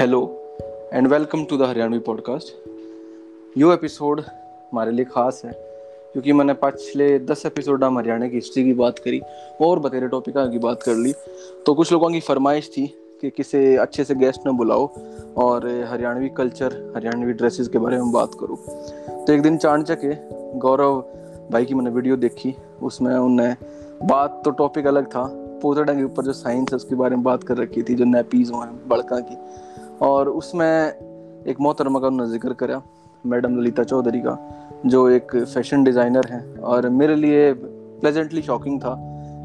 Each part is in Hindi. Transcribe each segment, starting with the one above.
Hello and welcome to the Haryanvi podcast yo episode हमारे लिए ख़ास है, क्योंकि मैंने पिछले दस एपिसोड हम हरियाणा की हिस्ट्री की बात करी और बतेरे टॉपिक की बात कर ली। तो कुछ लोगों की फरमाइश थी कि किसे अच्छे से गेस्ट न बुलाओ और हरियाणवी कल्चर हरियाणवी ड्रेसेस के बारे में बात करो। तो एक दिन चाणचक गौरव भाई की मैंने वीडियो देखी, उसमें उनने बात तो टॉपिक अलग था, पोतड़ा के ऊपर जो साइंस है उसके बारे में बात कर रखी थी, जो नैपीज हैं बड़का की। और उसमें एक मोहतरमा का उन्होंने ज़िक्र करा, मैडम ललिता चौधरी का, जो एक फ़ैशन डिज़ाइनर हैं। और मेरे लिए प्लेजेंटली शॉकिंग था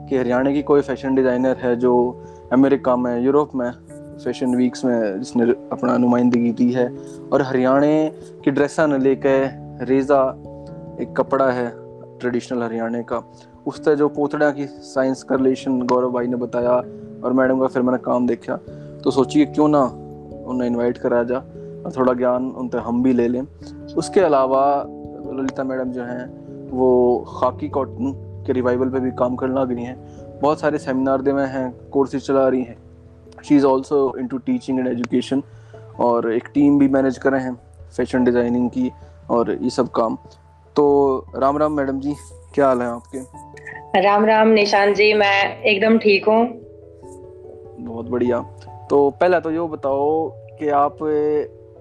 कि हरियाणा की कोई फ़ैशन डिज़ाइनर है जो अमेरिका में, यूरोप में फ़ैशन वीक्स में जिसने अपना नुमाइंदगी दी है। और हरियाणा की ड्रेसा ने लेकर रेज़ा एक कपड़ा है ट्रेडिशनल हरियाणा का। उस तरह जो पोतड़ा की साइंस का रिलेशन गौरव भाई ने बताया और मैडम का फिर मैंने काम देखा तो सोचिए क्यों ना उन्हें इनवाइट करा जा और थोड़ा ज्ञान उन तक हम भी ले लें। उसके अलावा ललिता मैडम जो हैं वो खाकी कॉटन के रिवाइवल पे भी काम करने लग रही हैं। बहुत सारे सेमिनार दे में हैं कोर्सेज चला रही हैं। She is also in to teaching and education और एक टीम भी मैनेज कर रहे हैं फ़ैशन डिज़ाइनिंग की और ये सब काम। तो राम राम मैडम जी क्या हाल है आपके? राम राम निशान जी मैं एकदम ठीक हूँ। बहुत बढ़िया। तो पहला तो यो बताओ कि आप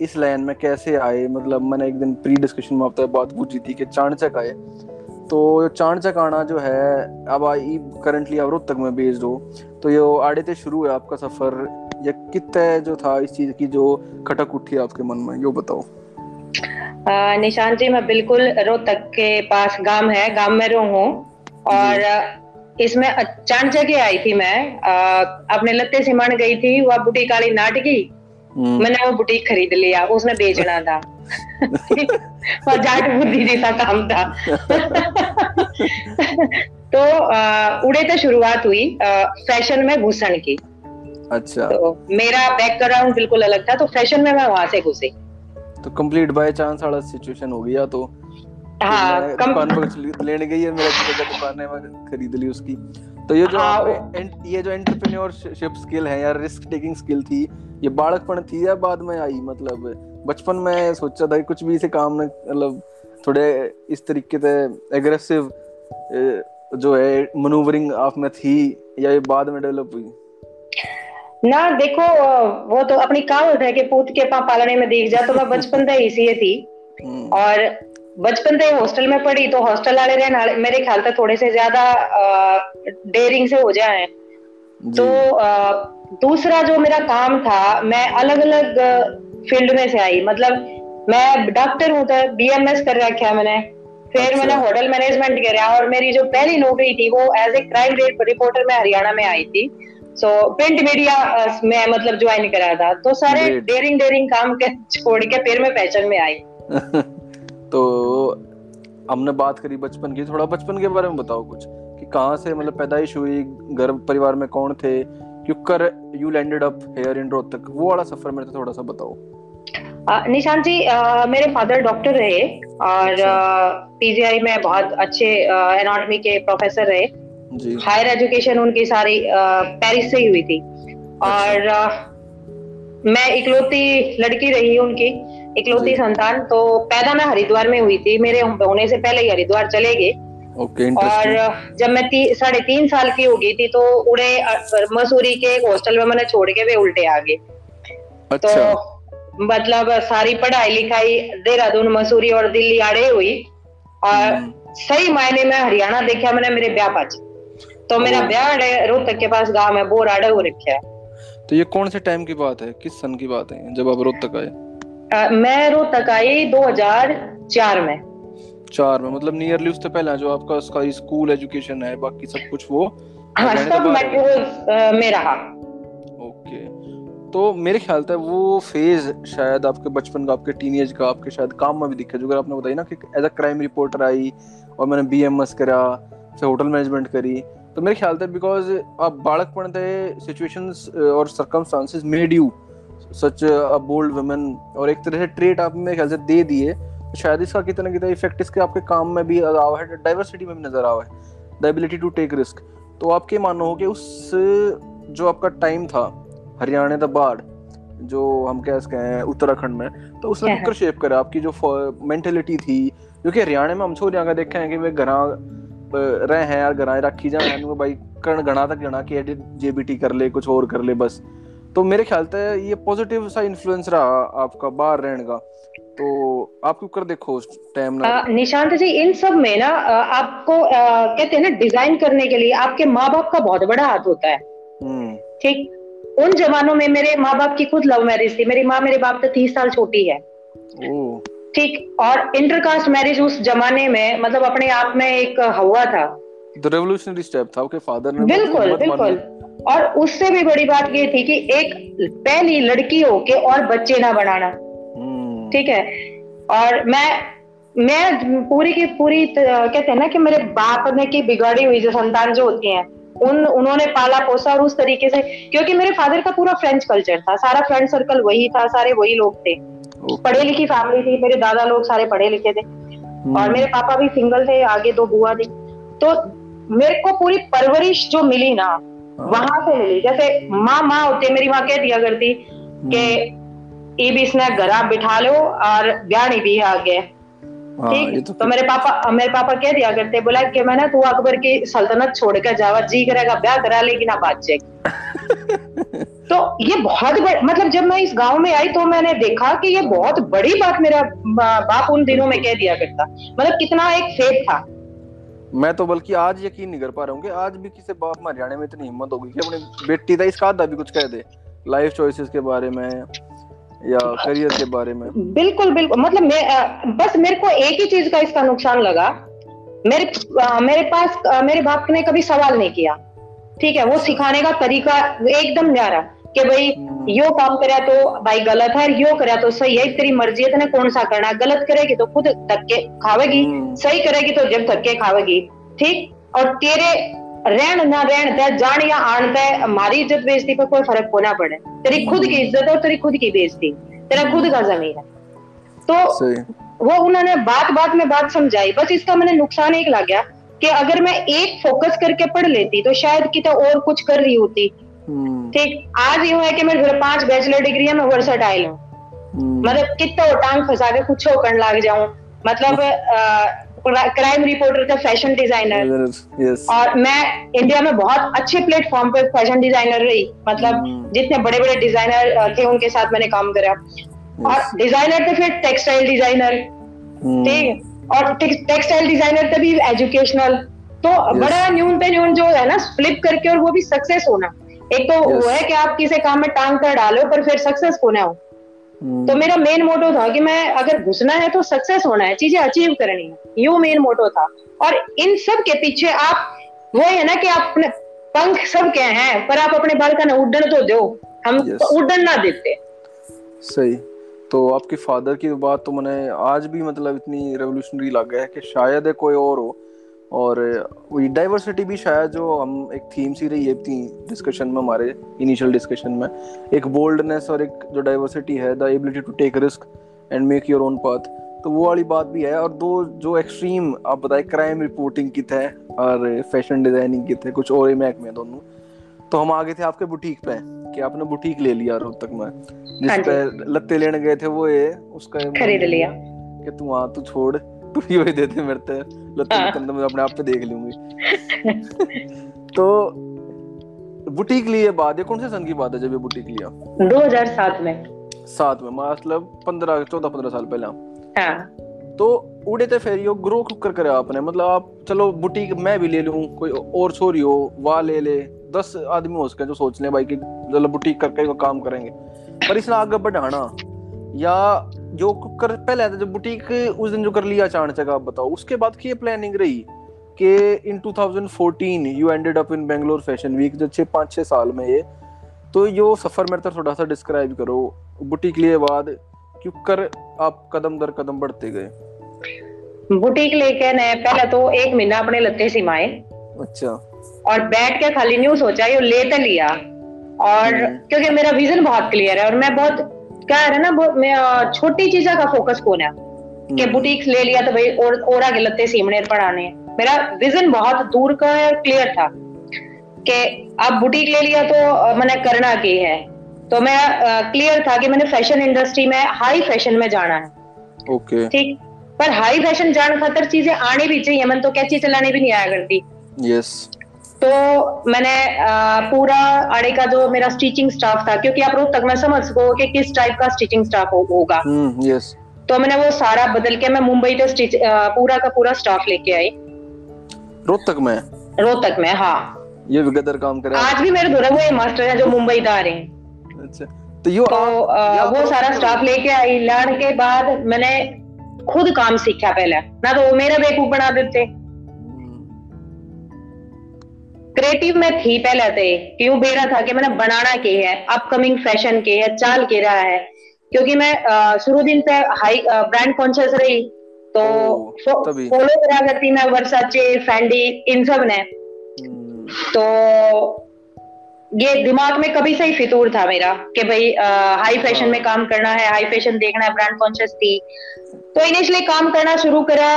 इस लाइन में कैसे आए? मतलब मैंने एक दिन प्री डिस्कशन में आपसे बात पूछी थी कि चाणचक आए। तो चाणचक आना जो है अब आई करंटली आप रोहतक में बेस्ड हो तो ये आड़े से शुरू है आपका सफ़र? या कितने जो था इस चीज़ की जो खटक उठी आपके मन में? यो बताओ। निशान जी मैं बिल्कुल रोहतक के पास गाँव है गाँव में रो हूँ और इसमें अचानक जगह आई थी मैं। आ, अपने लत्ते सिमण गई थी वह बुटीक वाली नाट की। हम्म। मैंने वो बुटीक खरीद लिया उसने बेचना था। और जाट बुद्धि जैसा काम था। तो आ, उड़े तो शुरुआत हुई आ, फ़ैशन में घुसन की। अच्छा। तो मेरा बैकग्राउंड बिल्कुल अलग था तो फ़ैशन में मैं वहाँ से घुसी। तो कंप्लीट बाय चांस वाला सिचुएशन हो गया तो हाँ कम... दुकान पर लेने गई है मेरा जगह दुकान है मैं खरीद ली उसकी। तो ये जो हाँ, ये जो एंटरप्रेन्योरशिप स्किल है या रिस्क टेकिंग स्किल थी ये बालकपन थी या बाद में आई मतलब? बचपन में सोचा था कुछ भी इसे काम मतलब थोड़े इस तरीके से एग्रेसिव जो है मनूवरिंग आप में थी या ये बाद में डेवलप हुई? ना देखो वो तो अपनी कहावत है कि पूत के पा पालने में देख जा तो मैं बचपन से इसी थी। हम्म। और बचपन से हॉस्टल में पढ़ी तो हॉस्टल वाले रहने मेरे ख्याल से थोड़े से ज़्यादा डेयरिंग से हो जाए। तो आ, दूसरा जो मेरा काम था मैं अलग अलग फ़ील्ड में से आई। मतलब मैं डॉक्टर हूँ तो एस कर रखा है मैंने। फिर अच्छा। मैंने होटल मैनेजमेंट किया और मेरी जो पहली नौकरी थी वो as a crime rate reporter में हरियाणा में आई थी। सो प्रिंट मीडिया में मतलब ज्वाइन करा था। तो सारे डेयरिंग डेयरिंग काम के छोड़ के फिर मैं फ़ैशन में आई। तो हमने बात करी बचपन की थोड़ा बचपन के बारे में बताओ कुछ कि कहाँ से मतलब पैदाइश हुई घर परिवार में कौन थे क्यों कर you landed up here in Rohtak वो वाला सफ़र मेरे से थोड़ा सा बताओ। निशान जी आ, मेरे फादर डॉक्टर रहे और पीजीआई अच्छा। में बहुत अच्छे एनाटॉमी के प्रोफेसर रहे। हायर एजुकेशन उनकी सारी पेरिस से ही हुई थी। और अच्छा। मैं इकलौती लड़की रही उनकी इकलौती संतान तो पैदा मैं हरिद्वार में हुई थी। मेरे होने से पहले ही हरिद्वार चले गए। okay, और जब मैं ती, साढ़े तीन साल की हो गई थी तो उड़े मसूरी के एक हॉस्टल में मैंने छोड़ के वे उल्टे आ गए। अच्छा। तो मतलब सारी पढ़ाई लिखाई देहरादून मसूरी और दिल्ली आड़े हुई। और हम्म। सही मायने में हरियाणा देखा मैंने मेरे ब्याह पाच तो मेरा ब्याह रोहतक के पास गाँव में बोर आड़े हो रखा है। तो ये कौन से टाइम की बात है? किस सन की बात है जब आप रोहतक आए? मैं रोहतक आई 2004 में। चार में मतलब नियरली उससे पहले जो आपका उसका स्कूल एजुकेशन है बाकी सब कुछ वो। हाँ सब मेट्रो में रहा। ओके तो मेरे ख्याल से वो फ़ेज़ शायद आपके बचपन का आपके टीनेज का आपके शायद काम में भी दिखा जो अगर आपने बताई ना कि एज अ क्राइम रिपोर्टर आई और मैंने बी एम एस करा फिर होटल मैनेजमेंट करी तो मेरे ख्याल से बिकॉज़ आप बालकपन थे सिचुएशंस और circumstances made you such a bold women और एक तरह से ट्रेट आप मेरे ख्याल से दे दिए तो शायद इसका कितना कितना इफ़ेक्ट इसके आपके काम में भी आवा है डाइवर्सिटी में भी नज़र आवा है the ability to take risk तो आपके मानो हो कि उस जो आपका टाइम था हरियाणा द बाढ़ जो हम कह सकते हैं उत्तराखंड में तो उसने कुकर शेप करा आपकी जो मेंटेलिटी थी क्योंकि हरियाणा में हम छोरियाँ का देखे हैं कि वे घरा रहे हैं यार घरा रखी जाए भाई कर्ण गणा तक गणा के जेबीटी कर ले कुछ और कर ले बस। तो मेरे ख्याल से ये पॉजिटिव सा इन्फ्लुएंस रहा आपका बाहर रहने का। तो आप क्यों कर देखो उस टाइम ना? निशांत जी इन सब में ना आपको कहते हैं ना डिज़ाइन करने के लिए आपके माँ बाप का बहुत बड़ा हाथ होता है। हम्म। ठीक? उन जमानों में मेरे माँ बाप की खुद लव मैरिज थी। मेरी माँ मेरे बाप से तीस साल छोटी है। ठीक? और इंटरकास्ट मैरिज उस जमाने में मतलब अपने आप में एक हवा था। द रेवोल्यूशनरी स्टेप था। आपके फादर ने बिल्कुल बिल्कुल। और उससे भी बड़ी बात ये थी कि एक पहली लड़की हो के और बच्चे ना बनाना हम्म। ठीक है और मैं मैं पूरी की पूरी कहते हैं ना कि मेरे बाप ने की बिगाड़ी हुई जो संतान जो होती है उन उन्होंने पाला पोसा और उस तरीके से क्योंकि मेरे फादर का पूरा फ्रेंच कल्चर था सारा फ्रेंड सर्कल वही था सारे वही लोग थे पढ़े लिखी फैमिली थी मेरे दादा लोग सारे पढ़े लिखे थे हम्म। और मेरे पापा भी सिंगल थे आगे दो बुआ थी तो मेरे को पूरी परवरिश जो मिली ना। वहाँ से मिली जैसे माँ माँ होती मेरी माँ कह दिया करती कि ये भी इसने घर बिठा लो और ब्याणी भी आ गए ठीक? तो, तो मेरे पापा मेरे पापा कह दिया करते बोला कि मैं ना तू अकबर की सल्तनत छोड़ कर जावा जी करेगा ब्याह करा लेकिन आप बात चेक। तो ये बहुत बड़, मतलब जब मैं इस गाँव में आई तो मैंने देखा कि ये बहुत बड़ी बात मेरा बाप उन दिनों में कह दिया करता। मतलब कितना एक फेथ था। मैं तो बल्कि आज यकीन नहीं कर पा रहा हूँ कि आज भी किसी बाप हरियाणा में इतनी हिम्मत होगी कि अपनी बेटी था इसका आधा भी कुछ कह दे। लाइफ चॉइसेस के बारे में या करियर के बारे में। बिल्कुल बिल्कुल। मतलब मैं बस मेरे को एक ही चीज़ का इसका नुकसान लगा। मेरे आ, मेरे पास आ, मेरे बाप ने कभी सवाल नहीं किया। ठीक है वो सिखाने का तरीका एकदम न्यारा। कि भाई हम्म। यो काम करे तो भाई गलत है यो करे तो सही है तेरी मर्ज़ी है तेने कौन सा करना है? गलत करेगी तो खुद धक्के खावेगी हम्म। सही करेगी तो जब धक्के खावेगी ठीक? और तेरे रहन ना रहन ते जान या आन ते हमारी इज़्ज़त बेइज्जती पर कोई फ़र्क होना पड़े। तेरी खुद की इज़्ज़त और तेरी खुद की बेइज्जती तेरा खुद का ज़मीन है। तो वो उन्होंने बात बात में बात समझाई। बस इसका मैंने नुकसान एक लग गया कि अगर मैं एक फोकस करके पढ़ लेती तो शायद कितना और कुछ कर रही होती। ठीक आज यूँ है कि मेरे घर पाँच बैचलर डिग्री है मैं वर्सटाइल हूँ हम्म। मतलब कितना टांग फंसा के कुछ कर लाग जाऊँ मतलब क्राइम रिपोर्टर का फ़ैशन डिज़ाइनर yes. और मैं इंडिया में बहुत अच्छे प्लेटफॉर्म पे फ़ैशन डिज़ाइनर रही मतलब hmm. जितने बड़े बड़े डिज़ाइनर थे उनके साथ मैंने काम करा yes. और डिज़ाइनर थे फिर टेक्सटाइल डिज़ाइनर. ठीक और टेक्सटाइल डिज़ाइनर थे भी एजुकेशनल तो yes. बड़ा न्यून पे न्यून जो है ना फ्लिप करके और वो भी सक्सेस होना एक तो yes. वो है कि आप किसी काम में टांग कर डालो पर फिर सक्सेस होना हो तो hmm. मेरा मेन मोटो था कि मैं अगर घुसना है तो सक्सेस होना है चीज़ें अचीव करनी है। यू मेन मोटो था। और इन सब के पीछे आप वो है ना कि आप अपने पंख सब के हैं पर आप अपने बाल का ना उड्डन तो दो। हम yes. तो उड्डन ना देते। सही। तो आपके फादर की बात तो मैंने आज भी मतलब इतनी रेवोल्यूशनरी लग गया है कि शायद है कोई और हो। और वही डाइवर्सिटी भी शायद जो हम एक थीम सी रही है थी डिस्कशन में हमारे इनिशियल डिस्कशन में। एक बोल्डनेस और एक जो डाइवर्सिटी है the ability to take risk and make your own path तो वो वाली बात भी है और दो जो एक्सट्रीम आप बताए क्राइम रिपोर्टिंग की थे और फ़ैशन डिज़ाइनिंग की थे कुछ और ही महकमे दोनों। तो हम आगे थे आपके बुटीक पे कि आपने बुटीक ले लिया रोहतक में। जिस हाँ पे लत्ते लेने गए थे वो ये उसका खरीद लिया। कि तू वहाँ तू छोड़। तू ही वही देते मेरे ते। लत्ते हाँ। मैं अपने आप पे देख लूँगी तो बुटीक लिए बाद ये कौन से सन की बात है जब ये बुटीक लिया? 2007 में। सात में मतलब पंद्रह चौदह पंद्रह साल पहले। हाँ। तो उड़े थे फिर यो ग्रो कुकर करे आपने। मतलब आप चलो बुटीक मैं भी ले लूँ कोई और छोरी हो वाह ले ले। दस आदमी हो सके जो सोच ले भाई कि चलो बुटीक करके वो काम करेंगे। पर इसने आगे बढ़ाना। या जो कुकर पहले था जो बुटीक उस दिन जो कर लिया अचानक आप बताओ। उसके बाद की ये प्लानिंग रही कि in 2014 you ended up in Bangalore fashion week जो छह पाँच छह साल में ये। तो यो सफ़र मेरे तरफ़ थोड़ा सा डिस्क्राइब करो। बुटीक लिए बाद क्यों कर आप कदम दर कदम बढ़ते गए। बुटीक लेके ने पहले तो एक महीना अपने लत्ते सिमाए। अच्छा। और बैठ के खाली न्यू सोचा ये ले तो लिया। और हम्म। क्योंकि मेरा विजन बहुत क्लियर है और मैं बहुत क्या है ना मैं छोटी चीज़ों का फोकस कौन है? कि बुटीक हम्म। ले लिया तो भाई और और आगे लत्ते सीमने पढ़ाने मेरा विजन बहुत दूर का है क्लियर था कि अब बुटीक ले लिया तो मैंने करना की है। तो मैं क्लियर था कि मैंने फ़ैशन इंडस्ट्री में हाई फ़ैशन में जाना है। ओके ठीक? पर हाई फ़ैशन जान खातर चीज़ें आने भी चाहिए। मन तो कैची चलाने भी नहीं आया करती। यस तो मैंने पूरा आड़े का जो मेरा स्टिचिंग स्टाफ था क्योंकि आप रोज तक मैं समझ सको कि किस टाइप का स्टिचिंग स्टाफ हो, होगा। यस तो मैंने वो सारा बदल के मैं मुंबई से स्टिच पूरा का पूरा स्टाफ लेके आई। रोहतक में? रोहतक में हाँ। ये भी गदर काम करे आज भी मेरे धुरा वो मास्टर है जो मुंबई का आ रहे हैं। अच्छा तो यो तो आ, वो सारा स्टाफ लेके आई। लाने के बाद मैंने खुद काम सीखा पहले। ना तो वो मेरा बेकूफ बना देते। क्रिएटिव में थी पहले से क्यों बेरा था कि मैंने बनाना के है अपकमिंग फ़ैशन के है चाल के रहा है। क्योंकि मैं शुरू दिन से हाई ब्रांड कॉन्शियस रही तो फॉलो करा करती मैं वर्साचे फैंडी इन सबने। हम्म। तो ये दिमाग में कभी से ही फितूर था मेरा कि भाई हाई फ़ैशन में काम करना है हाई फ़ैशन देखना है ब्रांड कॉन्शियस थी। तो इनिशियली काम करना शुरू करा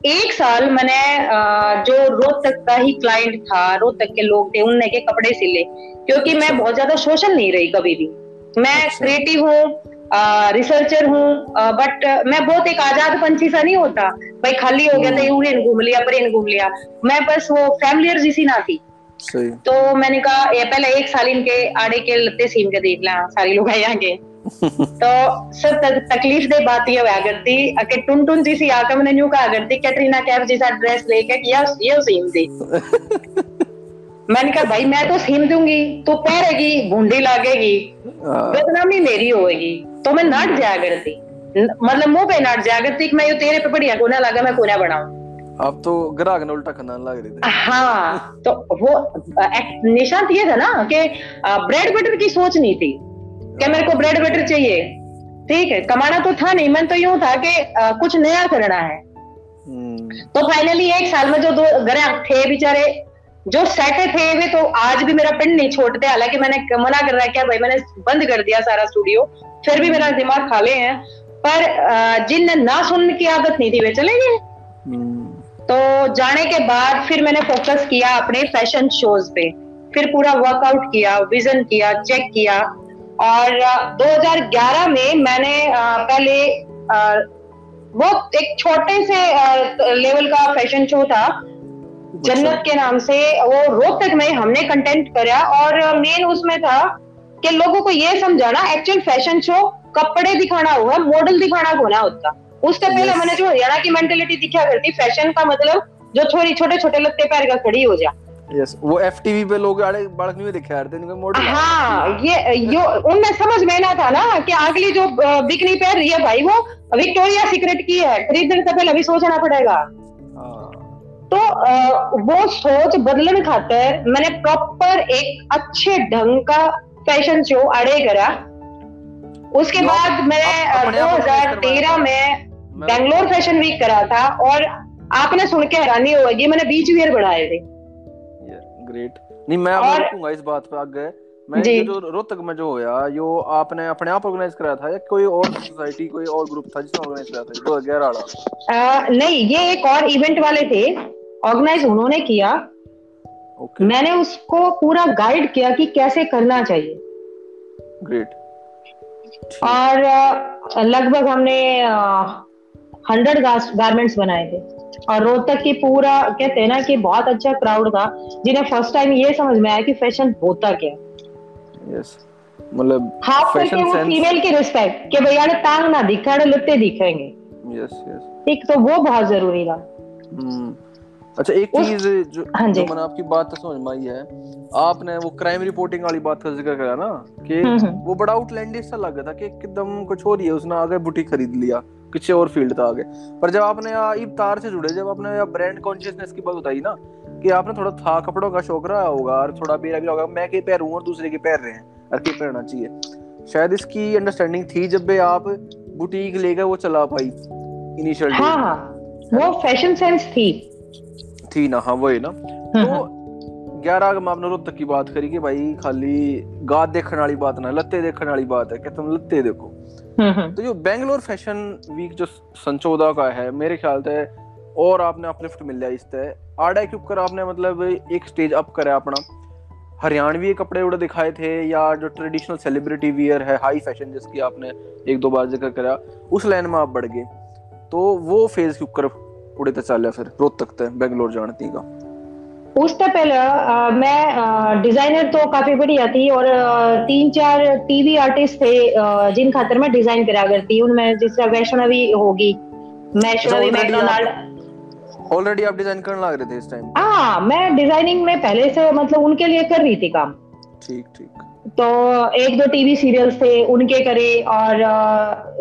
एक साल मैंने जो रोहतक का ही क्लाइंट था रोहतक के लोग थे उनने के कपड़े सिले क्योंकि मैं बहुत ज़्यादा सोशल नहीं रही कभी भी। मैं क्रिएटिव अच्छा। हूँ रिसर्चर हूँ बट मैं बहुत एक आज़ाद पंछी सा नहीं होता। भाई खाली हो गया तो यूरियन घूम लिया परेन घूम लिया। मैं बस वो फैमिलियर जिसी ना थी। सही। तो मैंने कहा पहले एक साल इनके आड़े के लत्ते सीम के देख ला सारी लोग आए यहाँ के तो सब तकलीफ़ दे बात ये हुआ करती कि टुन टुन जी सी आकर मैंने न्यू कहा करती कैटरीना कैफ जैसा ड्रेस लेके किया ये सीम दी मैंने कहा भाई मैं तो सीम दूँगी तो पहरेगी बूंदी लागेगी हाँ। बदनामी मेरी होगी तो मैं नट जाया करती मतलब मुँह पे नट जाया करती मैं ये तेरे पे बढ़िया कोना लगा मैं कोना बनाऊँ? अब तो ग्राहक ने उल्टा खाना लग रही थी। हाँ तो वो निशान ये था ना कि ब्रेड बटर की सोच नहीं थी। कि मेरे को ब्रेड बटर चाहिए। ठीक है कमाना तो था नहीं मन तो यूँ था कि कुछ नया करना है। हम्म। तो फाइनली एक साल में जो दो ग्राहक थे बेचारे जो सेट थे वे तो आज भी मेरा पिंड नहीं छोड़ते। हालाँकि मैंने मना कर रहा है क्या भाई मैंने बंद कर दिया सारा स्टूडियो फिर भी मेरा दिमाग खाले हैं। पर जिन ना सुनने की आदत नहीं थी वे चले गए। हम्म। तो जाने के बाद फिर मैंने फोकस किया अपने फ़ैशन शोज़ पे। फिर पूरा वर्कआउट किया विजन किया चेक किया। और 2011 में मैंने पहले वो एक छोटे से लेवल का फ़ैशन शो था। जन्नत। के नाम से वो रोहतक में हमने कंटेंट करा और मेन उसमें था कि लोगों को ये समझाना एक्चुअल फ़ैशन शो कपड़े दिखाना हुआ मॉडल दिखाना होना होता। उससे पहले मैंने जो हरियाणा की मेंटेलिटी दिखा करती फ़ैशन का मतलब जो छोरी छोटे छोटे लगते पैर का खड़ी हो जा। यस वो एफटीवी पे लोग आड़े बालक नहीं दिखे यार थे मॉडल हाँ ये यो उनमें समझ में ना था ना कि अगली जो बिकनी पहन रही है भाई वो विक्टोरिया सीक्रेट की है खरीदने से पहले अभी सोचना पड़ेगा। हाँ। तो वो सोच बदलने खातर मैंने प्रॉपर एक अच्छे ढंग का फ़ैशन शो अड़े करा। उसके बाद मैं 2013 में बेंगलोर फ़ैशन वीक करा था और आपने सुन के हैरानी होगी मैंने बीच वियर बढ़ाए थे। ग्रेट नहीं मैं और... रुकूँगा इस बात पे आगे। मैं ये जो रोहतक में जो होया यो आपने अपने आप ऑर्गेनाइज कराया था या कोई और सोसाइटी कोई और ग्रुप था जिसने ऑर्गेनाइज कराया था? दो हज़ार वाला। नहीं ये एक और इवेंट वाले थे। ऑर्गेनाइज उन्होंने किया। Okay. मैंने उसको पूरा गाइड किया कि कैसे करना चाहिए। ग्रेट और लगभग हमने हंड्रेड गारमेंट्स बनाए थे। और रोहतक की पूरा कहते हैं ना कि बहुत अच्छा क्राउड था। जिन्हें फ़र्स्ट टाइम ये समझ में आया कि फ़ैशन होता क्या यस मतलब खास करके वो फीमेल की रिस्पेक्ट कि भैया ने टांग ना दिखा लुट्टे दिखेंगे। यस यस ठीक तो वो बहुत ज़रूरी था। हम्म। अच्छा एक चीज़ जो हाँ जो। मैंने आपकी बात तो समझ में आई है आपने वो क्राइम रिपोर्टिंग वाली बात का ज़िक्र करा ना कि हम्म, हम्म। वो बड़ा आउटलैंडिश सा लगा था कि एकदम कुछ ही है उसने आगे बुटीक खरीद लिया। किसी और फ़ील्ड था आगे पर जब आपने इफ्तार से जुड़े जब आपने ब्रांड कॉन्शियसनेस की बात बताई ना कि आपने थोड़ा था कपड़ों का शौक रहा होगा और थोड़ा मेरा भी होगा मैं के पैर हूँ और दूसरे के पैर रहे हैं और के पहनना चाहिए। शायद इसकी अंडरस्टैंडिंग थी जब भी आप बुटीक लेकर वो चला पाई इनिशियल हाँ वो फ़ैशन सेंस थी। थी ना हाँ वही ना। हाँ, तो हाँ। ग्यारह अगम आपने रोहतक की बात करी कि भाई खाली गाद देखने वाली बात ना लत्ते देखने वाली बात है कि तुम लत्ते देखो। तो जो बेंगलोर फ़ैशन वीक जो सन चौदह का है, मेरे ख्याल से, और आपने अपलिफ्ट मिल जाए इस तरह आड़ा के कर आपने मतलब एक स्टेज अप करा अपना। हरियाणवी कपड़े उड़े दिखाए थे, या जो ट्रेडिशनल सेलिब्रिटी वियर है हाई फ़ैशन जिसकी आपने एक दो बार ज़िक्र करा, उस लाइन में आप बढ़ गए। तो वो फ़ेज़ के ऊपर उड़े तो चल फिर, रोहतक तक बेंगलोर जानती का। उससे पहले आ, मैं डिज़ाइनर तो काफ़ी बढ़िया थी और तीन चार टीवी आर्टिस्ट थे जिन खातर मैं डिज़ाइन करा करती उनमें जिस तरह वैष्णवी होगी वैष्णवी मैकडोनाल्ड ऑलरेडी आप डिज़ाइन करने लग रहे थे इस टाइम हाँ मैं डिज़ाइनिंग में पहले से मतलब उनके लिए कर रही थी काम। ठीक ठीक। तो एक दो टीवी सीरियल्स थे उनके करे और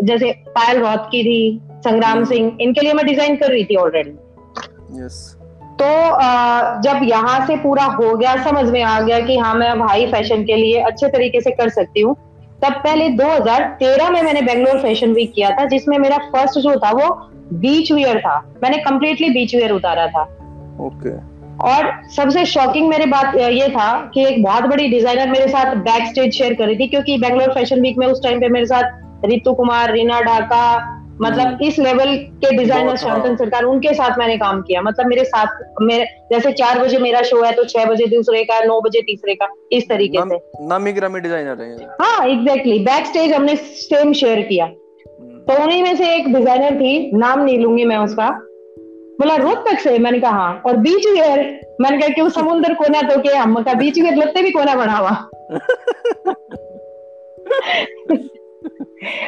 जैसे पायल रॉथ की थी संग्राम हम्म। सिंह इनके लिए मैं डिज़ाइन कर रही थी ऑलरेडी यस तो जब यहाँ से पूरा हो गया समझ में आ गया कि हाँ मैं अब हाई फ़ैशन के लिए अच्छे तरीके से कर सकती हूँ तब पहले 2013 में मैंने बेंगलोर फ़ैशन वीक किया था जिसमें मेरा फ़र्स्ट जो था वो बीच वियर था। मैंने कम्प्लीटली बीच वियर उतारा था। ओके और सबसे शॉकिंग मेरी बात ये था कि एक बहुत बड़ी डिज़ाइनर मेरे साथ बैक स्टेज शेयर करी थी क्योंकि बेंगलोर फ़ैशन वीक में उस टाइम पे मेरे साथ रितु कुमार रीना ढाका मतलब हम्म। इस लेवल के डिज़ाइनर शांतन सरकार उनके साथ मैंने काम किया। मतलब मेरे साथ मेरे जैसे चार बजे मेरा शो है तो छह बजे दूसरे का नौ बजे तीसरे का इस तरीके से। नामी ग्रामी डिज़ाइनर है हाँ एग्जैक्टली बैक स्टेज हमने सेम शेयर किया। तो उन्हीं में से एक डिज़ाइनर थी नाम नहीं लूँगी मैं उसका। बोला रोहतक से? मैंने कहा हाँ। और बीच वेयर मैंने कहा क्यों समुद्र कोना तो क्या? हम का बीच वेयर लगते भी कोना बना हुआ।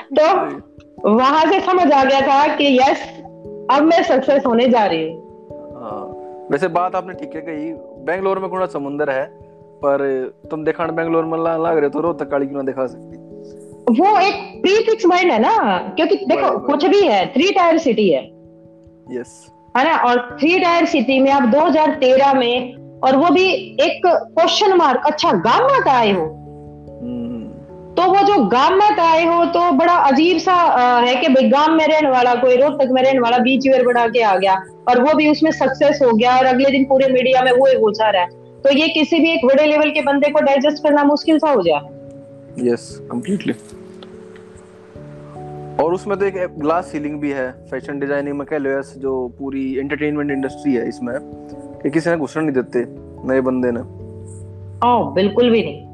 तो वहाँ से समझ आ गया था कि यस अब मैं सक्सेस होने जा रही हूँ। हाँ, वैसे बात आपने ठीक है कही। बेंगलोर में कोना समुद्र है पर तुम देखा बेंगलोर में लग रहे तो रोहतक काली क्यों दिखा सकती। वो एक प्री फिक्स माइंड है ना क्योंकि देखो कुछ भी है थ्री टायर सिटी है। यस है ना? और थ्री टायर सिटी में आप 2013 में और वो भी एक क्वेश्चन मार्क अच्छा गाँव में आए हो। वो जो गाँव में आए हो तो बड़ा अजीब सा है कि भाई गाँव में रहने वाला कोई रोहतक में रहने वाला बीच वेयर बना के आ गया और वो भी उसमें सक्सेस हो गया और अगले दिन पूरे मीडिया में वो ही रहा है। तो ये किसी भी एक बड़े लेवल के बंदे को डाइजेस्ट करना मुश्किल सा हो जाए यस कंप्लीटली और उसमें तो एक ग्लास सीलिंग भी है फ़ैशन डिज़ाइनिंग में कह लो यस जो पूरी एंटरटेनमेंट इंडस्ट्री है इसमें कि किसी ने घुसने नहीं देते नए बंदे ने। ओ बिल्कुल भी नहीं।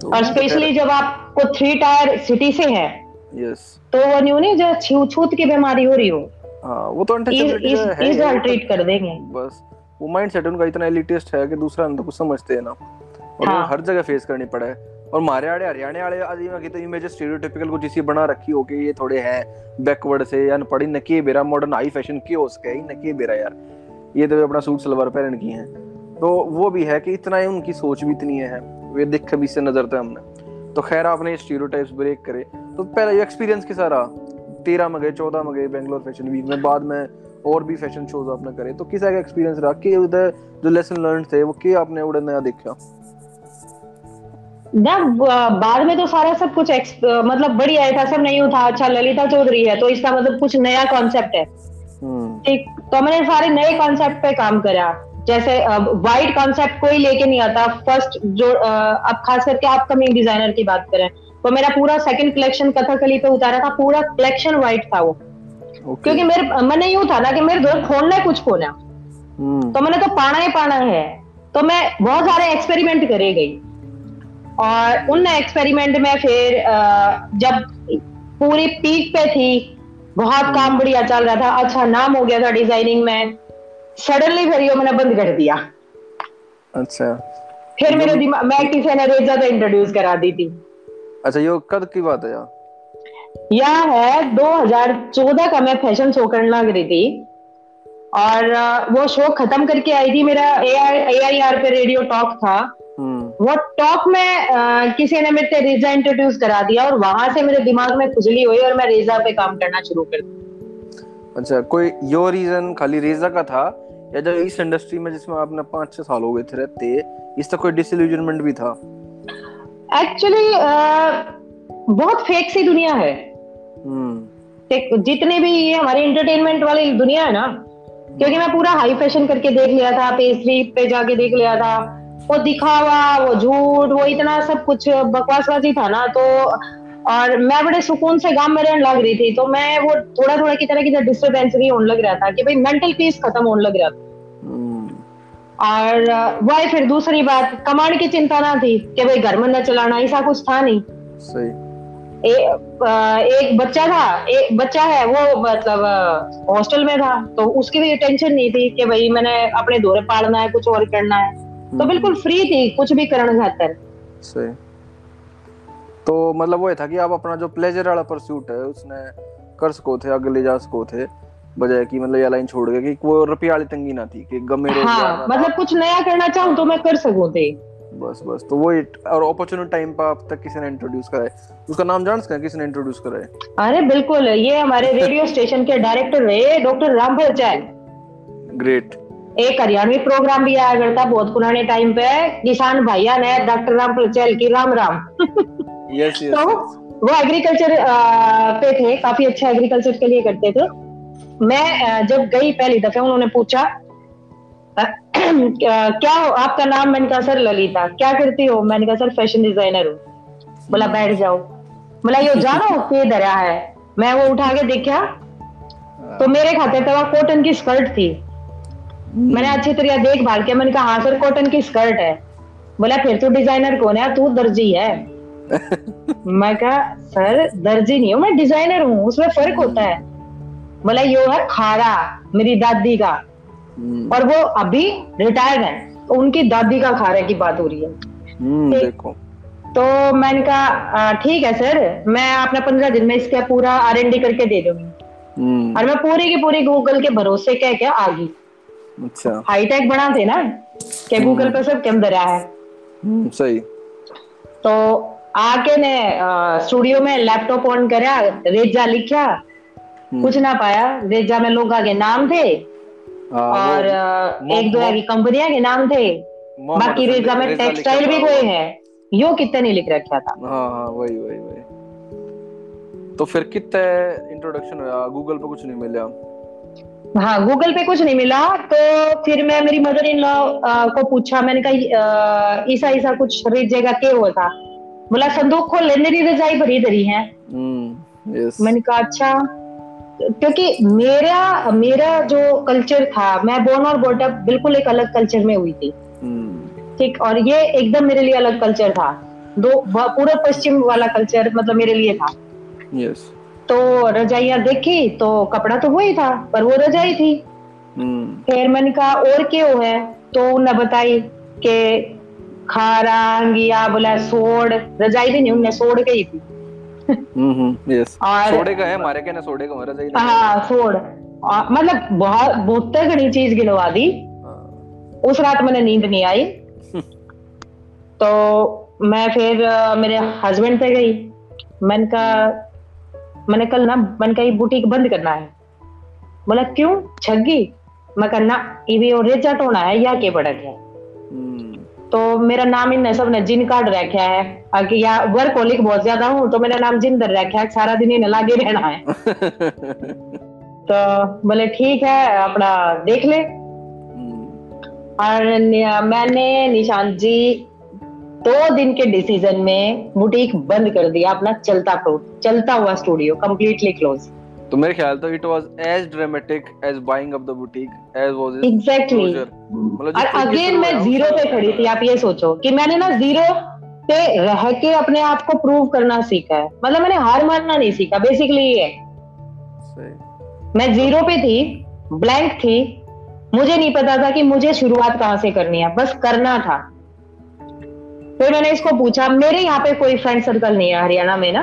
तो और स्पेशली जब आपको थ्री टायर सिटी से है यस तो वो न्यू नहीं जो छू छूत की बीमारी हो रही हो। हाँ वो तो अनटचेबिलिटी है इस ट्रीट कर देंगे। बस वो माइंडसेट उनका इतना एलिटिस्ट है कि दूसरा तो कुछ समझते हैं ना। और हाँ. हर जगह फेस करनी पड़ा। है और मारे आड़े हरियाणा वाले आदमी की तो इमेज स्टीरियोटाइपिकल कुछ इसी बना रखी हो कि ये थोड़े हैं बैकवर्ड से या पढ़ी नकी बेरा मॉडर्न हाई फ़ैशन की हो उसके ही नकी बेरा यार। ये तो अपना सूट सलवार पहन की हैं। तो वो भी है कि इतना ही उनकी सोच भी इतनी है। वे देख भी से नज़र था हमने। तो खैर आपने स्टीरियोटाइप्स ब्रेक करे। तो पहला ये एक्सपीरियंस के सारा तेरह में गए चौदह में गए बेंगलोर फ़ैशन वीक में बाद में और भी फ़ैशन शोज़ आपने करे। तो किस का एक्सपीरियंस रहा? कि उधर जो लेसन लर्न थे वो क्या आपने उड़े नया देखा? ना बाद में तो सारा सब कुछ मतलब बढ़िया है था सब नहीं था अच्छा ललिता चौधरी है तो इसका मतलब कुछ नया कॉन्सेप्ट है। हम्म। ठीक तो मैंने सारे नए कॉन्सेप्ट पे काम करा। जैसे वाइट कॉन्सेप्ट कोई लेके नहीं आता। फ़र्स्ट जो अब खास करके अपकमिंग डिज़ाइनर की बात करें तो मेरा पूरा सेकंड कलेक्शन कथकली पे उतारा था। पूरा कलेक्शन व्हाइट था वो। Okay. क्योंकि मेरे मैंने यूँ था ना कि मेरे दोस्त खोलना है कुछ खोना hmm. तो मैंने तो पाना ही पाना है। तो मैं बहुत सारे एक्सपेरिमेंट करे गई। और उन एक्सपेरिमेंट में फिर जब पूरी पीक पे थी बहुत हम्म। काम बढ़िया चल रहा था। अच्छा नाम हो गया था डिज़ाइनिंग में। सडनली फिर मैंने बंद कर दिया। अच्छा। फिर मेरे दिमाग मैं किसी ने रेजा तो इंट्रोड्यूस करा दी थी। अच्छा ये कब की बात है यार यह है 2014 का मैं फ़ैशन शो करने लग रही थी। और वो शो खत्म करके आई थी मेरा ए आर पे रेडियो टॉक था। हम्म। वो टॉक में आ, किसी ने मेरे रेजा इंट्रोड्यूस करा दिया और वहाँ से मेरे दिमाग में खुजली हुई और मैं रेजा पे काम करना शुरू कर दिया अच्छा कोई यो रीजन खाली रेजा का था? या जब इस इंडस्ट्री में जिसमें आपने पाँच छह साल हो गए थे रहते इसका कोई डिसइल्यूजनमेंट भी था? एक्चुअली uh, बहुत फेक सी दुनिया है। हम्म। जितने भी ये हमारी एंटरटेनमेंट वाली दुनिया है ना क्योंकि मैं पूरा हाई फ़ैशन करके देख लिया था पेस्ट्री पे जाके देख लिया था वो दिखावा वो झूठ वो इतना सब कुछ बकवासबाजी था ना तो और मैं बड़े सुकून से गाँव में रहने लग रही थी तो मैं वो थोड़ा थोड़ा की तरह की डिस्टर्बेंस भी होने लग रहा था कि भाई मेंटल पीस खत्म होने लग रहा था। और वही फिर दूसरी बात कमांड की चिंता ना थी कि भाई घर में न चलाना ऐसा कुछ था नहीं। सही। ए, आ, एक बच्चा था एक बच्चा है वो मतलब हॉस्टल में था तो उसकी भी टेंशन नहीं थी कि भाई मैंने अपने दौरे पालना है कुछ और करना है। तो हम्म। बिल्कुल फ्री थी कुछ भी करना खातर। सही। तो मतलब वो था कि आप अपना जो प्लेजर वाला परस्यूट है उसने कर सको थे आगे ले जा सको थे बजाय कि मतलब ये लाइन छोड़ के कि वो रुपया वाली तंगी ना थी कि गमे हाँ, मतलब कुछ नया करना चाहूँ तो मैं कर सकूँ थे बस बस तो वो और अपॉर्चुनिटी टाइम पर आप तक किसी ने इंट्रोड्यूस कराए? उसका नाम जान सकते किसी ने इंट्रोड्यूस कराए? अरे बिल्कुल ये हमारे रेडियो स्टेशन के डायरेक्टर रहे डॉक्टर रामफल चैन। ग्रेट एक हरियाणवी प्रोग्राम भी आया करता बहुत पुराने टाइम पे किसान भैया ने डॉक्टर राम चैल की राम राम। यस यस तो वो एग्रीकल्चर पे थे काफ़ी अच्छा एग्रीकल्चर के लिए करते थे। मैं जब गई पहली दफे उन्होंने पूछा क्या हो आपका नाम मैंने कहा सर ललिता क्या करती हो? मैंने कहा सर फ़ैशन डिज़ाइनर हूँ। बोला बैठ जाओ। बोला यो जानो के दरिया है। मैं वो उठा के देखा तो मेरे खाते पे कॉटन की स्कर्ट थी। मैंने अच्छी तरह देख भाल के मैंने कहा हाँ सर कॉटन की स्कर्ट है। बोला फिर तू डिज़ाइनर कौन है? तू दर्जी है। मैं कहा सर दर्जी नहीं हूँ मैं डिज़ाइनर हूँ उसमें फ़र्क होता है। बोला यो है खारा मेरी दादी का। हम्म। और वो अभी रिटायर्ड है तो उनकी दादी का खारे की बात हो रही है। हम्म, देखो। तो मैंने कहा ठीक है सर मैं अपना पंद्रह दिन में इसका पूरा आर एन डी करके दे दूँगी। हम्म। और मैं पूरी की पूरी गूगल के भरोसे कह के आ गई। अच्छा। हाईटेक बना थे ना के गूगल पे सब कम दरिया है सही। तो आके ने स्टूडियो में लैपटॉप ऑन करा रेजा लिखा। कुछ ना पाया। रेजा में लोग आगे नाम थे। हाँ, और एक दो की कंपनियाँ के नाम थे। बाकी रेजा में टेक्सटाइल भी कोई है। यो कितने नहीं लिख रखा था। हाँ हाँ वही वही वही। तो फिर कितने इंट्रोडक्शन हुआ गूगल पे कुछ नहीं मिला। हाँ गूगल पे कुछ नहीं मिला। तो फिर मैं मेरी मदर इन लॉ को पूछा। मैंने कहा ईसा ईसा कुछ रेजेगा क्या हुआ था? बोला संदूक खोल ले मेरी रजाई भरी धरी है. मैंने कहा अच्छा। क्योंकि मेरा मेरा जो कल्चर था मैं बोर्न और बोटअप बिल्कुल एक अलग कल्चर में हुई थी। हम्म। ठीक और ये एकदम मेरे लिए अलग कल्चर था। दो पूरा पश्चिम वाला कल्चर मतलब मेरे लिए था। यस तो रजाइया देखी तो कपड़ा तो वही था पर वो रजाई थी। हम्म। फिर मैंने कहा और क्यों है? तो उन्हें बताई कि खारा बोला सोड़ रजाई भी नहीं उन्हें सोड़ के ही थी। हम्म यस सोडे का है हमारे के ना सोडे का हमारा सही हाँ सोड। मतलब बहुत बहुत घनी चीज़ गिनवा दी। हाँ। उस रात मैंने नींद नहीं आई। तो मैं फिर मेरे हस्बैंड पे गई। मैंने कहा मैंने कल ना मैंने कहा बुटीक बंद करना है। बोला क्यों? छगी मैं करना ये भी और रेजा टोना है या के पड़क है तो मेरा नाम इन सबने जिन कार्ड रखा है। आगे या वर्क कोलिक बहुत ज़्यादा हूँ तो मेरा नाम जिंदर रखा है। सारा दिन इन्हें लागे रहना है। तो बोले ठीक है अपना देख ले। और मैंने निशांत जी दो दिन के डिसीज़न में बुटीक बंद कर दिया अपना चलता चलता हुआ स्टूडियो कंप्लीटली क्लोज तो मेरे ख्याल तो it was as dramatic as buying up the boutique as was exactly मतलब और अगेन मैं ज़ीरो पे खड़ी थी आप ये सोचो कि मैंने ना ज़ीरो पे रह के अपने आप को प्रूव करना सीखा है। मतलब मैंने हार मानना नहीं सीखा बेसिकली ये मैं ज़ीरो पे थी ब्लैंक थी मुझे नहीं पता था कि मुझे शुरुआत कहाँ से करनी है बस करना था। फिर मैंने इसको पूछा मेरे यहाँ पे कोई फ्रेंड सर्कल नहीं है हरियाणा में ना?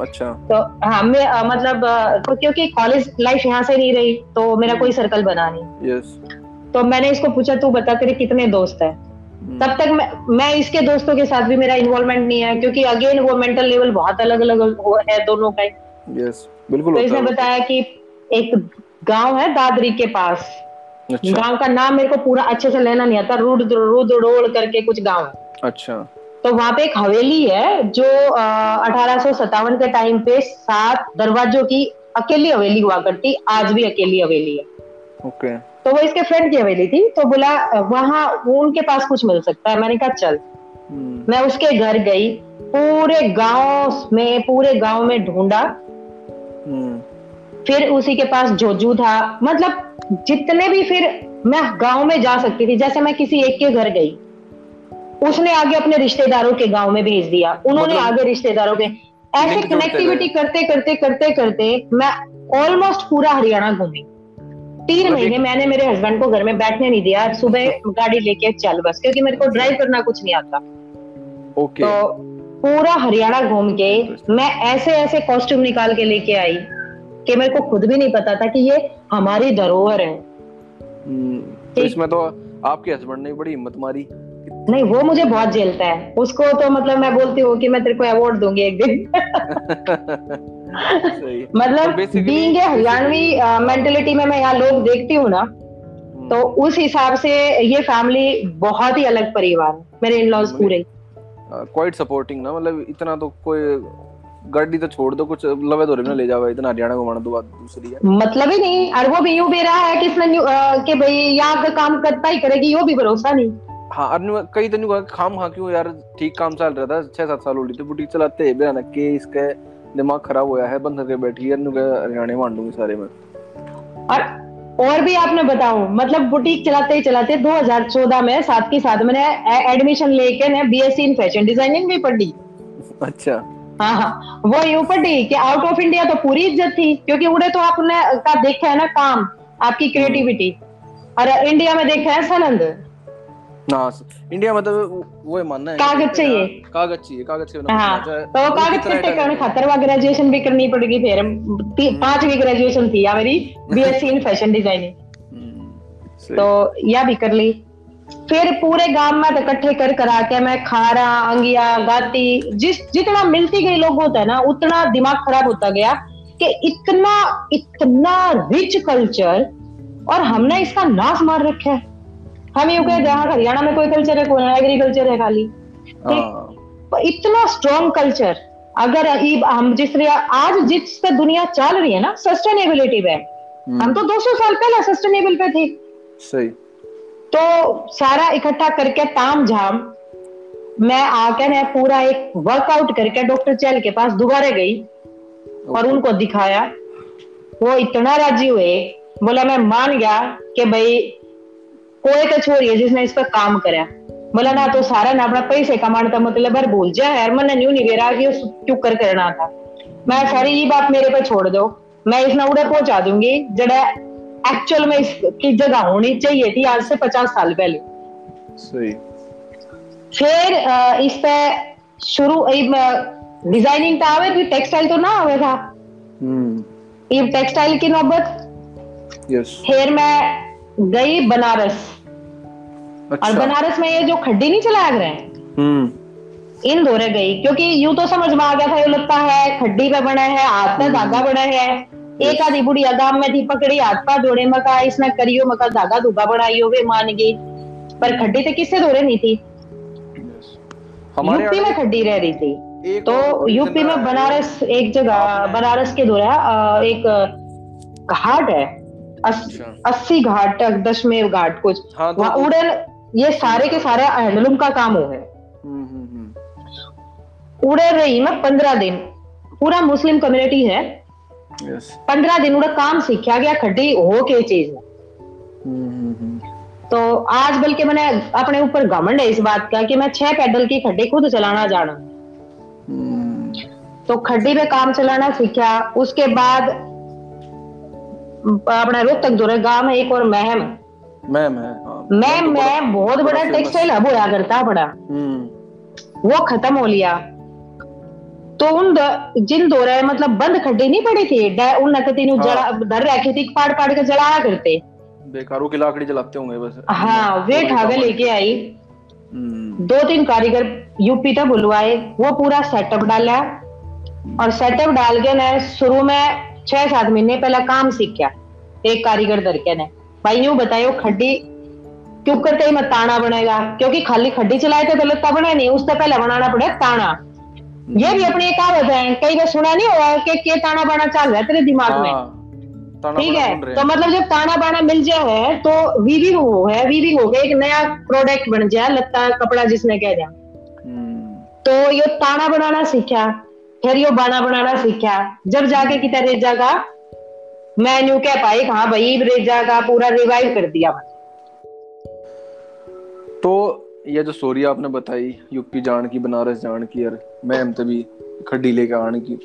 अच्छा। तो हाँ मैं आ, मतलब तो क्योंकि कॉलेज लाइफ यहाँ से नहीं रही तो मेरा कोई सर्कल बना नहीं। यस तो मैंने इसको पूछा तू बता तेरे कितने दोस्त है? हम्म। तब तक मैं मैं इसके दोस्तों के साथ भी मेरा इन्वॉल्वमेंट नहीं है क्योंकि अगेन वो मेंटल लेवल बहुत अलग अलग है दोनों का। यस बिल्कुल तो इसने बताया कि एक गाँव है दादरी के पास। अच्छा। गाँव का नाम मेरे को पूरा अच्छे से लेना नहीं आता रुद्र रुद्र करके कुछ गाँव। अच्छा। तो वहाँ पे एक हवेली है जो अठारह के टाइम पे सात दरवाजों की अकेली हवेली हुआ करती आज भी अकेली हवेली है। ओके। तो वो इसके फ्रेंड की हवेली थी तो बोला वहाँ उनके पास कुछ मिल सकता है। मैंने कहा चल। hmm. मैं उसके घर गई पूरे गाँव में पूरे गाँव में ढूंढा। hmm. फिर उसी के पास जोजू था। मतलब जितने भी फिर मैं गाँव में जा सकती थी जैसे मैं किसी एक के घर गई उसने आगे अपने रिश्तेदारों के गाँव में भेज दिया। उन्होंने मतलब, आगे रिश्तेदारों के ऐसे कनेक्टिविटी करते करते करते करते मैं ऑलमोस्ट पूरा हरियाणा घूमी। तीन मतलब महीने मैंने मेरे हस्बैंड को घर में बैठने नहीं दिया। सुबह गाड़ी लेके चल बस क्योंकि मेरे को ड्राइव करना कुछ नहीं आता। ओके तो पूरा हरियाणा घूम के मैं ऐसे ऐसे कॉस्ट्यूम निकाल के लेके आई कि मेरे को खुद भी नहीं पता था कि ये हमारी धरोहर है। हम्म, तो इसमें तो आपके हस्बैंड ने बड़ी हिम्मत मारी। नहीं वो मुझे बहुत झेलता है। उसको तो मतलब मैं बोलती हूँ कि मैं तेरे को अवार्ड दूँगी एक दिन। मतलब बीइंग ए हरियाणवी मेंटेलिटी में मैं यहाँ लोग देखती हूँ ना हम्म। तो उस हिसाब से ये फैमिली बहुत ही अलग परिवार मेरे इन लॉज पूरे। क्वाइट सपोर्टिंग ना मतलब इतना तो कोई गाड़ी तो छोड़ दो कुछ लवे दौरे में ले जाओ इतना हरियाणा घुमाना तो बात दूसरी है। मतलब ही नहीं और वो भी यूँ भी रहा है कि इसने कि भाई यहाँ का काम करता ही करेगी यो भी भरोसा नहीं। हाँ और कई तो नहीं खाम हाँ क्यों यार ठीक काम चल रहा था छह सात साल हो तो बुटीक चलाते हैं बिना के इसका दिमाग खराब होया है बंद करके बैठी है हरियाणा मान दूँगी सारे में। और और भी आपने बताऊँ मतलब बुटीक चलाते ही चलाते 2014 में साथ के साथ मैंने एडमिशन लेके ना बीएससी इन फ़ैशन डिज़ाइनिंग भी पढ़ी। अच्छा। हाँ हाँ वो यूँ पढ़ी कि आउट ऑफ़ इंडिया तो पूरी इज़्ज़त थी क्योंकि उड़े तो आपने का देखा है ना काम आपकी क्रिएटिविटी और इंडिया में देखा है सनंद ना इंडिया मतलब वो मानना है कागज़ चाहिए। कागज़ चाहिए कागज़ के हाँ तो कागज़ कितने करने खातर वह ग्रेजुएशन भी करनी पड़ेगी फिर। हम्म। पांचवी ग्रेजुएशन थी या मेरी बीएससी इन फ़ैशन डिज़ाइनिंग तो यह भी कर ली। फिर पूरे गाँव में तो इकट्ठे कर करा के मैं खारा अंगिया गाती जिस जितना मिलती गई लोग होता है ना उतना दिमाग खराब होता गया कि इतना इतना रिच कल्चर और हमने इसका नाश मार रखा है। हम यूँ कहे जहाँ हरियाणा में कोई कल्चर है कोई एग्रीकल्चर है खाली। हाँ। इतना स्ट्रॉन्ग कल्चर अगर हम जिस आज जिस पे दुनिया चल रही है ना सस्टेनेबिलिटी पे। हम्म। हम तो 200 साल पहले सस्टेनेबल पे थे। सही। तो सारा इकट्ठा करके ताम झाम मैं आकर मैं पूरा एक वर्कआउट करके डॉक्टर चैल के पास दोबारा गई और उनको दिखाया। वो इतना राज़ी हुए बोला मैं मान गया कि भाई कोई तो छोरी है जिसने इस पर काम करा। बोला ना तो सारा ना अपना पैसे कमाने का मतलब है भूल जा यार मैंने न्यू नहीं बेरा कि क्यों कर करना था? मैं सारी ये बात मेरे पे छोड़ दो। मैं इस नौड़े पहुँचा दूँगी जड़ा एक्चुअल में इसकी जगह होनी चाहिए थी आज से पचास साल पहले। सही। फिर इस पे शुरू डिज़ाइनिंग तो आवे थी टेक्सटाइल तो ना आवे था? हम्म। ये टेक्सटाइल की नौबत? यस फिर मैं गई बनारस। अच्छा। और बनारस में ये जो खड्डी नहीं चलाया रहे हम्म। इन दौरे गई। क्योंकि यूँ तो समझ में आ गया था ये लगता है खड्डी पे बना है हाथ में धागा बना है। एक आधी बुढ़ी गाँव में थी पकड़ी हाथ पा जोड़े मका इसने करियो मका धागा धुगा बनाइयो वे मान गई। पर खड्डी तो किससे दौरे नहीं थी? यूपी में खड्डी रह रही थी। तो यूपी में बनारस एक जगह बनारस के दौरा एक घाट है। अस्सी घाट तक दशमेव घाट कुछ हाँ, तो, उड़न ये सारे के सारे हैंडलूम का काम हो है। हम्म, हम्म, हम्म। उड़े रही मैं पंद्रह दिन। पूरा मुस्लिम कम्युनिटी है। Yes. पंद्रह दिन उड़ा काम सीखा गया खड्डी हो के चीज़। तो आज बल्कि मैंने अपने ऊपर घमंड है इस बात का कि मैं छह पैडल की खड्डी खुद चलाना जाना। तो खड्डी पे काम चलाना सीखा उसके बाद अपना रोहतक दूर गाँव में एक और महम महम है हाँ। महम में बहुत बड़ा टेक्सटाइल हब होया करता बड़ा हम्म। वो खत्म हो लिया। तो उन जिन दौरे मतलब बंद खड्डी नहीं पड़ी थी उन नकती हाँ। जड़ा धर रखी थी पाड़ पाड़ के जलाया करते। बेकारों की लाकड़ी जलाते होंगे बस। हाँ वे ठागे लेके आई। हम्म। दो तीन कारीगर यूपी तक बुलवाए। वो पूरा सेटअप डाला। और सेटअप डाल के ना शुरू में छह सात महीने पहला काम सीखा एक कारीगर दरके ने। भाई यूँ बतायो खड्डी क्यों करते ही मैं ताना बनेगा क्योंकि खाली खड्डी चलाए थे तो लत्ता बने नहीं उससे पहले बनाना पड़े ताना ये भी अपनी एक कहावत है कई बार सुना नहीं हुआ कि के ताना बाना चल रहा है तेरे दिमाग में। हाँ, ठीक है तो मतलब जब ताना बाना मिल जाए तो वीविंग हो है वीविंग हो गया एक नया प्रोडक्ट बन जाए लत्ता कपड़ा जिसने कह जाए हम्म। तो ये ताना बनाना सीखा फिर यो बाना बनाना सीखा। जब जाके किता रेजा का मैं न्यू कह पाई हाँ भाई रेजा का पूरा रिवाइव कर दिया तो ये जो स्टोरी आपने बताई, यूपी जान की, बनारस जान की यार मैं तभी खड्डी लेके आने की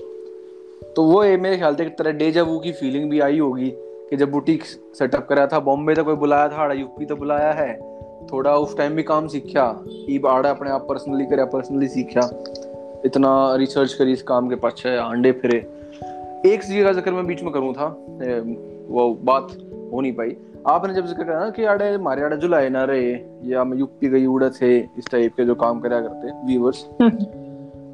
तो वो मेरे ख्याल से एक तरह डेजा वू की फीलिंग भी आई होगी कि जब बुटीक सेटअप कराया था, बॉम्बे तो कोई बुलाया था आड़ा यूपी तो बुलाया है, थोड़ा उस टाइम भी काम सीखा, ई आड़ा अपने आप पर्सनली करे पर्सनली सीखा। इतना रिसर्च करी इस काम के पाछे अंडे फिरे। एक चीज़ का ज़िक्र मैं बीच में करूँ था वो बात हो नहीं पाई। आपने जब ज़िक्र करा ना कि आड़े हमारे आड़े जुलाए ना रहे या मैं यूपी गई उड़े थे इस टाइप के जो काम करा करते व्यूवर्स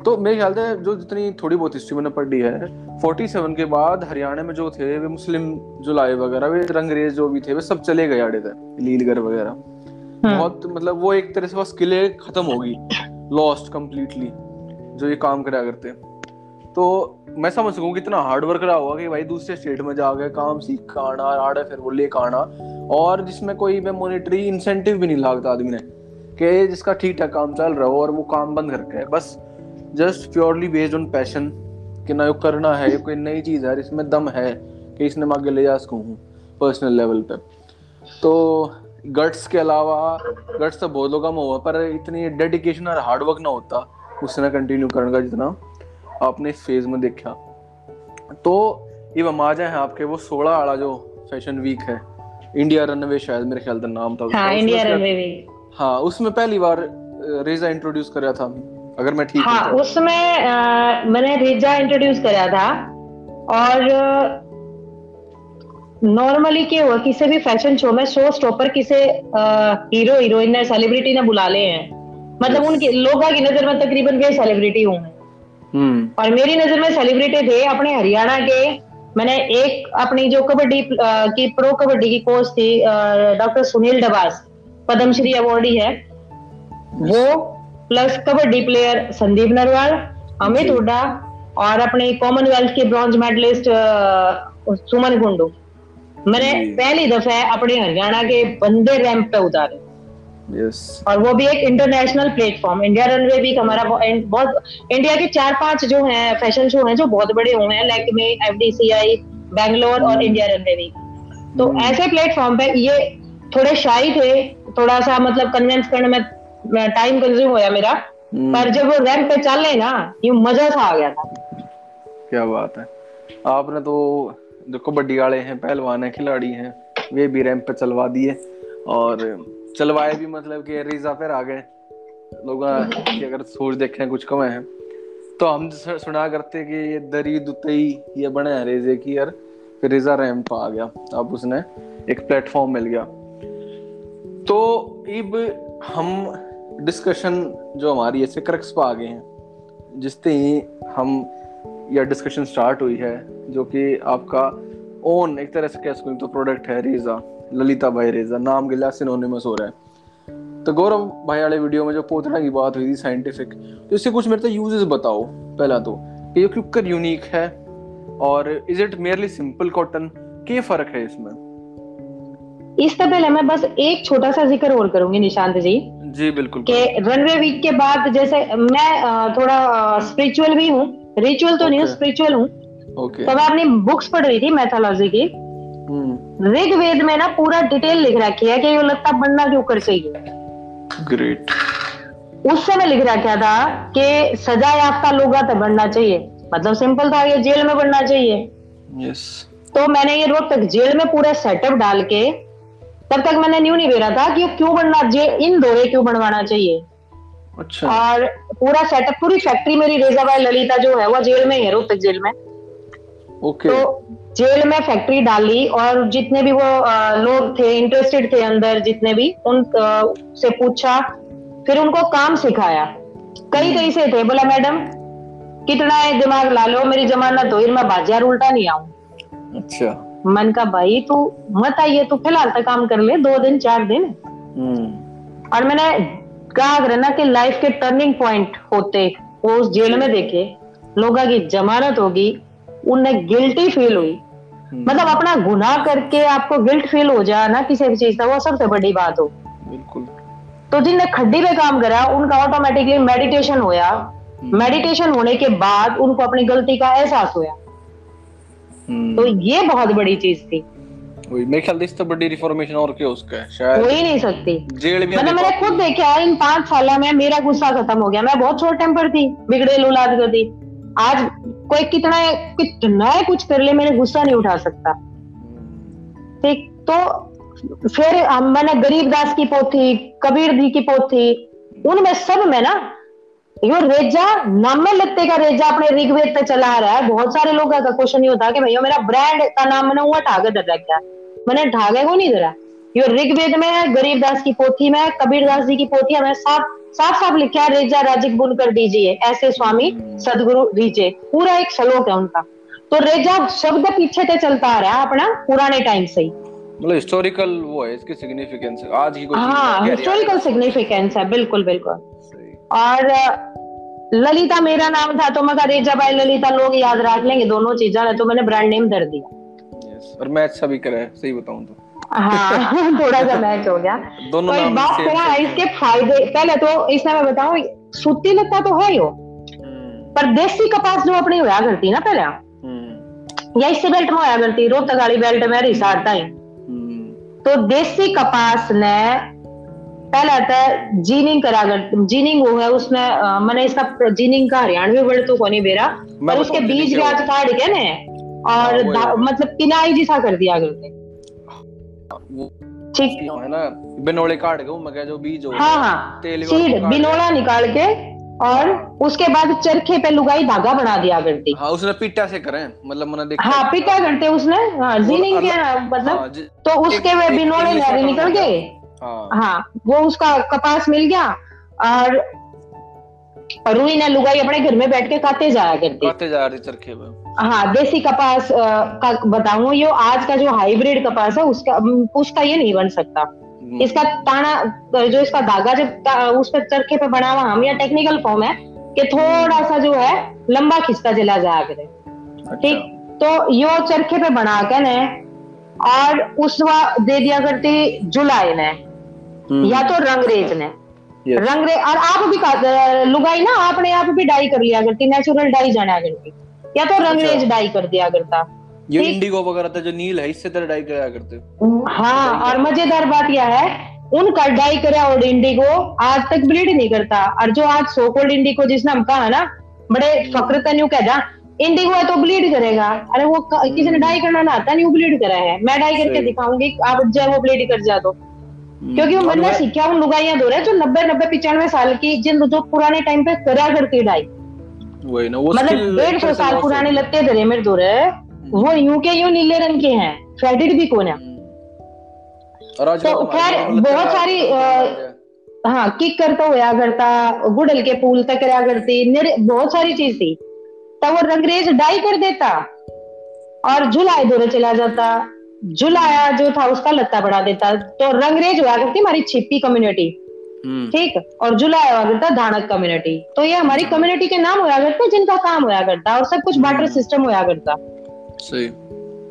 तो मेरे ख्याल से जो जितनी थोड़ी बहुत हिस्ट्री मैंने पढ़ी है 47 के बाद हरियाणा में जो थे वे मुस्लिम जुलाई वगैरह वे रंगरेज जो भी थे वे सब चले गए आड़े थे लीलगढ़ वगैरह। हम्म। बहुत मतलब वो एक तरह से बस किले खत्म होगी लॉस्ट कम्प्लीटली जो ये काम करा करते तो मैं समझ सकूँ कितना हार्ड वर्क रहा होगा कि भाई दूसरे स्टेट में जाके काम सीख कर आना आड़े फिर वो लेकर आना। और जिसमें कोई मैं मॉनिटरी इंसेंटिव भी नहीं लागता आदमी ने, कि जिसका ठीक ठाक काम चल रहा हो और वो काम बंद करके बस just purely based on passion कि ना करना है कोई नई चीज़ है, इसमें दम है कि इसने मैं आगे ले जा सकूँ पर्सनल लेवल पे। तो गट्स के अलावा गट्स तो बहुत लोग कम हुआ पर इतनी डेडिकेशन और हार्डवर्क ना होता। उसने कंटिन्यू करने का जितना आपने इस फ़ेज़ में देखा। तो ये वमाजा है आपके वो सोलह वाला जो फ़ैशन वीक है इंडिया रनवे शायद मेरे ख्याल नाम था हाँ, इंडिया रनवे हाँ उसमें पहली बार रेजा इंट्रोड्यूस कराया था अगर मैं ठीक हाँ उसमें आ, मैंने रेजा इंट्रोड्यूस कराया था और नॉर्मली क्या हुआ किसी भी फ़ैशन शो में शो स्टॉपर किसी हीरो हीरोइन ने सेलिब्रिटी ने बुला ले हैं। मतलब उनके लोगों की नज़र में तकरीबन वे सेलिब्रिटी हूँ हम्म। और मेरी नज़र में सेलिब्रिटी थे अपने हरियाणा के। मैंने एक अपनी जो कबड्डी की प्रो कबड्डी की कोच थी डॉक्टर सुनील डबास पद्मश्री अवार्डी है वो प्लस कबड्डी प्लेयर संदीप नरवाल अमित हुड्डा और अपने कॉमनवेल्थ के ब्रॉन्ज मेडलिस्ट सुमन कुंडू। मैंने पहली दफ़ा अपने हरियाणा के बंदे रैंप पे उतारे। Yes. और वो भी एक इंटरनेशनल प्लेटफॉर्म इंडिया रनवे भी हमारा बहुत इंडिया के चार पाँच जो हैं फ़ैशन शो हैं जो बहुत बड़े हुए हैं लाइक में F D C I Bangalore और इंडिया रनवे भी तो hmm. ऐसे प्लेटफॉर्म पे ये थोड़े शाही थे थोड़ा सा मतलब कन्विंस करने में टाइम कंज्यूम होया मेरा हम्म। पर जब वो रैंप पे चल रहे ना ये मज़ा सा आ गया था क्या बात है आपने तो जो कबड्डी वाले हैं पहलवान है खिलाड़ी हैं वे भी रैंप पे चलवा दिए और चलवाए भी मतलब कि रीजा पर आ गए। लोग कि अगर सोच देखें कुछ कम है। तो हम सुना करते कि ये दरी दुतई ये बने हैं रेजे की यार फिर रिजा रैंप आ गया। अब उसने एक प्लेटफॉर्म मिल गया। तो इब हम डिस्कशन जो हमारी ऐसे क्रक्स पर आ गए हैं जिससे ही हम यह डिस्कशन स्टार्ट हुई है जो कि आपका ओन एक तरह से कह सकूँ तो प्रोडक्ट है रेजा। ललिता भाई रेजा नाम के गिला सिनोनिमस हो रहा है। तो गौरव भाई वाले वीडियो में जो पोतरा की बात हुई थी साइंटिफिक तो इससे कुछ मेरे तो यूजेस बताओ पहला तो कि ये क्यों यूनिक है? और is it merely simple cotton क्या फ़र्क है इसमें? इससे पहले मैं बस एक छोटा सा ज़िक्र और करूँगी निशांत जी। जी बिल्कुल के रनवे वीक के बाद जैसे मैं थोड़ा स्पिरिचुअल भी हूँ रिचुअल तो okay. नहीं हूँ स्पिरिचुअल हूँ। Okay. तो मैं अपनी बुक्स पढ़ रही थी मैथोलॉजी की। हम्म। ऋग वेद में ना पूरा डिटेल लिख रखी है कि ये लत्ता बनना क्यों कर चाहिए ग्रेट उस समय लिख रखा था कि सजा याफ्ता लोग तो बनना चाहिए। मतलब सिंपल था ये जेल में बनना चाहिए। यस तो मैंने ये रोज तक जेल में पूरा सेटअप डाल के तब तक मैंने न्यू नहीं भेजा था कि क्यों बनना इन दोरे क्यों बनवाना चाहिए। अच्छा। और पूरा सेटअप पूरी फैक्ट्री मेरी रेजा भाई ललिता जो है वो जेल में ही है रोहतक जेल में। ओके तो जेल में फैक्ट्री डाली और जितने भी वो लोग थे इंटरेस्टेड थे अंदर जितने भी उन से पूछा फिर उनको काम सिखाया। कई हम्म। कई से थे बोला मैडम कितना है दिमाग ला लो मेरी जमानत हो मैं बाज़ार उल्टा नहीं आऊ। अच्छा। मन का भाई तू मत आइए तू फ़िलहाल तक काम कर ले दो दिन चार दिन। हम्म। और मैंने कहा ना कि लाइफ के टर्निंग पॉइंट होते वो उस जेल में देखे लोगों की जमानत होगी उन्हें गिल्टी फील हुई। हम्म। मतलब अपना गुनाह करके आपको गिल्ट फील हो जाए ना किसी भी चीज़ का वो सबसे बड़ी बात हो। बिल्कुल। तो जिनने खड्डी पे काम करा उनका ऑटोमेटिकली मेडिटेशन होया। मेडिटेशन हम्म। होने के बाद उनको अपनी गलती का एहसास तो हम्म। ये बहुत बड़ी चीज़ थी। वही मेरे ख्याल से बड़ी रिफॉर्मेशन और क्या उसका है? शायद हो ही नहीं सकती। जेल में मतलब मैंने खुद देखा इन पाँच सालों में मेरा गुस्सा खत्म हो गया। मैं बहुत छोट टेम्पर थी बिगड़े लूलाद को थी। आज कोई कितना कितना कुछ कर ले, मैंने गुस्सा नहीं उठा सकता। ठीक तो फिर हम, मैंने गरीबदास की पोथी कबीर जी की पोथी उनमें सब में ना, यो रेजा, नाम में लगते का रेजा अपने ऋग्वेद पे चला आ रहा है। बहुत सारे लोगों का क्वेश्चन ये होता है कि भैया, मेरा ब्रांड का नाम मैंने हुआ ठागे दर रखा मैंने ढागे को नहीं धरा। यो ऋग्वेद में है गरीबदास की पोथी में कबीरदास जी की पोथी में साफ़ साफ़ साफ़ लिखा है रेजा राजिक बुन कर दीजिए। ऐसे स्वामी सदगुरु रीजे पूरा एक श्लोक है उनका। तो रेजा शब्द पीछे से चलता आ रहा है अपना पुराने टाइम से ही। मतलब हिस्टोरिकल वो है इसकी सिग्निफिकेंस आज की कोई हाँ हिस्टोरिकल सिग्निफिकेंस है बिल्कुल बिल्कुल। और ललिता मेरा नाम था तो मगर रेजा भाई ललिता लोग याद रख लेंगे दोनों चीज़ें तो मैंने ब्रांड नेम धर दिया। और मैच सभी करे सही बताऊँ तो। हाँ थोड़ा सा मैच हो गया। दोनों तो बात करा इसके फ़ायदे। पहले तो इसमें मैं बताऊँ सूती लता तो है ही हम्म। पर देसी कपास जो अपनी होया करती ना पहले हम्म। या इससे बेल्ट में होया करती रोहतक वाली बेल्ट में रिसारता ही हम्म। तो देसी कपास ने पहला आता है जीनिंग करा कर जीनिंग वो है उसमें मैंने इसका जीनिंग का हरियाणवी वर्ड तो कोनी बेरा पर उसके बीज व्याज काट के ने? और हाँ, मतलब किनाई जिसा कर दिया करते। ठीक। है ना बिनोले काट के मैं जो बीज हो हाँ हाँ। सीड बिनोला निकाल के और उसके बाद चरखे पे लुगाई धागा बना दिया करती। हाँ उसने पिट्टा से करें मतलब मैंने देखा हाँ पिट्टा करते उसने। हाँ जीनिंग के मतलब हाँ, तो उसके वे बिनोले लहरी निकल गए। हाँ।, हाँ। वो उसका कपास मिल गया और रुई ने लुगाई अपने घर में बैठ के खाते जाया करती। खाते जा रही चरखे में हाँ देसी कपास का बताऊँ यो आज का जो हाइब्रिड कपास है उसका उसका ये नहीं बन सकता हम्म। इसका ताना जो इसका धागा जब उस पर चरखे पे बना हुआ हम या टेक्निकल फॉर्म है कि थोड़ा सा जो है लंबा खिसका चला जाया करे अच्छा। ठीक तो यो चरखे पे बना के ने और उस दे दिया करती जुलाई ने हम्म। या तो रंगरेज ने रंगरेज और आप भी लुगाई ना आपने आप भी डाई कर लिया करती नेचुरल डाई जाना करती या तो रंगरेज अच्छा। डाई कर दिया करता। ये इंडिगो वगैरह था जो नील है इससे तरह डाई कराया करते हाँ। और मज़ेदार बात यह है उनका डाई करा और इंडिगो आज तक ब्लीड नहीं करता। और जो आज सो कोल्ड इंडिगो जिसने हम कहा ना बड़े हम्म। फक्र तन्यू कह जा इंडिगो है तो ब्लीड करेगा। अरे वो किसी ने डाई करना ना आता नहीं वो ब्लीड करा है। मैं डाई करके दिखाऊँगी आप जब वो ब्लीड कर जा दो। हम्म। क्योंकि वो मैंने सीखा उन लुगाइया दो रहे जो नब्बे नब्बे पिचानवे साल की जिन जो पुराने टाइम पे करा करती डाई वही ना वो मतलब डेढ़ सौ साल पुराने लगते थे रहे वो यूँ के यूँ नीले रंग के हैं। फेडेड भी कौन है? तो, तो खैर बहुत सारी हाँ। किक करता होया करता गुड़ल के पुल तक रहा करती बहुत सारी चीज़ थी। तब वो रंगरेज डाई कर देता और जुलाई दूर चला जाता। जुलाया जो था उसका लत्ता बढ़ा देता। तो रंगरेज हुआ करती हमारी छिपी कम्युनिटी हम्म। ठीक? और जुलाई हुआ करता धानक कम्युनिटी तो ये हमारी कम्युनिटी के नाम हुआ करते जिनका काम हुआ करता और सब कुछ बाटर सिस्टम हुआ करता सही।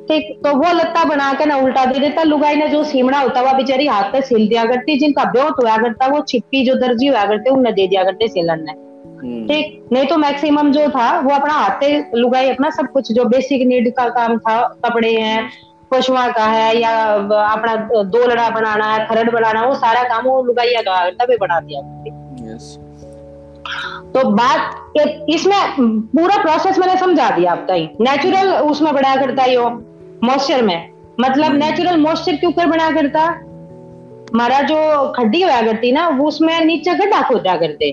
ठीक? तो वो लत्ता बना के ना उल्टा दे देता। लुगाई ने जो सीमड़ा होता हुआ बेचारी हाथ पे सिल दिया करती। जिनका ब्योत हुआ करता वो छिप्पी जो दर्जी हुआ करते उन्हें दे दिया करते सिलन ने। हम्म। ठीक? नहीं तो मैक्सिमम जो था वो अपना हाथे लुगाई अपना सब कुछ जो बेसिक नीड का काम था कपड़े हैं पशुआ का है या अपना दो लड़ा बनाना है खरड़ बनाना वो सारा काम वो लुगाइया का तभी बना दिया yes. तो बात इसमें पूरा प्रोसेस मैंने समझा दिया आपका ही नेचुरल उसमें बना करता है मॉइस्चर में। मतलब नेचुरल मॉइस्चर क्यों कर बना करता। हमारा जो खड्डी हुआ करती ना वो उसमें नीचे गड्ढा खोदा करते।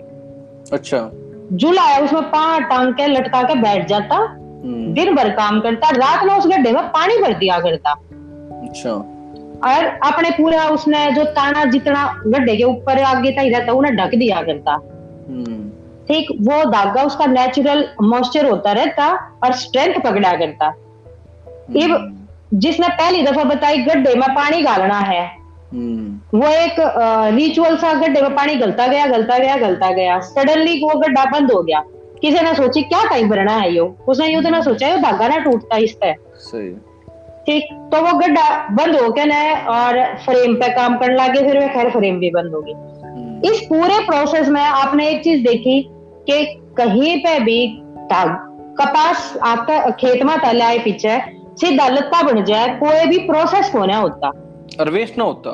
अच्छा। जुला है उसमें पाँच टांग के लटका के बैठ जाता। दिन भर काम करता रात में उस गड्ढे में पानी भर दिया करता। अच्छा। और अपने पूरा उसने जो ताना जितना गड्ढे के ऊपर आगे तक रहता उन्हें ढक दिया करता। हम्म। ठीक वो धागा उसका नेचुरल मॉइस्चर होता रहता और स्ट्रेंथ पकड़ा करता। अब जिसने पहली दफ़ा बताई गड्ढे में पानी गालना है। हम्म। वो एक रिचुअल सा गड्ढे में पानी गलता गया गलता गया गलता गया। सडनली वो गड्ढा बंद हो गया। किसी ने सोची क्या टाइम भरना है यो? उसने यूँ तो ना सोचा यो धागा ना टूटता इससे सही। ठीक तो वो गड्ढा बंद हो गया ना और फ्रेम पे काम करने लगे फिर वो खैर फ्रेम भी बंद होगी हम्म। इस पूरे प्रोसेस में आपने एक चीज़ देखी कि कहीं पे भी कपास आपका खेत में तले आए पीछे सीधा लत्ता बन जाए कोई भी प्रोसेस होना होता। और वेस्ट ना होता?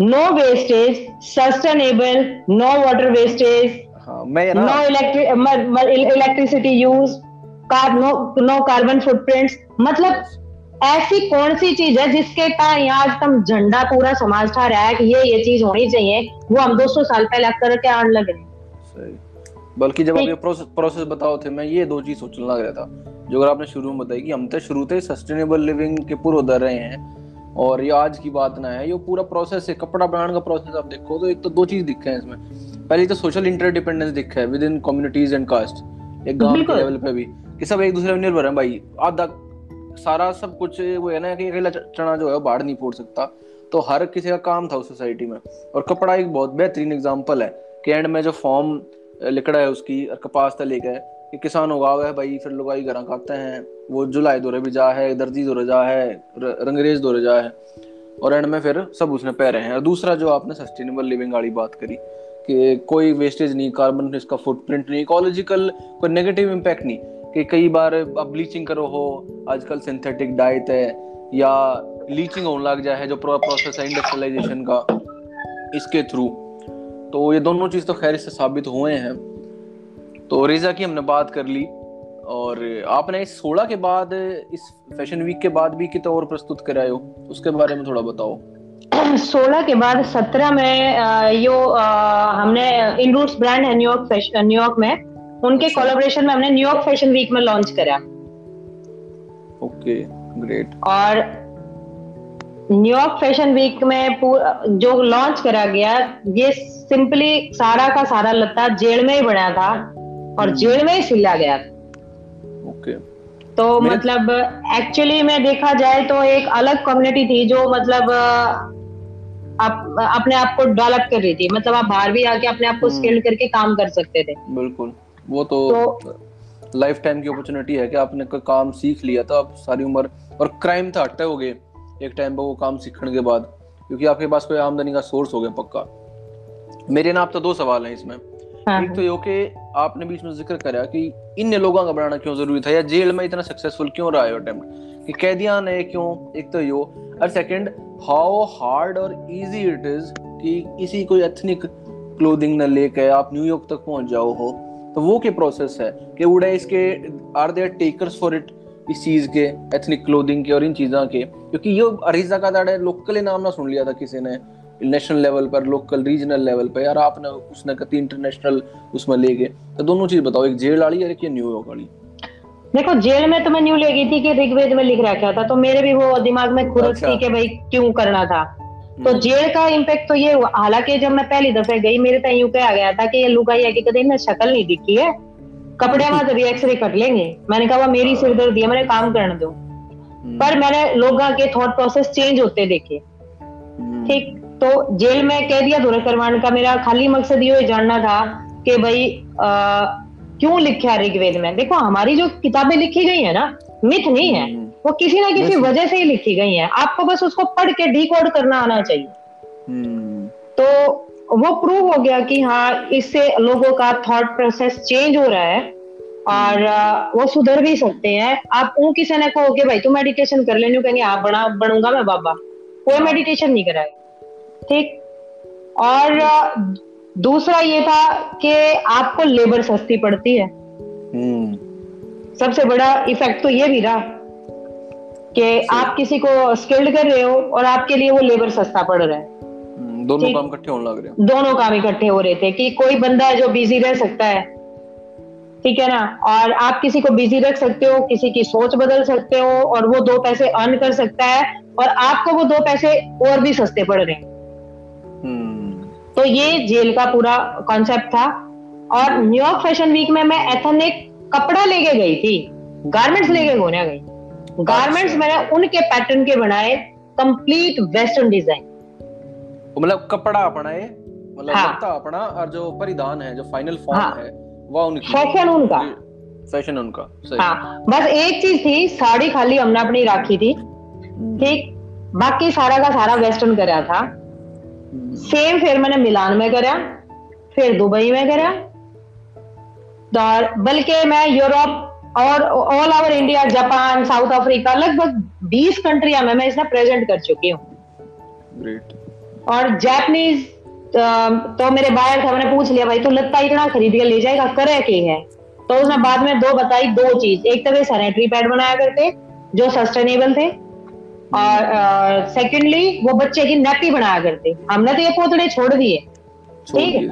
No wastage sustainable no water wastage no electricity use no no carbon footprints मतलब ऐसी कौन सी चीज़ है जिसके ताई आज तुम झंडा पूरा समाज ठा रहा है कि ये ये चीज़ होनी चाहिए वो हम 200 साल पहले करके आने लगे सही। बल्कि जब आप ये प्रोसेस प्रोसेस बताओ थे मैं ये दो चीज़ सोचने लग रहा था जो अगर आपने शुरू में बताई कि हम तो शुरू से सस्टेनेबल लिविंग के पूरे उधर रहे हैं और ये आज की बात ना है ये पूरा प्रोसेस है कपड़ा बनाने का प्रोसेस आप देखो तो एक तो दो चीज़ दिखे हैं इसमें। पहले तो सोशल इंटरडिपेंडेंस दिखा है within communities and caste एक गाँव के लेवल पे भी कि सब एक दूसरे पर निर्भर है भाई। आधा सारा सब कुछ वो है ना कि अकेला चना जो है बाहर नहीं फोड़ सकता। तो हर किसी का काम था उस सोसाइटी में। और कपड़ा एक बहुत बेहतरीन एग्ज़ाम्पल है कि एंड में जो फॉर्म लिकड़ा है उसकी और कपास तक लेकर कि किसान उगाव है भाई फिर लुगाई घर खाते हैं। वो जुलाई दौरे भी जा है दर्जी दौरे जा है रंगरेज दौरे जा है। और एंड में फिर सब उसने पैरे हैं। और दूसरा जो आपने सस्टेनेबल लिविंग वाली बात करी कि कोई वेस्टेज नहीं कार्बन इसका फुटप्रिंट नहीं इकोलॉजिकल कोई नेगेटिव इम्पैक्ट नहीं कि कई बार अब ब्लीचिंग करो हो, आजकल सिंथेटिक डाइट है, या लीचिंग होने लग जाए, जो पूरा प्रोसेस है इंडस्ट्रियलाइजेशन का, इसके थ्रू तो ये दोनों चीज़ तो खैर इससे साबित हुए हैं। तो रेजा की हमने बात कर ली, और आपने इस सोलह के बाद, इस फ़ैशन वीक के बाद भी कितना और प्रस्तुत कराए हो, उसके बारे में थोड़ा बताओ। सोलह के बाद सत्रह में यो हमने इनरूट्स ब्रांड है New York fashion New York में उनके कोलैबोरेशन अच्छा। में हमने न्यूयॉर्क फ़ैशन वीक में लॉन्च करा ओके ग्रेट और न्यूयॉर्क फ़ैशन वीक में जो लॉन्च करा गया ये सिंपली सारा का सारा लत्ता जेल में ही बना था और हम्म। जेल में ही सिला गया ओके तो मतलब एक्चुअली में देखा जाए तो एक अलग कम्युनिटी थी जो मतलब आप अपने आप को डेवलप कर रही थी। मतलब आप बाहर भी आके अपने आप को स्किल हम्म। करके काम कर सकते थे। बिल्कुल। वो तो, तो लाइफ टाइम की अपॉर्चुनिटी है कि आपने कोई काम सीख लिया था आप सारी उम्र और क्राइम था हटे हो गए। एक टाइम पर वो काम सीखने के बाद। क्योंकि आपके पास कोई आमदनी का सोर्स हो गया पक्का। मेरे ना आप तो दो सवाल हैं इसमें। हाँ, एक तो हाँ। ये कि आपने बीच में ज़िक्र करा कि इन लोगों का बनाना क्यों ज़रूरी था? या जेल में इतना सक्सेसफुल क्यों रहा है अटेम्प्ट कि कैदियाँ ने क्यों, एक तो यो, और सेकंड हाउ हार्ड और इजी इट इज़ कि किसी कोई एथनिक क्लोथिंग न लेके आप न्यूयॉर्क तक पहुँच जाओ हो। तो वो क्या प्रोसेस है? कि उड़े इसके are there takers for it इस चीज़ के एथनिक क्लोथिंग के और इन चीज़ों के? क्योंकि ये अरीजा का लोकल नाम ना सुन लिया था किसी ने। नेशनल लेवल पर लोकल रीजनल लेवल पर यार आपने उसने कती इंटरनेशनल उसमें ले गए। तो दोनों चीज़ बताओ एक जेल वाली और एक न्यूयॉर्क वाली। देखो जेल में तो मैं न्यू ले गई थी कि ऋग्वेद में लिख रखा था तो मेरे भी वो दिमाग में खुरक अच्छा। थी कि भाई क्यों करना था। तो हम्म। जेल का इम्पैक्ट तो ये हुआ हालाँकि जब मैं पहली दफे गई मेरे तो यूँ कहा गया था कि ये लुगाई है कि कभी मैं शक्ल नहीं दिखी है। कपड़े वहाँ से एक्सरे कर लेंगे। मैंने कहा मेरी सिर दर्द है मैंने काम करने दो। हम्म। पर मैंने लोगों के थॉट प्रोसेस चेंज होते देखे। हम्म। ठीक तो जेल में कह दिया दूर करवाने का मेरा खाली मकसद ये जानना था कि भाई आ, क्यों लिखा ऋग्वेद में? देखो हमारी जो किताबें लिखी गई है ना मिथ नहीं है। वो किसी ना किसी वजह से ही लिखी गई है। आपको बस उसको पढ़ के डिकोड करना आना चाहिए। हम्म। तो वो प्रूव हो गया कि हाँ इससे लोगों का थॉट प्रोसेस चेंज हो रहा है और हम्म। वो सुधर भी सकते हैं। आप वो किसी ने कहो कि भाई तू मेडिटेशन कर लेनी कहेंगे आप बना बनूँगा मैं बाबा। कोई मेडिटेशन नहीं कराएगा ठीक। और दूसरा ये था कि आपको लेबर सस्ती पड़ती है। हम्म। सबसे बड़ा इफ़ेक्ट तो ये भी रहा कि आप किसी को स्किल्ड कर रहे हो और आपके लिए वो लेबर सस्ता पड़ रहा है। हम्म, दोनों काम इकट्ठे होने लग रहे हैं। दोनों काम इकट्ठे हो रहे थे कि कोई बंदा है जो बिज़ी रह सकता है ठीक है ना? और आप किसी को बिज़ी रख सकते हो किसी की सोच बदल सकते हो और वो दो पैसे अर्न कर सकता है और आपको वो दो पैसे और भी सस्ते पड़ रहे हैं। हम्म। तो ये जेल का पूरा कॉन्सेप्ट था। और न्यूयॉर्क फ़ैशन वीक में मैं एथनिक कपड़ा लेके गई थी। गारमेंट्स लेके घूमने गई। गारमेंट्स अच्छा। मैंने उनके पैटर्न के बनाए। कंप्लीट वेस्टर्न डिज़ाइन मतलब कपड़ा है मतलब हाँ. अपना और जो परिधान है जो फाइनल फॉर्म हाँ. है वह उनकी। फ़ैशन उनका। फ़ैशन उनका। सही। हाँ। बस एक चीज़ थी साड़ी खाली हमने अपनी राखी थी। ठीक। बाकी सारा का सारा वेस्टर्न करा था। सेम। फिर मैंने मिलान में करा फिर दुबई में करा। बल्कि मैं यूरोप और all over India Japan South Africa लगभग 20 कंट्रिया में मैं इसमें प्रेजेंट कर चुकी हूँ। और जैपनीज तो मेरे बायर था मैंने पूछ लिया भाई तू तो लत्ता इतना खरीद के ले जाएगा करे के है? तो उसने बाद में दो बताई दो चीज़। एक तो वे सैनिटरी पैड बनाया करते जो सस्टेनेबल थे और सेकंडली वो बच्चे की नैपी बनाया करते। हमने तो ये पोतड़े छोड़ दिए। ठीक है?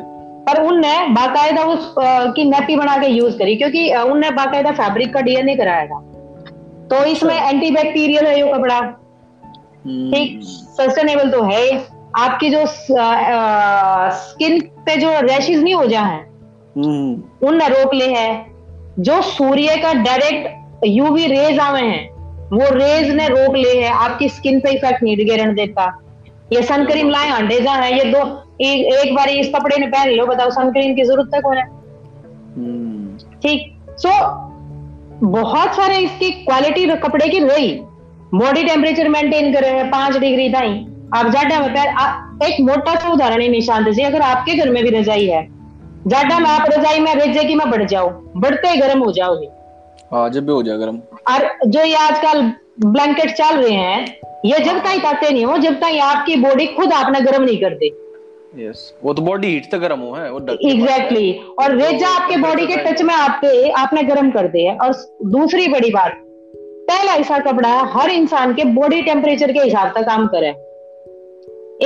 पर उनने बाकायदा उस की नैपी बना के यूज़ करी क्योंकि उनने बाकायदा फैब्रिक का डीएनए कराया था। तो इसमें एंटीबैक्टीरियल है ये कपड़ा। ठीक? सस्टेनेबल तो है आपकी जो स्किन पे जो रैशेज नहीं हो जाए हम्म। उनने रोक ले है। जो सूर्य का डायरेक्ट यूवी रेज आवे हैं वो रेज ने रोक ले है। आपकी स्किन पे इफ़ेक्ट नहीं गिरने देता। ये सनक्रीम लाए अंडे जा है। ये दो एक, एक बार इस कपड़े ने पहन लो बताओ सनक्रीम की ज़रूरत तक होना हम्म। ठीक। सो बहुत सारे इसकी क्वालिटी कपड़े की रही बॉडी टेम्परेचर मेंटेन करे है पाँच डिग्री ताई। आप जाडा में पैर एक मोटा सा उदाहरण है निशांत जी अगर आपके घर में भी रजाई है जाडा में आप रजाई में रेजे की मैं बढ़ जाओ बढ़ते गर्म हो जाओगे। हाँ जब भी हो जाए गर्म। और जो ये आजकल ब्लैंकेट चल रहे हैं ये जब तक ताते नहीं हो जब तक आपकी बॉडी खुद आपने गर्म नहीं कर दे यस वो तो बॉडी हीट तक गर्म हो है वो एग्जैक्टली exactly. और रेजा आपके बॉडी के टच में आपके आपने गर्म कर दे और दूसरी बड़ी बात पहला ऐसा कपड़ा है हर इंसान के बॉडी टेम्परेचर के हिसाब से काम करे।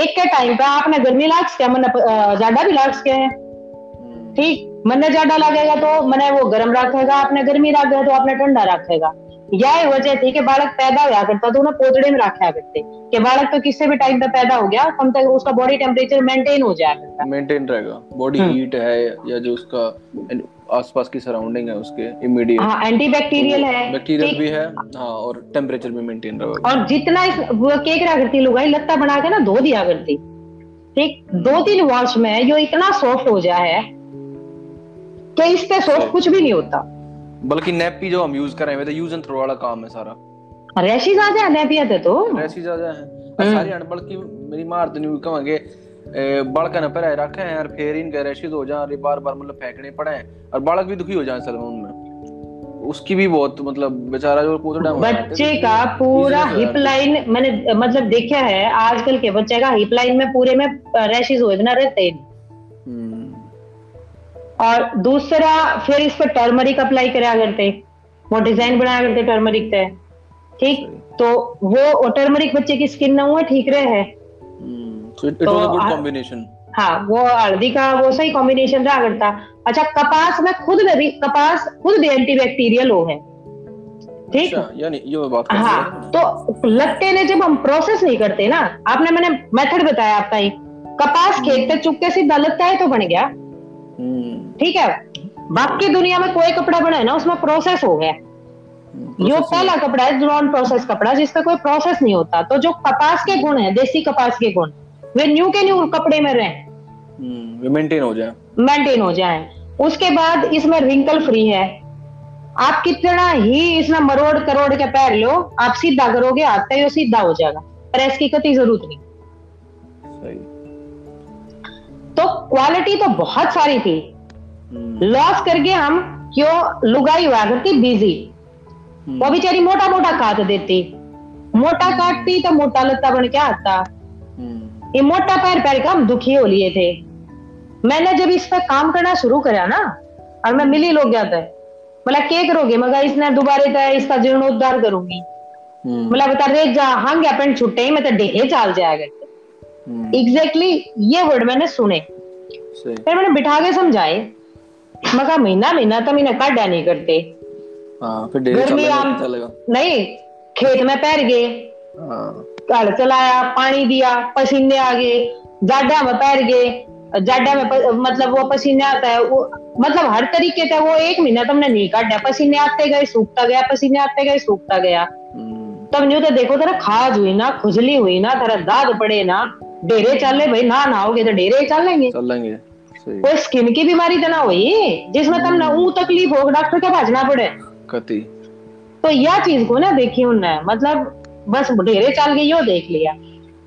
एक के टाइम पे आपने गर्मी लाग के मैंने ज़्यादा भी लाग के है। हम्म। ठीक? मैंने ज़्यादा लगेगा तो मैंने वो गर्म रखेगा आपने गर्मी रखेगा तो आपने ठंडा रखेगा। यह वजह थी कि बालक पैदा हुआ करता तो उन्हें पोतड़े में रखा करते। कि बालक तो किसी भी टाइम पे पैदा हो गया कम तक उसका बॉडी टेम्परेचर मेंटेन हो जाया करता। मेंटेन रहेगा। Body heat hmm. है या जो उसका आसपास की सराउंडिंग है उसके इमीडिएट हाँ एंटी बैक्टीरियल है बैक्टीरियल भी है हाँ और टेम्परेचर भी मेंटेन रहेगा। और जितना इस वो केक रहा करती लुगाई लत्ता बना के ना धो दिया करती। ठीक दो तीन वॉश में जो इतना सॉफ्ट हो जाए है इस पे सॉफ्ट कुछ भी नहीं होता। बल्कि नैपी जो हम यूज़ कर रहे हैं तो यूज़ एंड थ्रो वाला काम है सारा। रैशेस आ जाए नैपी आते तो। रैशेस आ जाए सारी अनबल की मेरी मार तो नहीं कहेंगे बालक ने पहले रखे हैं और फिर इनके रैशेस हो जाए बार बार मतलब फेंकने पड़े हैं। और बालक भी दुखी हो जाए में उनमें। उसकी भी बहुत मतलब बेचारा जो पूरा बच्चे का पूरा हिप लाइन मैंने मतलब देखा है आजकल के बच्चे का हिप लाइन में पूरे में रैशेस हो इतना रहते हैं और दूसरा फिर इस पर टर्मरिक अप्लाई करा करते। वो डिज़ाइन बनाया करते टर्मरिक से ठीक? तो वो टर्मरिक बच्चे की स्किन ना हुआ ठीक रहे है। hmm, तो हाँ वो हल्दी का वो सही कॉम्बिनेशन रहा करता। अच्छा कपास में खुद में भी कपास खुद भी एंटी बैक्टीरियल हो है। ठीक? अच्छा, यानी ये बात हाँ तो लत्ते ने जब हम प्रोसेस नहीं करते ना आपने मैंने मेथड बताया आपका ही। कपास खेत पे चुप के सीधा लत्ता है तो बन गया। ठीक है? बाकी दुनिया में कोई कपड़ा बना है ना उसमें प्रोसेस हो गया। यो पहला कपड़ा है नॉन प्रोसेस कपड़ा जिसका कोई प्रोसेस नहीं होता। तो जो कपास के गुण है देसी कपास के गुण वे न्यू के न्यू कपड़े में रहे। मेंटेन हो जाए। मेंटेन हो जाए। उसके बाद इसमें रिंकल फ्री है। आप कितना ही इसमें मरोड़ करोड़ के पैर लो आप सीधा करोगे आता ही सीधा हो जाएगा। प्रेस की कति ज़रूरत नहीं। तो क्वालिटी तो बहुत सारी थी। लॉस करके हम क्यों लुगाई हुआ करती बिज़ी हम्म। वो बेचारी मोटा मोटा काट देती। मोटा काटती तो मोटा लत्ता बन के आता। हम्म। ये मोटा पैर पैर का हम दुखी हो लिए थे। मैंने जब इस पर काम करना शुरू करा ना और मैं मिली लोग जाता है बोला क्या करोगे? मगर इसने दोबारा इसका जीर्णोद्धार करूँगी। हम्म। बोला बता रे जा हाँ गया पेंट छुट्टे मैं तो डेहे चाल जाएगा एग्जैक्टली exactly ये वर्ड मैंने सुने। फिर मैंने बिठा के समझाए। मगर महीना महीना तो मैंने काटा नहीं करते। हाँ, फिर गर्मी आम नहीं खेत में पैर गए। हाँ। चलाया पानी दिया पसीने आ गए। जाडा में पैर गए। जाडा में प, मतलब वो पसीने आता है वो मतलब हर तरीके से वो एक महीना तुमने नहीं काटा। पसीने आते गए सूखता गया पसीने आते गए सूखता गया। हम्म। तब न्यू तो देखो तेरा खाज हुई ना खुजली हुई ना तेरा दाद पड़े ना। डेरे चले भाई ना नहाओगे तो डेरे चल लेंगे। चल लेंगे कोई स्किन की बीमारी तो ना हुई जिसमें तुम ना ऊ तकलीफ़ हो डॉक्टर के भाजना पड़े। कति। तो यह चीज़ को ना देखी उनने मतलब बस ढेरे चाल गई यो देख लिया।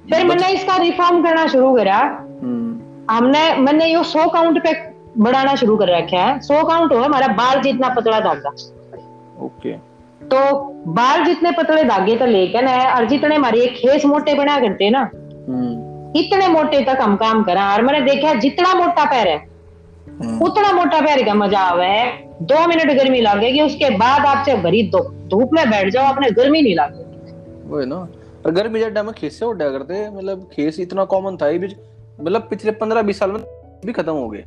फिर मैंने इसका रिफॉर्म करना शुरू करा। हम्म। हमने मैंने यो सौ काउंट पे बढ़ाना शुरू कर रखा है। सौ काउंट हो हमारा बाल जितना पतला धागा ओके। तो बाल जितने पतले धागे तो लेके ना और जितने हमारे खेस मोटे बना करते ना हम्म। इतने मोटे तक हम काम करा और मैंने देखा जितना मोटा पैर है हम्म। उतना मोटा पैर का मज़ा आवे। है दो मिनट गर्मी लगेगी उसके बाद आपसे भरी धूप। में बैठ जाओ अपने गर्मी नहीं लगेगी वो है ना। और गर्मी जब में खेस से उड़ा करते मतलब खेस इतना कॉमन था मतलब पिछले पंद्रह बीस साल में भी खत्म हो गए।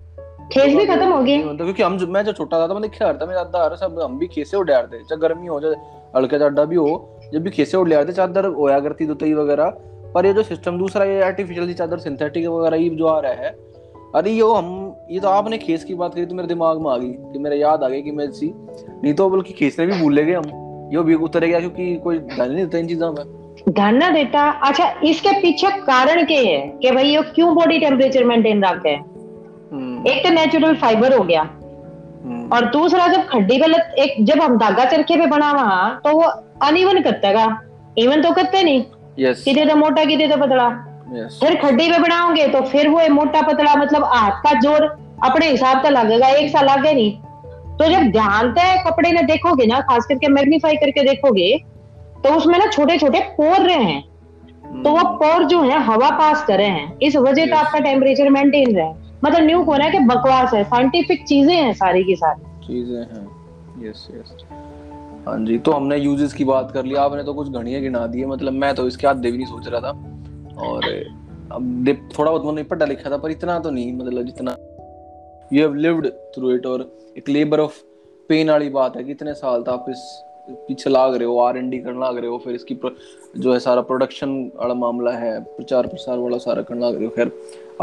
खेस भी खत्म हो गए। मतलब क्योंकि हम मैं जो छोटा था तो मैं देखा था मेरा दादा सब हम भी खेसे उड़ थे चाहे गर्मी हो जाए हल्का चाडा भी हो जब भी खेसे उड़ थे चादर होया करती दुतई वगैरह पर ये जो सिस्टम दूसरा ये आर्टिफिशियल चादर सिंथेटिक वगैरह ये जो आ रहा है अरे ये हम ये तो आपने खेस की बात करी तो मेरे दिमाग में आ गई कि मेरे याद आ गई कि मैं सी नहीं तो बल्कि खेस ने भी भूल गए हम। ये भी उतर गया क्योंकि कोई ध्यान नहीं देता इन चीज़ों में। ध्यान ना देता? अच्छा इसके पीछे कारण क्या है कि भाई ये क्यों बॉडी टेम्परेचर मेंटेन रखते हैं? हम्म। एक तो नेचुरल फाइबर हो गया। हम्म। और दूसरा जब खड्डी गलत एक जब हम धागा चरखे पे बना वहाँ तो वो अनइवन करता है इवन तो करते नहीं। Yes. कितने तो मोटा कितने तो पतला। Yes. फिर खड्डी पे बनाओगे तो फिर वो मोटा पतला मतलब हाथ का ज़ोर अपने हिसाब से लगेगा एक साल आगे नहीं। तो जब ध्यान से कपड़े में देखोगे ना खास करके मैग्नीफाई करके देखोगे तो उसमें ना छोटे छोटे पोर रहे हैं। तो वो पोर हम्म। जो है हवा पास कर रहे हैं। इस वजह से आपका टेम्परेचर मेंटेन रहे। मतलब न्यू रहा है कि बकवास है। साइंटिफिक चीज़ें हैं सारी की सारी। चीज़ें हैं। यस यस हाँ जी तो हमने यूजेस की बात कर ली। आपने तो कुछ घड़ियाँ गिना दी मतलब मैं तो इसके आधे भी नहीं सोच रहा था। और अब थोड़ा बहुत मैंने पढ़ा लिखा था पर इतना तो नहीं मतलब जितना you have lived through it और एक लेबर ऑफ़ पेन वाली बात है कितने साल था आप इस पीछे लाग रहे हो आर एन डी करना लग रहे हो फिर इसकी जो है सारा प्रोडक्शन वाला मामला है प्रचार प्रसार वाला सारा करना लग रहे हो। खैर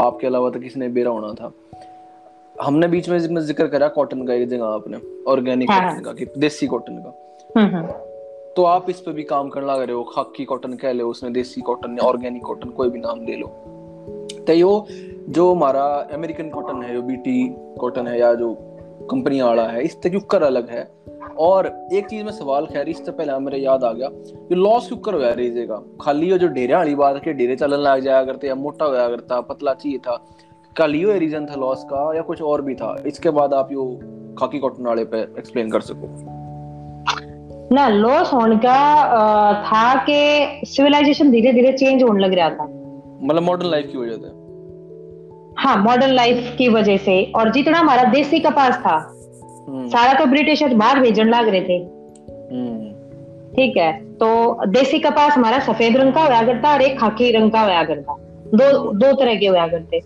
आपके अलावा तो किसी ने बेरा होना था। हमने बीच में ज़िक्र करा कॉटन का एक जगह आपने ऑर्गेनिक हाँ, कॉटन का कि देसी कॉटन का। तो आप इस पे भी काम करने लग रहे हो, खाकी कॉटन कह लो उसमें देसी कॉटन या ऑर्गेनिक कॉटन कोई भी नाम ले लो। तो यो, जो हमारा अमेरिकन कॉटन है जो बीटी कॉटन है या जो कंपनी वाला है इससे क्यों कर अलग है। और एक चीज़ में सवाल, खैर इससे पहले मेरे याद आ गया, ये लॉस क्यों करो यार रेजे का खाली जो डेरे वाली बात है डेरे चलन लग जाया करते या मोटा होया करता, पतला चाहिए था कल यो रीजन था लॉस का या कुछ और भी था, इसके बाद आप यो खाकी कॉटन वाले पे एक्सप्लेन कर सको। ना लॉस होने का था कि सिविलाइजेशन धीरे धीरे चेंज होने लग रहा था। मतलब मॉडर्न लाइफ की वजह से। हाँ मॉडर्न लाइफ की वजह से। और जितना हमारा देसी कपास था हम्म। सारा तो ब्रिटिश बाहर भेजन लाग रहे थे। हम्म। ठीक है तो देसी कपास हमारा सफ़ेद रंग का हुआ करता और एक खाकी रंग का होया करता। दो दो तरह के हुआ करते।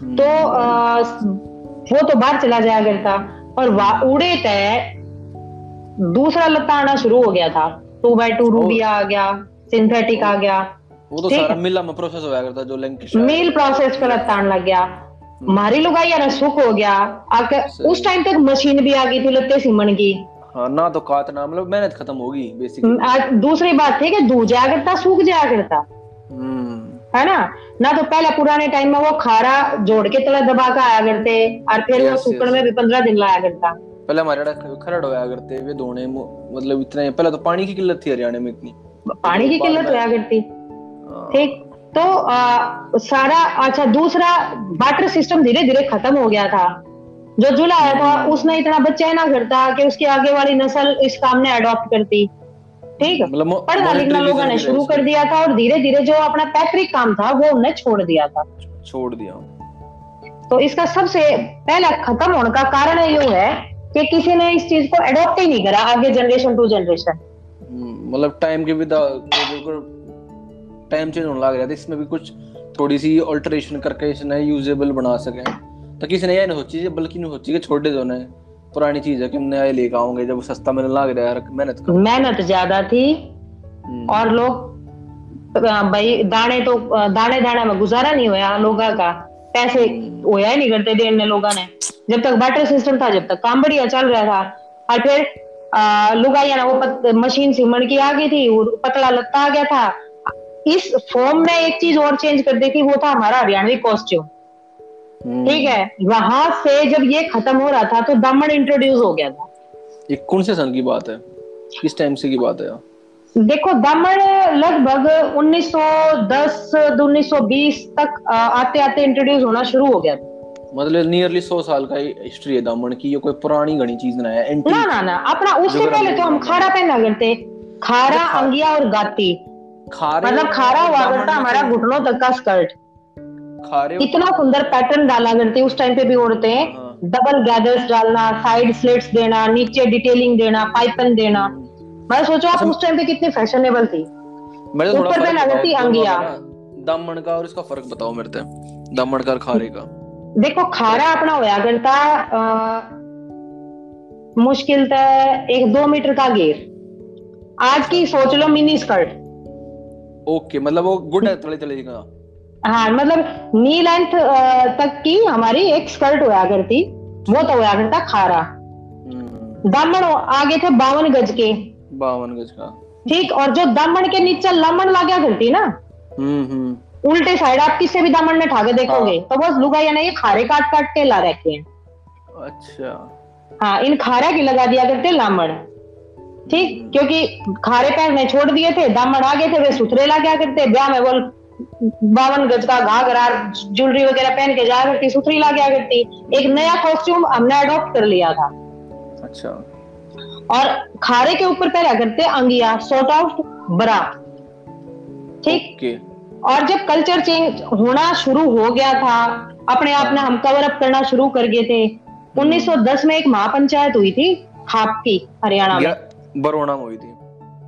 हम्म। तो आ, वो तो बाहर चला जाया करता। और उड़े तय दूसरा लता आना शुरू हो गया था। टू बाई टू रूबी आ गया सिंथेटिक आ गया। वो तो सारा मिल में प्रोसेस होया करता जो मिल प्रोसेस पर लत्ता आने लग गया। मारी लुगाई ना सुख हो गया। उस टाइम तक मशीन भी आ गई थी लत्ते सिमन की। हाँ ना तो ना मतलब मेहनत खत्म होगी बेसिकली हम्म, दूसरी बात थी कि दूध जाया करता सूख जाया करता। हम्म। है ना? ना तो पहले पुराने टाइम में वो खारा जोड़ के तले दबा के आया करते और फिर वो सूखने में भी पंद्रह दिन लाया करता। पहले हमारे खरड़ होया करते वे धोने मतलब इतने पहले तो पानी की किल्लत थी हरियाणा में इतनी। पानी की किल्लत होया करती। हाँ। ठीक तो आ, सारा अच्छा दूसरा वाटर सिस्टम धीरे धीरे खत्म हो गया था। जो जुला आया था उसने इतना बच्चा ना करता कि उसकी आगे वाली नस्ल इस काम ने अडॉप्ट करती। ठीक मतलब पढ़ना लिखना लोगों ने शुरू कर दिया था और धीरे धीरे जो अपना पैतृक काम था वो उन्हें छोड़ दिया था। छोड़ दिया। तो इसका सबसे पहला खत्म होने का कारण ये है कि किसी ने इस चीज़ को अडॉप्ट ही नहीं करा आगे जनरेशन टू जनरेशन मतलब टाइम के विद टाइम चेंज होने लग रहा था इसमें भी कुछ थोड़ी सी ऑल्टरेशन करके इसे यूजेबल बना सके। तो किसी ने यह नहीं सोची बल्कि नहीं सोची कि छोटे दो ने पुरानी चीज़ है कि हमने ये लेकर आओगे जब सस्ता मिलने लग रहा है मेहनत मेहनत ज़्यादा थी हम्म। और लोग भाई दाने तो दाने दाने में गुजारा नहीं हुआ लोगों का। पैसे हम्म। होया ही नहीं करते देने लोगों ने। जब तक बैटर सिस्टम था जब तक काम बढ़िया चल रहा था। और फिर लुगाइया ना वो मशीन सिमण की आ गई थी पतला लत्ता आ गया था। इस फॉर्म में एक चीज़ और चेंज कर दी थी वो था हमारा हरियाणवी कॉस्ट्यूम हम्म। ठीक है? वहाँ से जब ये खत्म हो रहा था तो दमन इंट्रोड्यूस हो गया था। ये कौन से सन की बात है। किस टाइम से की बात है। देखो दमन लगभग 1910 1920 तक आते आते इंट्रोड्यूस होना शुरू हो गया। मतलब नियरली सौ साल का हिस्ट्री है दामन की ये कोई पुरानी घनी चीज़ ना है ना ना ना अपना उससे पहले तो हम खारा पहना करते खारा अंगिया और गाती। खारे मतलब खारा हुआ करता हमारा घुटनों तक का स्कर्ट खारे इतना सुंदर पैटर्न डाला करते उस टाइम पे भी औरतें डबल गैदर्स डालना साइड स्लिट्स देना नीचे डिटेलिंग देना पाइपन देना। मैं सोचो आप अच्छा। उस टाइम पे कितनी फैशनेबल थी। ऊपर पे नज़र थी अंगिया। दामन का और इसका फ़र्क बताओ मेरे से दामन का और खारे का। देखो खारा अपना होया करता मुश्किल था एक दो मीटर का घेर आज की सोच लो मिनी स्कर्ट ओके मतलब वो गुड है थोड़ी थोड़ी का हाँ मतलब नी लेंथ तक की हमारी एक स्कर्ट होया करती वो तो हुआ करता खारा। हम्म। दामन आगे थे बावन गज के। बावन गज का। ठीक और जो दामन के नीचे लमन ला गया करती ना हम्म, हम्म। उल्टे साइड आप किसी भी दामन में ठाके देखोगे हाँ। तो बस लुगाइया ने ये खारे काट काट के ला रखे हैं। अच्छा। हाँ इन खारा की लगा दिया करते लामड़ ठीक क्योंकि खारे पैर ने छोड़ दिए थे दामन आगे थे वे सुथरे ला क्या करते ब्याह में बोल बावन गज का घाघरा ज्वेलरी वगैरह पहन के जाया करती सुथरी ला गया करती। एक नया कॉस्ट्यूम हमने अडॉप्ट कर लिया था। अच्छा। और खारे के ऊपर पहला करते अंगिया सॉर्ट ऑफ़ बरा ठीक? और जब कल्चर चेंज होना शुरू हो गया था अपने आप ने हम कवर अप करना शुरू कर गए थे 1910 में एक महापंचायत हुई थी खाप की हरियाणा में। बरोड़ा में हुई थी।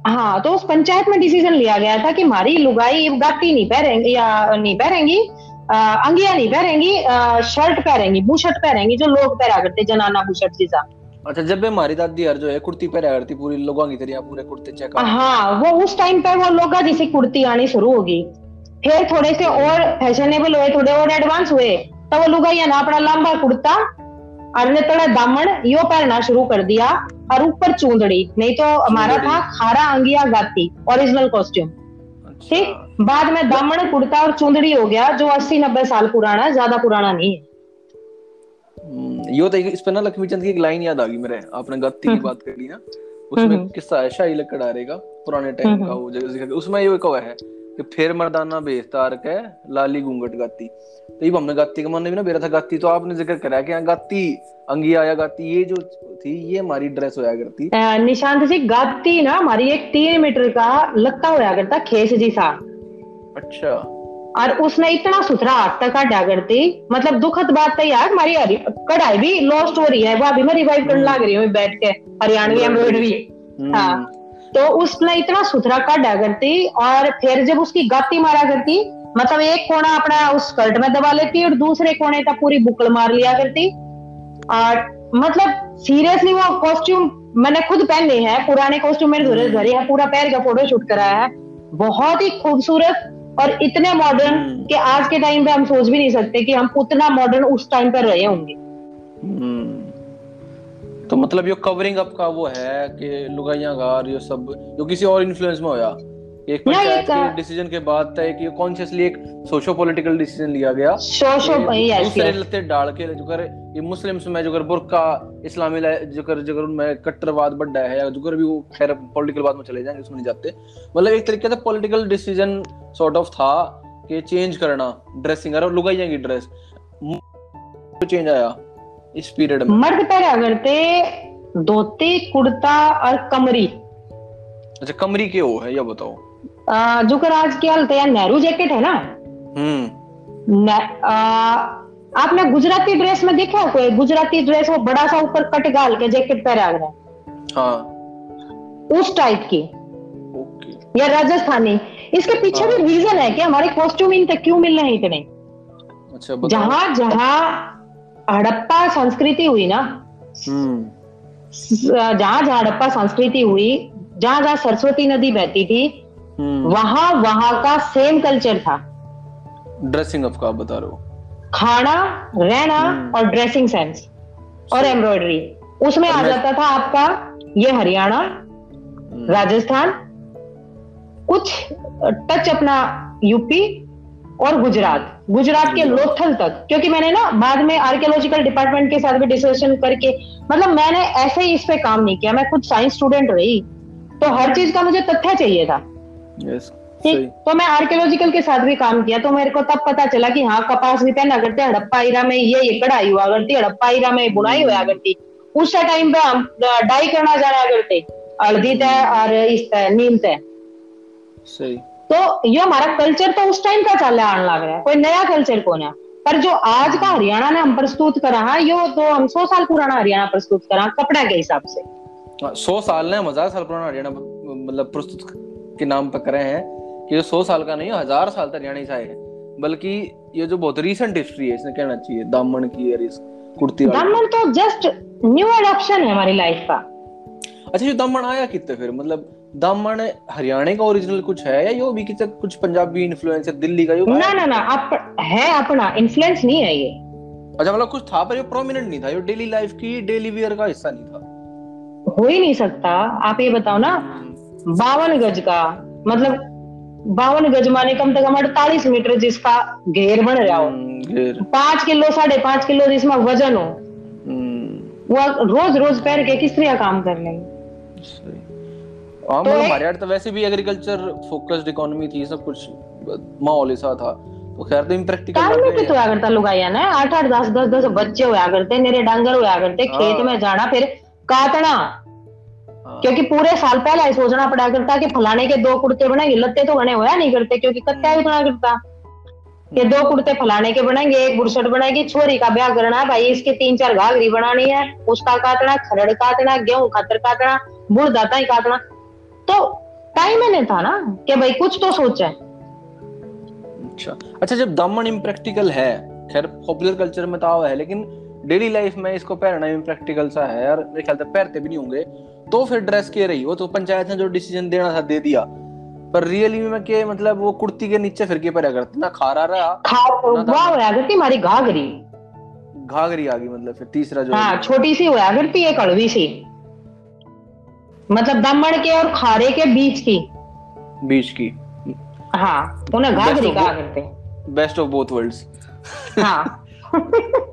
हाँ तो उस पंचायत में डिसीज़न लिया गया था कि हमारी लुगाई गाती नहीं पहरेंगी या नहीं पहरेंगी अंगिया नहीं पहरेंगी शर्ट पहरेंगी बुशर्ट पहरेंगी जो लोग पहरा करते जनाना बुशर्ट जैसा। अच्छा जब भी हमारी दादी यार जो है कुर्ती पहरा करती पूरी लोगों की तरह पूरे कुर्ते चेक हाँ वो उस टाइम पे वो लोग जैसे कुर्ती आनी शुरू होगी। फिर थोड़े से और फैशनेबल हुए थोड़े और एडवांस हुए तो वो लुगाइया ना अपना लंबा कुर्ता और तड़ा दामन यो पहनना शुरू कर दिया और ऊपर चूंदड़ी नहीं तो हमारा था खारा अंगिया गाती ओरिजिनल कॉस्ट्यूम अच्छा। ठीक? बाद में दामन कुर्ता और चूंदड़ी हो गया जो अस्सी नब्बे साल पुराना ज़्यादा पुराना नहीं है। यो तो इस पर ना लक्ष्मी चंद की एक लाइन याद आ गई मेरे आपने गत्ती की हम्म। बात करी ना उसमें हम्म। किस्सा है शाही लकड़ आरेगा पुराने टाइम का वो जगह उसमें ये कहा है कि फिर मर्दाना बेस्तार के लाली घूंघट गाती। तो ये हमने गाती का मन भी ना बेरा था गाती तो आपने ज़िक्र करा कि गाती अंगी आया गाती ये जो थी ये हमारी ड्रेस होया करती। निशांत जी गाती ना हमारी एक तीन मीटर का लत्ता होया करता खेस जी सा। अच्छा। और उसने इतना सुथरा हाथ तक काटा करती मतलब दुखद बात तो यार हमारी कढ़ाई भी लॉस्ट हो रही है। वो अभी मैं रिवाइव करने लग रही हूँ बैठ के हरियाणवी एम्ब्रॉयडरी हम्म। हाँ। तो उसने इतना सुथरा काटा करती और फिर जब उसकी गाती मारा करती मतलब एक कोना अपना उस स्कर्ट में दबा लेती और दूसरे कोने तक पूरी बुकल मार लिया करती। और मतलब सीरियसली वो कॉस्ट्यूम मैंने खुद पहने हैं पुराने कॉस्ट्यूम मेरे घर घर है पूरा पैर का फ़ोटो शूट कराया है। बहुत ही खूबसूरत और इतने मॉडर्न हम्म। कि आज के टाइम पे हम सोच भी नहीं सकते कि हम उतना मॉडर्न उस टाइम पर रहे होंगे हम्म। तो मतलब ये कवरिंग अप का वो है कि लुगाइयाँ गार ये सब जो किसी और इन्फ्लुएंस में होया एक पंचायत के डिसीज़न के बाद तय कि कॉन्शियसली एक सोशो पॉलिटिकल डिसीज़न लिया गया। सोशो लते डाल के जो कर ये मुस्लिम्स में जो कर बुरका इस्लामी जो कर जो कर उनमें कट्टरवाद बढ़ा है या जो कर भी वो खैर पॉलिटिकल बात में चले जाएँगे उसमें नहीं जाते। मतलब एक तरीके से पॉलिटिकल डिसीज़न सॉर्ट ऑफ़ था कि चेंज करना ड्रेसिंग और लुगाइया की ड्रेस चेंज आया इस पीरियड में। मर्द करते धोती कुर्ता और कमरी। अच्छा कमरी के हो है या बताओ। जो कर आज की हालत है नेहरू जैकेट है ना? हम्म। आपने गुजराती ड्रेस में देखा कोई? गुजराती ड्रेस वो बड़ा सा ऊपर कट गाल के जैकेट पहना है। हाँ। उस टाइप की। ओके। या राजस्थानी। इसके पीछे भी रीजन हाँ। है कि हमारे कॉस्ट्यूम इन तक क्यों मिल रहे हैं इतने? अच्छा जहाँ जहाँ हड़प्पा संस्कृति हुई ना हम्म। जहाँ जहाँ हड़प्पा संस्कृति हुई जहाँ जहाँ सरस्वती नदी बहती थी। वहाँ वहाँ का सेम कल्चर था। ड्रेसिंग अप का बता रहे हो। खाना रहना हम्म। और ड्रेसिंग सेंस और एम्ब्रॉयडरी उसमें आ जाता था आपका ये हरियाणा हम्म। राजस्थान कुछ टच अपना यूपी और गुजरात। गुजरात के लोथल तक। क्योंकि मैंने ना बाद में आर्कियोलॉजिकल डिपार्टमेंट के साथ भी डिस्कशन करके मतलब मैंने ऐसे ही इस पे काम नहीं किया। मैं खुद साइंस स्टूडेंट रही तो हर चीज़ का मुझे तथ्य चाहिए था। Yes. ठीक। तो मैं आर्कियोलॉजिकल के साथ भी काम किया तो मेरे को तब पता चला कि हाँ कपास भी पहना करते हड़प्पा ईरा में ये ये कढ़ाई हुआ करती हड़प्पा ईरा में बुनाई हुआ करती उस टाइम पे हम डाई करना जाना करते हल्दी तय और इस तय नीम तय। सही। तो ये हमारा कल्चर तो उस टाइम का चल आने लग रहा है कोई नया कल्चर कौन है? पर जो आज का हरियाणा ने हम प्रस्तुत करा है यो तो हम सौ साल पुराना हरियाणा प्रस्तुत करा कपड़ा के हिसाब से। हाँ, सौ साल ने हज़ार साल पुराना हरियाणा मतलब प्रस्तुत के नाम पर करे हैं कि जो सौ साल का नहीं हज़ार साल तक हरियाणा से आए हैं। बल्कि ये जो बहुत रिसेंट हिस्ट्री है इसने कहना चाहिए दामन की और इस कुर्ती दामन तो जस्ट न्यू एडॉप्शन है हमारी लाइफ का। अच्छा ये दामन आया कितने फिर? मतलब दामन हरियाणा का ओरिजिनल कुछ है या यो भी किसी कुछ पंजाबी इन्फ्लुएंस है दिल्ली का यो ना ना ना अप, है अपना इन्फ्लुएंस नहीं है ये। अच्छा मतलब कुछ था पर ये प्रोमिनेंट नहीं था ये डेली लाइफ की डेली वेयर का हिस्सा नहीं था। हो ही नहीं सकता। आप ये बताओ ना बावन गज का मतलब बावन गज माने कम से कम अड़तालीस मीटर जिसका घेर बन रहा हो। हम्म, पाँच किलो साढ़े पाँच किलो जिसमें वज़न हो हम्म। वो रोज रोज पैर के किस तरह काम कर लेंगे हाँ, तो मतलब हमारे यार तो वैसे भी एग्रीकल्चर फोकस्ड इकोनॉमी थी सब कुछ माहौल ऐसा था। तो खैर तो इम्प्रैक्टिकल काम में भी तो होया करता लुगाइया ना? आठ आठ दस दस दस बच्चे होया करते मेरे डांगर होया करते खेत हाँ। में जाना फिर काटना। क्योंकि पूरे साल पहले ही सोचना पड़ा करता कि फलाने के दो कुर्ते बनेंगे लत्ते तो बने होया नहीं करते, क्योंकि कत्या तो करता। कि दो कुर्ते फलाने के बनेंगे एक बुरसट बनेगी छोरी का ब्याह करना है भाई, इसके तीन चार घाघरी बनानी है, उसका काटना, खरड़ काटना, गेहूँ खातर काटना बुढ़ दाता ही काटना। तो टाइम मैंने था ना कि भाई कुछ तो सोचा। अच्छा अच्छा जब दमन इम्प्रैक्टिकल है, खैर पॉपुलर कल्चर में तो है, लेकिन डेली लाइफ में इसको पहनना इम्प्रैक्टिकल सा है यार। मेरे ख्याल से पहनते भी नहीं होंगे। तो फिर ड्रेस के रही। वो तो पंचायत ने जो डिसीज़न देना था दे दिया। पर रियली में के मतलब वो कुर्ती के नीचे फिर के पर करती? ना खारा रहा वाह होया करती हमारी घाघरी घाघरी आ गई मतलब फिर तीसरा जो हाँ छोटी सी होया करती एक कड़वी सी। मतलब दमन के और खारे के बीच की। बीच की। हाँ उन्हें घाघरी कहा करते बेस्ट ऑफ़ बोथ वर्ल्ड्स हाँ।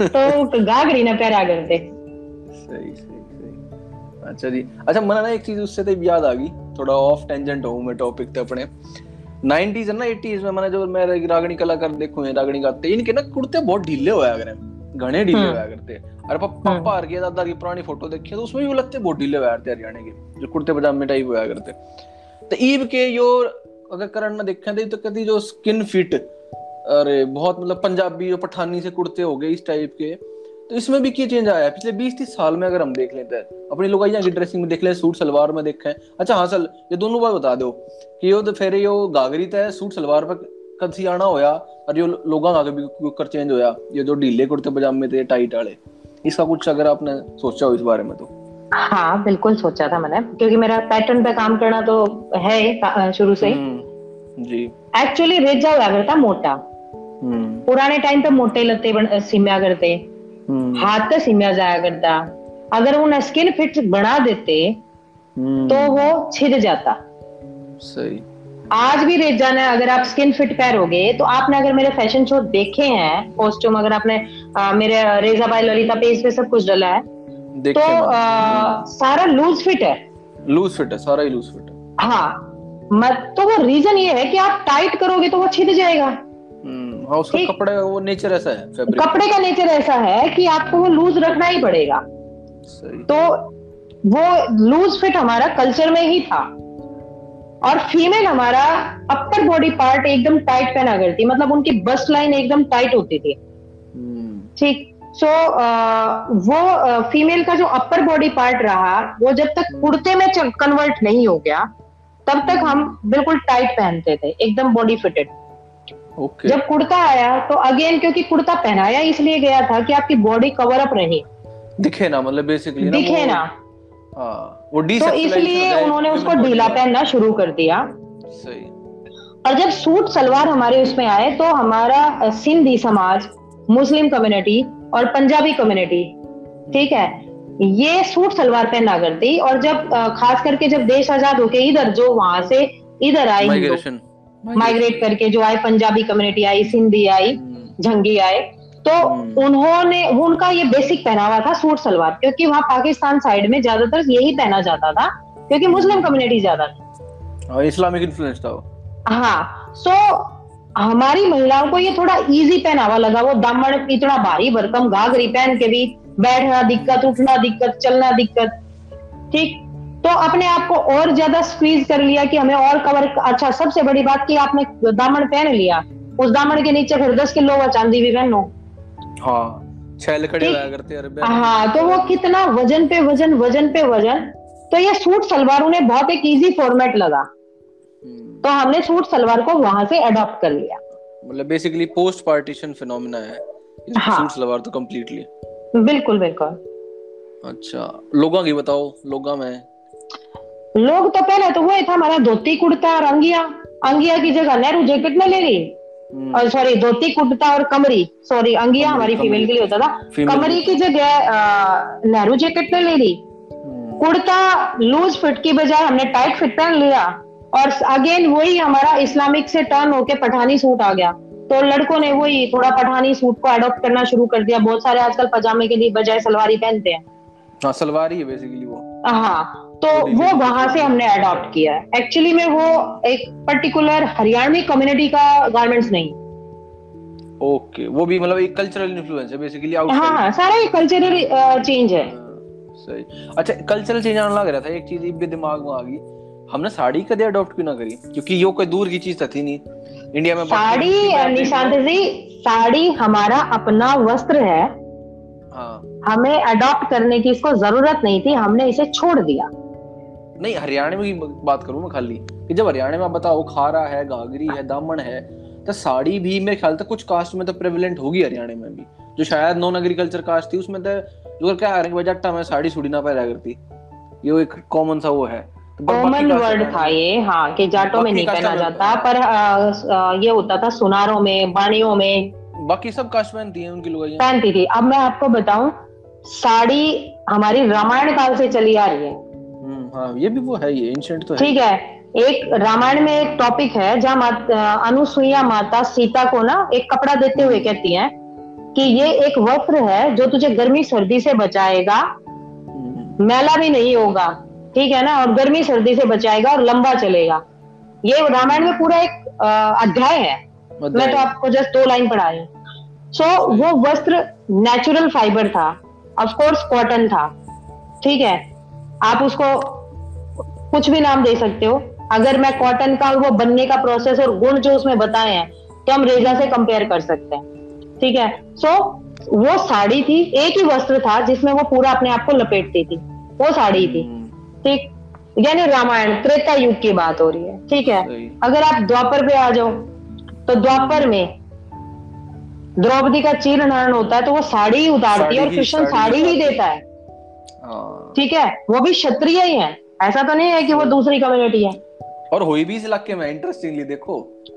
तो घाघरी ने पैरा करते। सही सही सही। अच्छा जी। अच्छा मना ना एक चीज़ उससे तो याद आ गई। थोड़ा ऑफ़ टेंजेंट हूँ मैं टॉपिक पे अपने। 90s है ना 80s में मैंने जो मैं रागनी कलाकार देखूँ रागनी गाते इनके ना कुर्ते बहुत ढीले होया करे घने ढीले हम्म। होया करते अरे पापा हम्म। हर के दादा की पुरानी फ़ोटो देखी तो उसमें भी लगते बहुत ढीले हुआ करते हरियाणा के जो कुर्ते पजामे टाइप हुआ करते तो ईब के यो अगर करण में देखें तो कभी जो स्किन फिट अरे बहुत मतलब पंजाबी जो पठानी से कुर्ते हो गए इस टाइप के। तो इसमें भी क्या चेंज आया? पिछले बीस तीस साल में अगर हम देख लेते हैं अपनी लोग की ड्रेसिंग में देख ले सूट सलवार में देखें। अच्छा हाँ सल ये दोनों बात बता दो कि यो तो फिर यो गागरी तय सूट सलवार पर कद आना होया और यो लोगों आगे भी कर चेंज होया? ये जो ढीले कुर्ते पजामे थे टाइट वाले इसका कुछ अगर आपने सोचा हो इस बारे में तो। हाँ बिल्कुल सोचा था मैंने क्योंकि मेरा पैटर्न पे काम करना तो है शुरू से ही। हम्म, जी। एक्चुअली रेजा हुआ करता मोटा। पुराने टाइम पे मोटे लत्ते सिम्या करते। हम्म। हाथ पे सिम्या जाया करता। अगर वो स्किन फिट बना देते तो वो छिद जाता। सही। आज भी रेजा ने अगर आप स्किन फिट पैरोगे तो आपने अगर मेरे फ़ैशन शो देखे हैं कॉस्ट्यूम अगर आपने आ, मेरे रेजा बाई ललिता पेज पे सब कुछ डाला है तो आ, सारा लूज फिट है। लूज फिट है सारा ही लूज फिट है। हाँ। मत तो वो रीजन ये है कि आप टाइट करोगे तो वो छिद जाएगा। हम्म, हाँ उसका कपड़े का वो नेचर ऐसा है फैब्रिक कपड़े का नेचर ऐसा है कि आपको वो लूज रखना ही पड़ेगा। तो वो लूज फिट हमारा कल्चर में ही था। और फीमेल हमारा अपर बॉडी पार्ट एकदम टाइट पहना करती मतलब उनकी बस्ट लाइन एकदम टाइट होती थी। हम्म। ठीक। सो so, वो फीमेल का जो अपर बॉडी पार्ट रहा वो जब तक हम्म। कुर्ते में कन्वर्ट नहीं हो गया तब तक हम बिल्कुल टाइट पहनते थे एकदम बॉडी फिटेड okay. जब कुर्ता आया तो अगेन क्योंकि कुर्ता पहनाया इसलिए गया था कि आपकी बॉडी कवर अप रहे। दिखे ना मतलब बेसिकली दिखे ना। हाँ, वो डी तो इसलिए उन्होंने उसको ढीला पहनना शुरू कर दिया। सही। और जब सूट सलवार हमारे उसमें आए तो हमारा सिंधी समाज मुस्लिम कम्युनिटी और पंजाबी कम्युनिटी ठीक है ये सूट सलवार पहना करती। और जब खास करके जब देश आज़ाद होके इधर जो वहाँ से इधर आई माइग्रेट करके जो आए पंजाबी कम्युनिटी आई सिंधी आई हम्म। झंगी आए तो हम्म। उन्होंने उनका ये बेसिक पहनावा था सूट सलवार क्योंकि वहाँ पाकिस्तान साइड में ज़्यादातर यही पहना जाता था क्योंकि मुस्लिम कम्युनिटी ज़्यादा थी इस्लामिक इन्फ्लुएंस था हाँ सो हमारी महिलाओं को ये थोड़ा इजी पहनावा लगा वो दामन इतना भारी भरकम घाघरी पहन के भी बैठना दिक्कत उठना दिक्कत चलना दिक्कत ठीक तो अपने आप को और ज़्यादा स्क्वीज कर लिया कि हमें और कवर अच्छा सबसे बड़ी बात कि आपने दामन पहन लिया। उस दामन के नीचे फिर दस किलो चांदी भी पहनो। हाँ छह करते हाँ तो वो कितना वज़न पे वज़न वज़न पे वज़न। तो ये सूट सलवार उन्हें बहुत एक इजी फॉर्मेट लगा। हम्म। तो हमने सूट सलवार को वहाँ से अडॉप्ट कर लिया। मतलब बेसिकली पोस्ट पार्टीशन फिनोमिना है। हाँ। सूट सलवार तो कंप्लीटली बिल्कुल बिल्कुल। अच्छा लोगों की बताओ लोगा में। लोग तो पहले तो वही था हमारा धोती कुर्ता और अंगिया अंगिया की जगह नेहरू जैकेट में ले हम्म। और सॉरी धोती कुर्ता और कमरी। सॉरी अंगिया हमारी फीमेल के लिए होता था। कमरी की जगह नेहरू जैकेट में ले ली। हम्म। कुर्ता लूज फिट की बजाय हमने टाइट फिट पहन लिया। और अगेन वही हमारा इस्लामिक से टर्न होके पठानी सूट आ गया। तो लड़कों ने वही थोड़ा पठानी सूट को अडॉप्ट करना शुरू कर दिया। बहुत सारे आजकल पजामे के लिए बजाय सलवारी पहनते हैं। हाँ सलवारी है बेसिकली वो। हाँ। तो वो वहाँ से हमने अडॉप्ट किया एक्चुअली में वो एक पर्टिकुलर हरियाणवी कम्युनिटी का गारमेंट्स नहीं। ओके वो भी मतलब एक कल्चरल इन्फ्लुएंस है बेसिकली हाँ हाँ सारा एक कल्चरल चेंज है। सही। अच्छा कल्चरल चेंज आने लग रहा था एक चीज़ भी दिमाग में आ गई। हमने साड़ी कदे अडॉप्ट क्यों ना करी? क्योंकि यो कोई दूर की चीज़ थी नहीं। इंडिया में साड़ी निशांत जी साड़ी हमारा अपना वस्त्र है। हाँ। हमें अडॉप्ट करने की इसको ज़रूरत नहीं थी हमने इसे छोड़ दिया। नहीं हरियाणा में की बात करूँ मैं खाली कि जब हरियाणा में आप बताओ खारा है घाघरी है दामन है तो साड़ी भी मेरे ख्याल तक कुछ कास्ट में तो प्रेवलेंट होगी हरियाणा में भी। जो शायद नॉन एग्रीकल्चर कास्ट थी उसमें तो जो क्या आ रहे जट्टा में साड़ी सुड़ी ना पहना करती। ये एक कॉमन सा वो है। कॉमन तो वर्ड था ये हाँ कि जाटों में नहीं पहना जाता पर आ, ये होता था सुनारों में बाणियों में। बाकी सब कास्ट पहनती है उनकी लोग पहनती थी। अब मैं आपको बताऊँ साड़ी हमारी रामायण काल से चली आ रही है। हाँ ये भी वो है ये एंशिएंट तो है। ठीक है एक रामायण में एक टॉपिक है जहाँ अनुसुईया माता सीता को ना एक कपड़ा देते हुए कहती हैं कि ये एक वस्त्र है जो तुझे गर्मी सर्दी से बचाएगा। हम्म। मैला भी नहीं होगा ठीक है ना और गर्मी सर्दी से बचाएगा और लंबा चलेगा। ये रामायण में पूरा एक अध्याय है। मैं तो आपको जस्ट दो लाइन पढ़ा रही सो so, वो वस्त्र नेचुरल फाइबर था ऑफकोर्स कॉटन था ठीक है। आप उसको कुछ भी नाम दे सकते हो। अगर मैं कॉटन का वो बनने का प्रोसेस और गुण जो उसमें बताए हैं तो हम रेजा से कंपेयर कर सकते हैं। ठीक है? सो so, वो साड़ी थी एक ही वस्त्र था जिसमें वो पूरा अपने आप को लपेटती थी। वो साड़ी थी। ठीक? यानी रामायण त्रेता युग की बात हो रही है। ठीक है? अगर आप द्वापर पे आ जाओ तो द्वापर में द्रौपदी का चीर हरण होता है तो वो साड़ी ही उतारती है और कृष्ण साड़ी ही। देता है। हाँ। ठीक है? वो भी क्षत्रिय ही है। ऐसा तो नहीं है कि वो दूसरी कम्युनिटी है। और हुई भी इस इलाके में इंटरेस्टिंगली देखो।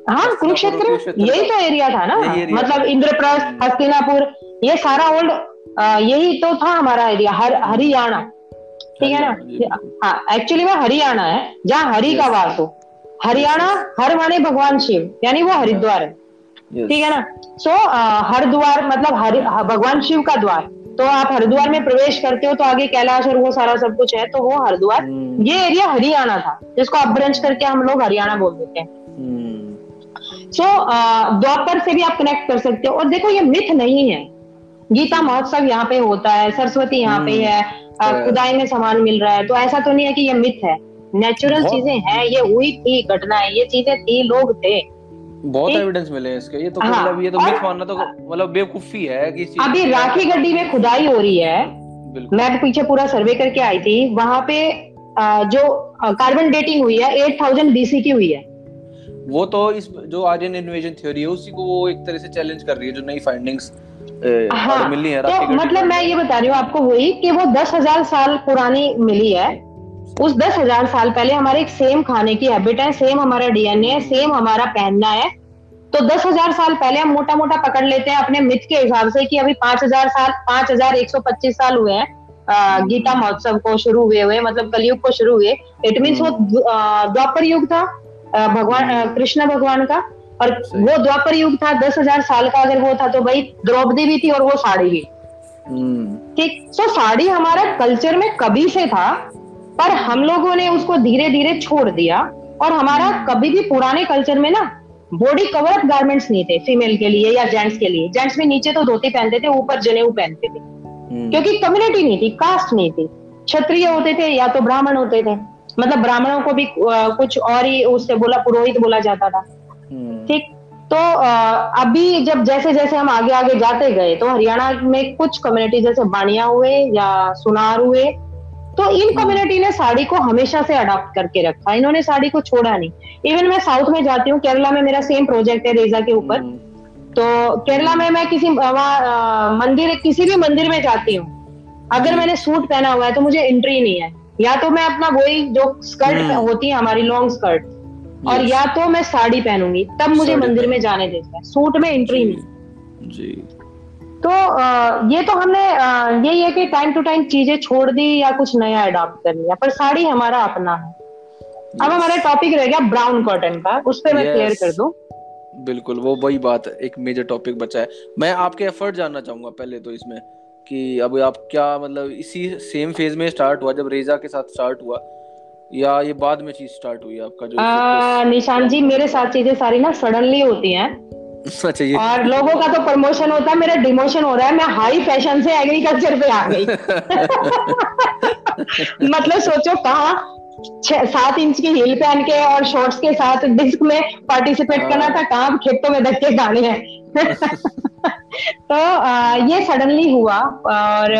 हाँ कुरुक्षेत्र यही तो एरिया था ना। मतलब इंद्रप्रस्थ हम्म। हस्तिनापुर ये सारा ओल्ड यही तो था हमारा एरिया हर हरियाणा। ठीक है ना? हाँ एक्चुअली में हरियाणा है जहाँ हरि का वास हो। हरियाणा हर माने भगवान शिव यानी वो हरिद्वार है। ठीक है ना? सो हरिद्वार मतलब हरि भगवान शिव का द्वार। तो आप हरिद्वार में प्रवेश करते हो तो आगे कैलाश और वो सारा सब कुछ है तो वो हरिद्वार। हम्म। ये एरिया हरियाणा था जिसको ब्रंच करके हम लोग हरियाणा बोल देते हैं। सो हम्म। द्वापर से भी आप कनेक्ट कर सकते हो। और देखो ये मिथ नहीं है। गीता महोत्सव यहाँ पे होता है सरस्वती यहाँ पे हम्म। है खुदाई में सामान मिल रहा है। तो ऐसा तो नहीं है कि ये मिथ है। नेचुरल चीज़ें हैं ये हुई थी घटनाएँ ये चीज़ें थी लोग थे। बहुत एविडेंस मिले इसके। ये तो हाँ, मतलब ये तो मिथ मानना तो मतलब बेवकूफ़ी है कि अभी राखी गड्डी में खुदाई हो रही है। मैं पीछे पूरा सर्वे करके आई थी। वहाँ पे जो कार्बन डेटिंग हुई है एट थाउज़ेंड बीसी की हुई है। वो तो इस जो आर्यन इन्वेजन थ्योरी है उसी को वो एक तरह से चैलेंज कर रही है जो नई फाइंडिंग्स हाँ, मिली है तो मतलब मैं ये बता रही हूँ आपको वही कि वो दस हज़ार साल पुरानी मिली है। उस दस हज़ार साल पहले हमारे एक सेम खाने की हैबिट है सेम हमारा डीएनए है सेम हमारा पहनना है। तो दस हज़ार साल पहले हम मोटा मोटा पकड़ लेते हैं अपने मिथ के हिसाब से कि अभी पाँच हज़ार साल पाँच हज़ार एक सौ पच्चीस साल हुए हैं। गीता महोत्सव को शुरू हुए हुए मतलब कलयुग को शुरू हुए। इट मीन्स वो द्वापर युग था भगवान कृष्ण भगवान का। और वो द्वापर युग था दस हज़ार साल का अगर वो था तो भाई द्रौपदी भी थी और वो साड़ी भी। हम्म। ठीक तो साड़ी हमारा कल्चर में कभी से था पर हम लोगों ने उसको धीरे धीरे छोड़ दिया और हमारा हम्म। कभी भी पुराने कल्चर में ना बॉडी कवर अप गारमेंट्स नहीं थे फीमेल के लिए या जेंट्स के लिए जेंट्स में नीचे तो धोती पहनते थे ऊपर जनेऊ पहनते थे हम्म। क्योंकि कम्युनिटी नहीं थी कास्ट नहीं थी क्षत्रिय होते थे या तो ब्राह्मण होते थे मतलब ब्राह्मणों को भी कुछ और ही उससे बोला पुरोहित बोला जाता था हम्म। ठीक तो अभी जब जैसे जैसे हम आगे आगे जाते गए तो हरियाणा में कुछ कम्युनिटी जैसे बानिया हुए या सुनार हुए तो इन कम्युनिटी हम्म। ने साड़ी को हमेशा से अडॉप्ट करके रखा। इन्होंने साड़ी को छोड़ा नहीं। इवन मैं साउथ में जाती हूँ केरला में मेरा सेम प्रोजेक्ट है रेजा के ऊपर। हम्म। तो केरला में मैं किसी मंदिर किसी भी मंदिर में जाती हूँ। अगर मैंने सूट पहना हुआ है तो मुझे एंट्री नहीं है। या तो मैं अपना वही जो स्कर्ट हम्म। होती है हमारी लॉन्ग स्कर्ट और या तो मैं साड़ी पहनूँगी तब मुझे मंदिर में जाने देता है। सूट में एंट्री नहीं। जी। तो ये तो हमने यही है कि टाइम टू टाइम चीज़ें छोड़ दी या कुछ नया अडॉप्ट कर लिया पर साड़ी हमारा अपना है yes. अब हमारा टॉपिक रह गया ब्राउन कॉटन का उस पर मैं क्लियर yes. कर दू बिल्कुल वो वही बात है एक मेजर टॉपिक बचा है मैं आपके एफर्ट जानना चाहूँगा पहले तो इसमें कि अब आप क्या मतलब इसी सेम फ़ेज़ में स्टार्ट हुआ जब रेजा के साथ स्टार्ट हुआ या ये बाद में चीज़ स्टार्ट हुई आपका जो आ, निशान जी मेरे साथ चीज़ें सारी ना सडनली होती हैं अच्छा ये और लोगों का तो प्रमोशन होता है मेरा डिमोशन हो रहा है मैं हाई फ़ैशन से एग्रीकल्चर पे आ गई। मतलब सोचो कहा सात इंच की हील पहन के और शॉर्ट्स के साथ डिस्क में पार्टिसिपेट करना था कहाँ खेतों में धक्के गाने हैं। तो आ, ये सडनली हुआ और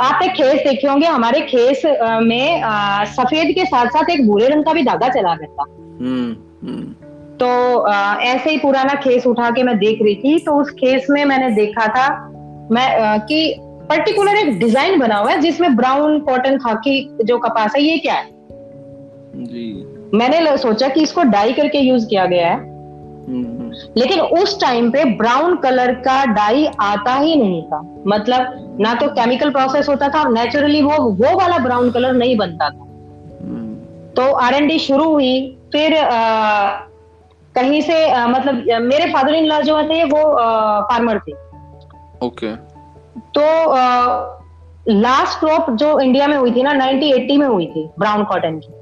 आप एक खेस देखे होंगे हमारे खेस में आ, सफ़ेद के साथ साथ एक भूरे रंग का भी धागा चला था हम्म, हम्म। तो आ, ऐसे ही पुराना खेस उठा के मैं देख रही थी तो उस खेस में मैंने देखा था मैं आ, कि पर्टिकुलर एक डिज़ाइन बना हुआ है जिसमें ब्राउन कॉटन खाकी जो कपास है ये क्या है? जी। मैंने सोचा कि इसको डाई करके यूज़ किया गया है। लेकिन उस टाइम पे ब्राउन कलर का डाई आता ही नहीं था। मतलब ना तो केमिकल प्रोसेस होता था नेचुरली वो वो वाला ब्राउन कलर नहीं बनता था। हम्म। तो आर एन डी शुरू हुई फिर आ, कहीं से आ, मतलब मेरे फादर इन लॉ जो थे वो आ, फार्मर थे। ओके तो लास्ट क्रॉप जो इंडिया में हुई थी ना 1980 में हुई थी ब्राउन कॉटन की।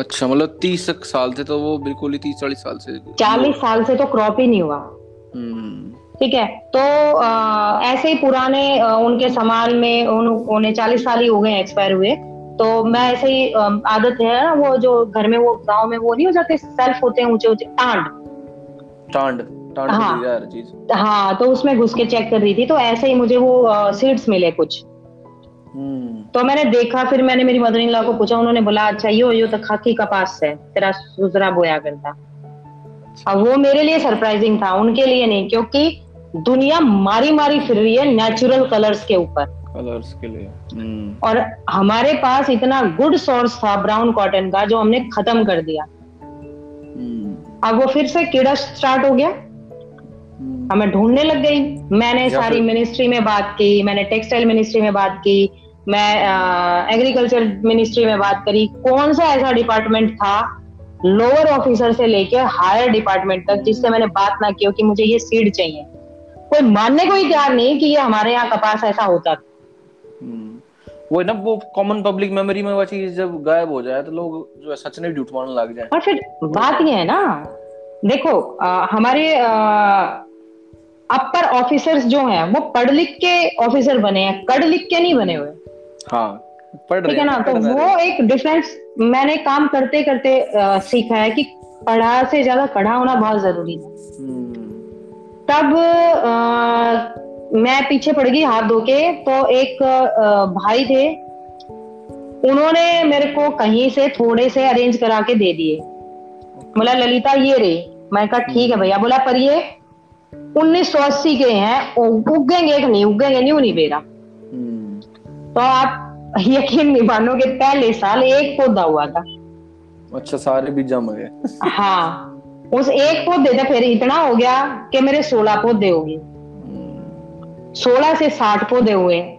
अच्छा मतलब तीस साल से तो वो बिल्कुल ही तीस चालीस साल से चालीस साल से तो क्रॉप ही नहीं हुआ। हम्म। ठीक है? तो आ, ऐसे ही पुराने आ, उनके सामान में उन, उन्हें चालीस साल ही हो गए एक्सपायर हुए। तो मैं ऐसे ही आदत है ना वो जो घर में वो गाँव में वो नहीं हो जाते सेल्फ होते हैं ऊँचे ऊँचे टांड टांड टांड हाँ चीज़। हाँ तो उसमें घुस के चेक कर रही थी तो ऐसे ही मुझे वो सीड्स मिले कुछ। हम्म। तो मैंने देखा फिर मैंने मेरी मदर इन लॉ को पूछा उन्होंने बोला अच्छा यो यो तो खाकी कपास है तेरा सुजरा बोया करता। अब वो मेरे लिए सरप्राइजिंग था उनके लिए नहीं क्योंकि दुनिया मारी मारी फिर रही है नेचुरल कलर्स के ऊपर। कलर्स के लिए। हम्म। और हमारे पास इतना गुड सोर्स था ब्राउन कॉटन का जो हमने खत्म कर दिया। हम्म। अब वो फिर से कीड़ा स्टार्ट हो गया। हमें ढूँढने लग गई। मैंने सारी मिनिस्ट्री में बात की मैंने टेक्सटाइल मिनिस्ट्री में बात की मैं एग्रीकल्चर मिनिस्ट्री में बात करी। कौन सा ऐसा डिपार्टमेंट था लोअर ऑफिसर से लेके हायर डिपार्टमेंट तक जिससे मैंने बात ना की कि मुझे ये सीड चाहिए? कोई मानने को ही तैयार नहीं कि ये हमारे यहाँ कपास ऐसा होता था। वो ना वो कॉमन पब्लिक मेमोरी में वो चीज़ जब गायब हो जाए तो लोग जो है सच नहीं झूठ मानने लग जाए। और फिर बात ये है ना देखो आ, हमारे अपर ऑफिसर्स जो हैं वो पढ़ लिख के ऑफिसर बने हैं कड़ लिख के नहीं बने हुए। हाँ पढ़ ठीक है ना? तो वो एक डिफरेंस मैंने काम करते करते आ, सीखा है कि पढ़ा से ज़्यादा कड़ा होना बहुत ज़रूरी है। हम्म। तब आ, मैं पीछे पड़ गई हाथ धो के तो एक भाई थे। उन्होंने मेरे को कहीं से थोड़े से अरेंज करा के दे दिए। बोला ललिता ये रे। मैं कहा ठीक है भैया। बोला पर ये उन्नीस सौ अस्सी के हैं उगेंगे कि नहीं? उगेंगे नहीं नहीं बेरा? हम्म। तो आप यकीन नहीं मानोगे पहले साल एक पौधा हुआ था। अच्छा सारे भी जम गए। हाँ। उस एक पौधे से फिर इतना हो गया कि मेरे सोलह पौधे हो गए। सोलह से साठ पौधे हुए हैं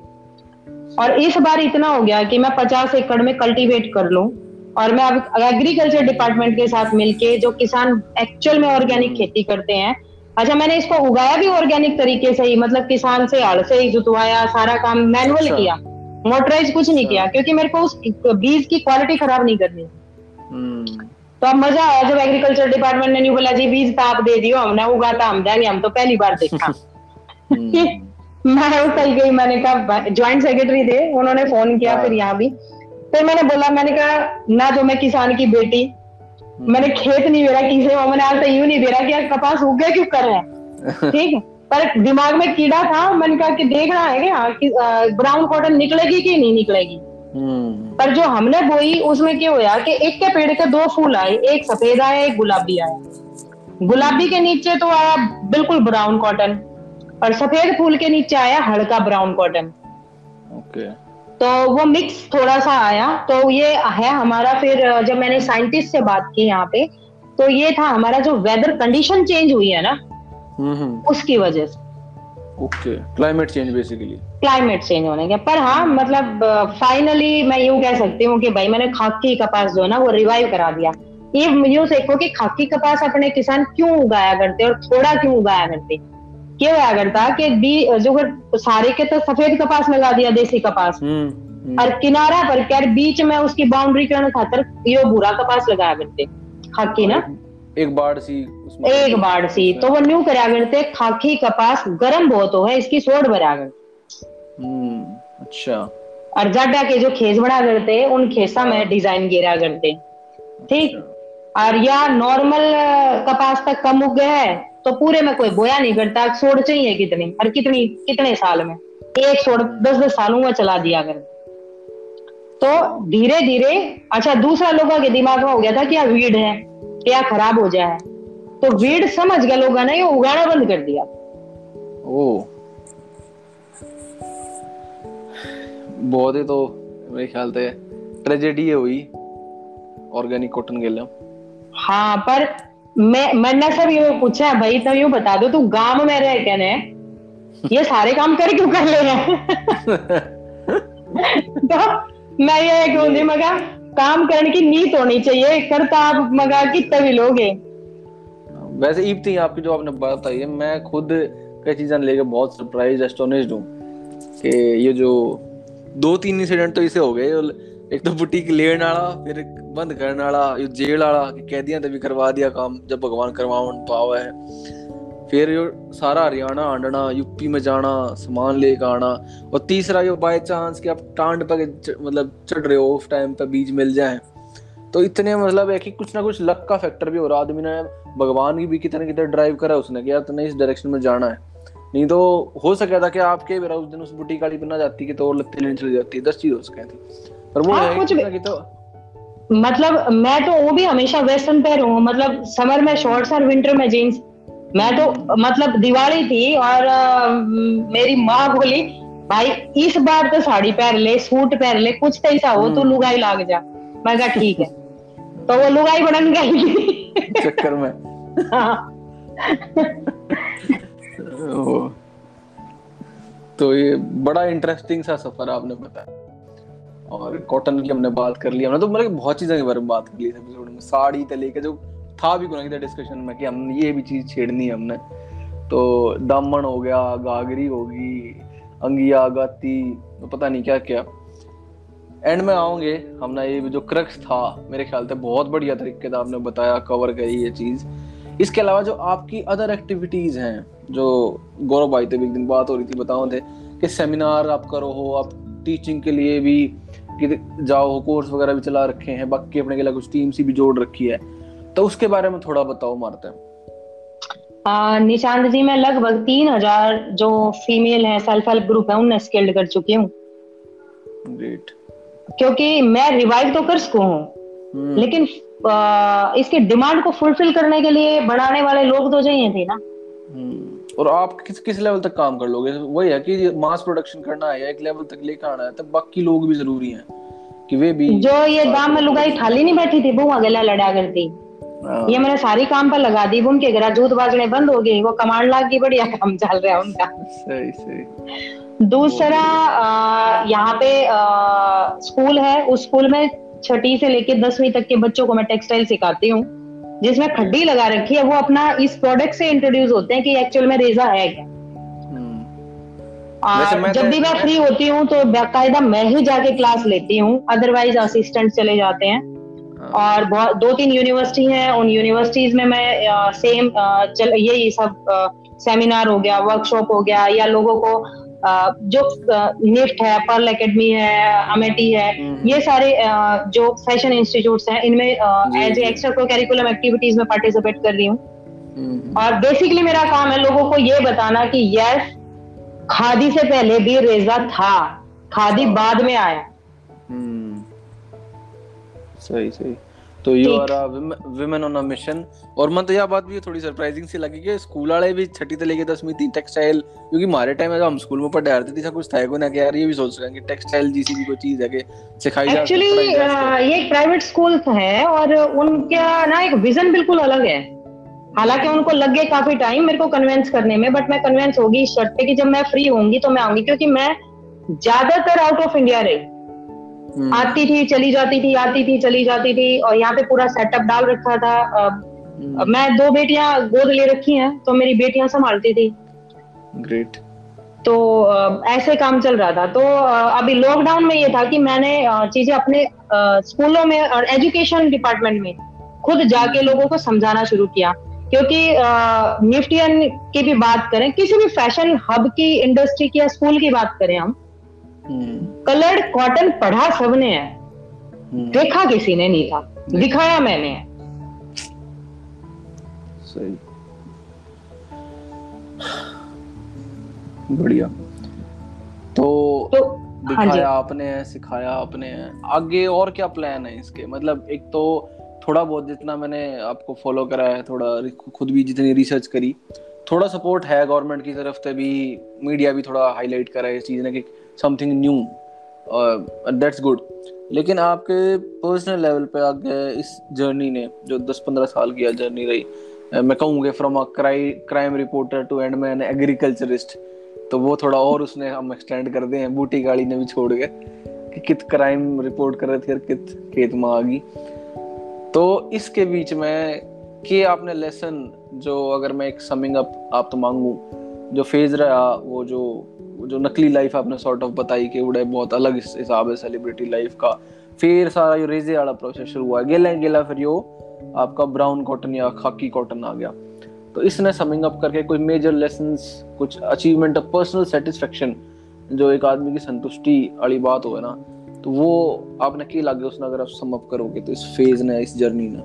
और इस बार इतना हो गया कि मैं पचास एकड़ में कल्टीवेट कर लूँ और मैं अब एग्रीकल्चर डिपार्टमेंट के साथ मिलके जो किसान एक्चुअल में ऑर्गेनिक खेती करते हैं अच्छा मैंने इसको उगाया भी ऑर्गेनिक तरीके से ही मतलब किसान से हड़ से ही जुतवाया सारा काम मैनुअल अच्छा। किया मोटराइज कुछ नहीं किया क्योंकि मेरे को उस बीज की क्वालिटी खराब नहीं करनी हम्म। तो अब मज़ा आया जब एग्रीकल्चर डिपार्टमेंट ने नहीं बोला जी बीज तो आप दे दियो हमने उगाता हम देंगे हम तो पहली बार देखा हम्म। मैं उठल गई मैंने कहा ज्वाइंट सेक्रेटरी थे उन्होंने फ़ोन किया हाँ। फिर यहाँ भी। फिर मैंने बोला मैंने कहा ना तो मैं किसान की बेटी। हम्म। मैंने खेत नहीं बेरा किसे मैंने आज तक यूँ नहीं बेरा कि कपास उग गया क्यों कर रहे हैं? ठीक है। पर दिमाग में कीड़ा था मैंने कहा कि देखना है क्या? ब्राउन कॉटन निकलेगी कि नहीं निकलेगी? हम्म। पर जो हमने बोई उसमें क्या हुआ कि एक के पेड़ के दो फूल आए एक सफ़ेद आया एक गुलाबी आया गुलाबी के नीचे तो आया बिल्कुल ब्राउन कॉटन और सफ़ेद फूल के नीचे आया हल्का ब्राउन कॉटन। ओके। तो वो मिक्स थोड़ा सा आया। तो ये है हमारा फिर जब मैंने साइंटिस्ट से बात की यहाँ पे तो ये था हमारा जो वेदर कंडीशन चेंज हुई है ना हम्म, हम्म। उसकी वजह से। Okay climate change basically climate change होने के पर हाँ मतलब फाइनली मैं यूँ कह सकती हूँ कि भाई मैंने खाकी कपास जो है ना वो रिवाइव करा दिया। ये यूँ देखो कि खाकी कपास अपने किसान क्यों उगाया करते और थोड़ा क्यों उगाया करते क्यों होया करता कि बी जो सारे के तो सफ़ेद कपास लगा दिया देसी कपास। हम्म, हम्म। और किनारा पर क्या बीच में उसकी बाउंड्री करने खातर ये बुरा कपास लगाया करते खाकी ना? एक बाढ़ सी एक बाढ़ सी। तो वो न्यू करा करते खाकी कपास गर्म बहुत हो है इसकी सोड भरा कर। हम्म, अच्छा। और जाडा के जो खेस बना करते उन खेसा में डिज़ाइन गिरा करते। ठीक? अच्छा। और या नॉर्मल कपास तक कम उग गया है तो पूरे में कोई बोया नहीं करता सोड चाहिए कितनी? और कितनी कितने साल में? एक सोड दस दस सालों में चला दिया कर तो धीरे धीरे अच्छा दूसरा लोगों के दिमाग में हो गया था कि वीड है क्या खराब हो जाए। तो वीड समझ गया लोगों ने उगाना बंद कर दिया। ओ। बहुत ही तो मेरे ख्याल से ट्रेजेडी हुई ऑर्गेनिक कॉटन के लिए। हाँ पर मैं मैंने सब ये पूछा है, भाई तो यूँ बता दो, तू गाँव में रह के ने? ये सारे काम कर क्यों कर ले तो मैं ये कहूँगी मगा काम करने की नीत होनी चाहिए, करता आप मगा कितने भी लोग वैसे ईब थी आपकी जो आपने बात आई है, मैं खुद कई चीज़ें लेके बहुत सरप्राइज़ एस्टोनिश्ड हूँ कि ये जो दो तीन इंसिडेंट तो इसे हो गए एक तो बुटीक लेने वाला, फिर बंद करने वाला जेल वाला कैदियाँ तभी करवा दिया काम, जब भगवान करवावन पावा है। फिर सारा हरियाणा आंडना, यूपी में जाना, सामान लेकर आना, और तीसरा ये बाय चांस कि आप टांड पे मतलब चढ़ रहे हो, उस टाइम पे बीज मिल जाए। तो इतने मतलब है कि कुछ ना कुछ लक का फैक्टर भी हो रहा आदमी ने भगवान की भी कितने कितने ड्राइव करा, उसने कि यार तुमने इस डायरेक्शन में जाना है। नहीं तो हो सका था कि आपके मेरा उस दिन उस बुटी काली बना जाती कि तो और लत्ते लेने चली जाती, दस चीज़ हो सके थी। पर वो हाँ, कुछ कि तो मतलब मैं तो वो भी हमेशा वेस्टर्न पैर हूँ मतलब समर में शॉर्ट्स और विंटर में जीन्स मैं तो मतलब दिवाली थी और आ, मेरी माँ बोली भाई इस बार तो साड़ी पहन ले सूट पहन ले कुछ तो ऐसा हो तो। लुगाई लाग जा। मैं कहा ठीक है। तो वो लुगाई बनन गई। चक्कर में। हाँ। तो ये बड़ा इंटरेस्टिंग सा सफ़र आपने बताया। और कॉटन की हमने बात कर ली, हमने तो मतलब बहुत चीज़ों के बारे में बात कर ली एपिसोड में। साड़ी से लेके जो था भी कोई डिस्कशन में कि हम ये भी चीज़ छेड़नी है हमने। तो दामन हो गया, गागरी होगी अंगिया, गाती तो पता नहीं क्या क्या। एंड में आओगे, हमने ये जो क्रक्स था, मेरे ख्याल से बहुत बढ़िया तरीके से आपने बताया कवर करी ये चीज़। इसके अलावा जो आपकी अदर एक्टिविटीज़ हैं, जो गौरव भाई थे एक दिन बात हो रही थी, बताओ थे कि सेमिनार आप करो हो, आप टीचिंग के लिए भी कि जाओ कोर्स वगैरह भी चला रखे हैं बाकी अपने के लिए कुछ टीम सी भी जोड़ रखी है। तो उसके बारे में थोड़ा बताओ मारते निशांत जी मैं लगभग तीन हज़ार जो फीमेल है सेल्फ हेल्प ग्रुप है उन्हें स्किल्ड कर चुकी हूँ। क्योंकि मैं रिवाइव तो कर सकू हूँ हम्म। लेकिन आ, इसके डिमांड को फुलफिल करने के लिए बढ़ाने वाले लोग तो चाहिए थे ना। हम्म। और आप किस किस लेवल तक काम कर लोगे? वही है कि मास प्रोडक्शन करना है एक लेवल तक लेकर आना है तब बाकी लोग भी ज़रूरी हैं कि वे भी जो ये दाम में लुगाई थाली नहीं बैठी थी वो अगला लड़ा करती। ये मैंने सारी काम पर लगा दी उनके घर जूत बाजने बंद हो गई वो कमांड लाग की बढ़िया काम चल रहा है उनका। सही सही। दूसरा यहाँ पे आ, स्कूल है उस स्कूल में छठी से लेके दसवीं तक के बच्चों को मैं टेक्सटाइल सिखाती हूँ। जिसमें खड्डी लगा रखी है वो अपना इस प्रोडक्ट से इंट्रोड्यूस होते हैं कि एक्चुअल में रेजा है क्या हम्म। जब तो भी मैं फ्री होती हूँ तो बाकायदा मैं ही जाके क्लास लेती हूँ अदरवाइज़ असिस्टेंट चले जाते हैं हाँ। और बहुत दो तीन यूनिवर्सिटी हैं उन यूनिवर्सिटीज में मैं आ, सेम आ, चल यही सब आ, सेमिनार हो गया वर्कशॉप हो गया या लोगों को जो निफ्ट है पर्ल एकेडमी है अमेटी है हम्म। ये सारे जो फ़ैशन इंस्टीट्यूट हैं इनमें as a extra co curriculum activities में पार्टिसिपेट कर रही हूँ हम्म। और बेसिकली मेरा काम है लोगों को ये बताना कि यस खादी से पहले भी रेजा था खादी बाद में आया हम्म। सही सही तो you are women on a mission और मन तो यह बात भी थोड़ी सरप्राइजिंग सी लगी कि स्कूल वाले भी छठी से लेके दसवीं थी टेक्सटाइल क्योंकि हमारे टाइम में जब हम स्कूल में पढ़े रहे थे कुछ था को ना कि यार ये भी सोच रहे हैं कि टेक्सटाइल जैसी भी कोई चीज़ है कि सिखाई जा एक्चुअली ये एक प्राइवेट स्कूल है और उनका ना एक विजन बिल्कुल अलग है। हालाँकि उनको लग गए काफ़ी टाइम मेरे को कन्विंस करने में बट मैं कन्विंस होगी इस शर्ट पे कि जब मैं फ्री होंगी तो मैं आऊँगी क्योंकि मैं ज़्यादातर आउट ऑफ़ इंडिया रही। आती थी चली जाती थी आती थी चली जाती थी और यहाँ पे पूरा सेटअप डाल रखा था। हम्म। मैं दो बेटियाँ गोद ले रखी हैं तो मेरी बेटियाँ संभालती थी। ग्रेट तो ऐसे काम चल रहा था। तो अभी लॉकडाउन में ये था कि मैंने चीज़ें अपने स्कूलों में और एजुकेशन डिपार्टमेंट में खुद जाके लोगों को समझाना शुरू किया। क्योंकि निफ्टियन की भी बात करें किसी भी फ़ैशन हब की इंडस्ट्री की या स्कूल की बात करें हम कलर्ड कॉटन पढ़ा सबने है। हम्म। देखा किसी ने? नहीं था। दिखाया मैंने। सही। बढ़िया। तो, तो हाँ दिखाया आपने सिखाया आपने। आगे और क्या प्लान है इसके? मतलब एक तो थोड़ा बहुत जितना मैंने आपको फॉलो करा है थोड़ा खुद भी जितनी रिसर्च करी थोड़ा सपोर्ट है गवर्नमेंट की तरफ़ से भी मीडिया भी थोड़ा हाईलाइट करा है इस चीज़ ने कि समथिंग न्यू दैट्स गुड लेकिन आपके पर्सनल लेवल पे आगे इस जर्नी ने, जो 10-15 साल की जर्नी रही मैं कहूँगा from a crime reporter to and man agriculturist तो वो थोड़ा और उसने हम एक्सटेंड कर दे बूटी गाड़ी ने भी छोड़ गए कि कित क्राइम रिपोर्ट कर रहे थे कित खेत में आ गई। तो इसके बीच में कि आपने लेसन जो अगर मैं एक समिंग अप आप तो मांगू, जो फ़ेज़ रहा, वो जो जो नकली लाइफ आपने सॉर्ट ऑफ़ बताई कि उड़े बहुत अलग हिसाब है सेलिब्रिटी लाइफ का। फिर सारा जो रेजे वाला प्रोसेस शुरू हुआ। गेला गेला फिर यो आपका ब्राउन कॉटन या खाकी कॉटन आ गया। तो इसने समिंग अप करके कोई मेजर लेसन कुछ अचीवमेंट ऑफ़ पर्सनल सेटिस्फेक्शन जो एक आदमी की संतुष्टि वाली बात हो ना तो वो आपने की लगे उसने अगर आप सम अप करोगे तो इस फ़ेज़ ने, इस जर्नी ने?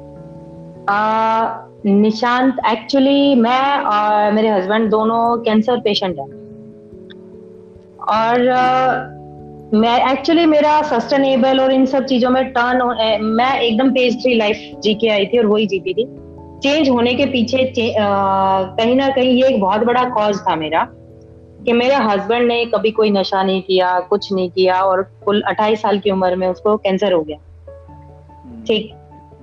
निशांत एक्चुअली मैं और मेरे हस्बैंड दोनों कैंसर पेशेंट हैं। और मैं एक्चुअली मेरा सस्टेनेबल और इन सब चीज़ों में टर्न मैं एकदम पेज थ्री लाइफ जी के आई थी और वही जीती थी चेंज होने के पीछे कहीं ना कहीं ये एक बहुत बड़ा कॉज था मेरा कि मेरे हस्बैंड ने कभी कोई नशा नहीं किया, कुछ नहीं किया और कुल अट्ठाईस साल की उम्र में उसको कैंसर हो गया। ठीक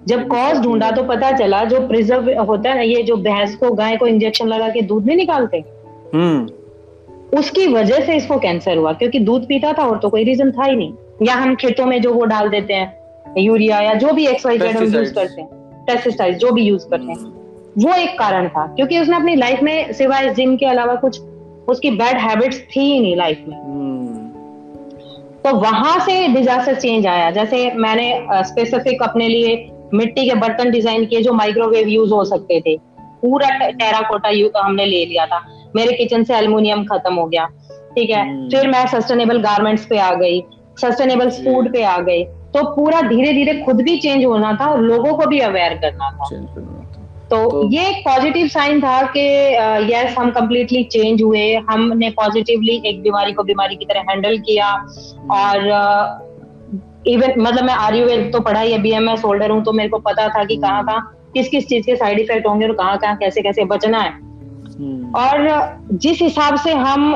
जब कॉज ढूंढा तो पता चला, जो प्रिजर्व होता है ना, ये जो भैंस को गाय को इंजेक्शन लगा के दूध नहीं निकालते हम्म। उसकी वजह से इसको कैंसर हुआ क्योंकि दूध पीता था और तो कोई रीजन था ही नहीं। या हम खेतों में जो वो डाल देते हैं यूरिया या जो भी एक्सवाइजेड हम यूज़ करते हैं पेस्टिसाइड जो भी यूज़ करते हैं हम्म। वो एक कारण था क्योंकि उसने अपनी लाइफ में सिवाय जिम के अलावा कुछ उसकी बैड हैबिट्स थी ही नहीं लाइफ में। hmm. तो वहाँ से डिजास्टर चेंज आया। जैसे मैंने स्पेसिफिक अपने लिए मिट्टी के बर्तन डिज़ाइन किए जो माइक्रोवेव यूज़ हो सकते थे। पूरा टेराकोटा हमने ले लिया था। मेरे किचन से एल्यूमिनियम खत्म हो गया। ठीक है? hmm. फिर मैं सस्टेनेबल गारमेंट्स पे आ गई। सस्टेनेबल फ़ूड पे आ गई। तो पूरा धीरे धीरे खुद भी चेंज होना था और लोगों को भी अवेयर करना था। तो, तो ये एक पॉजिटिव साइन था कि यस हम कम्प्लीटली चेंज हुए। हमने पॉजिटिवली एक बीमारी को बीमारी की तरह हैंडल किया। और इवन मतलब मैं आयुर्वेद तो पढ़ा ही बी एम एस होल्डर हूँ तो मेरे को पता था कि कहाँ कहाँ किस किस चीज़ के साइड इफ़ेक्ट होंगे और कहाँ कहाँ कैसे कैसे बचना है। हम्म। और जिस हिसाब से हम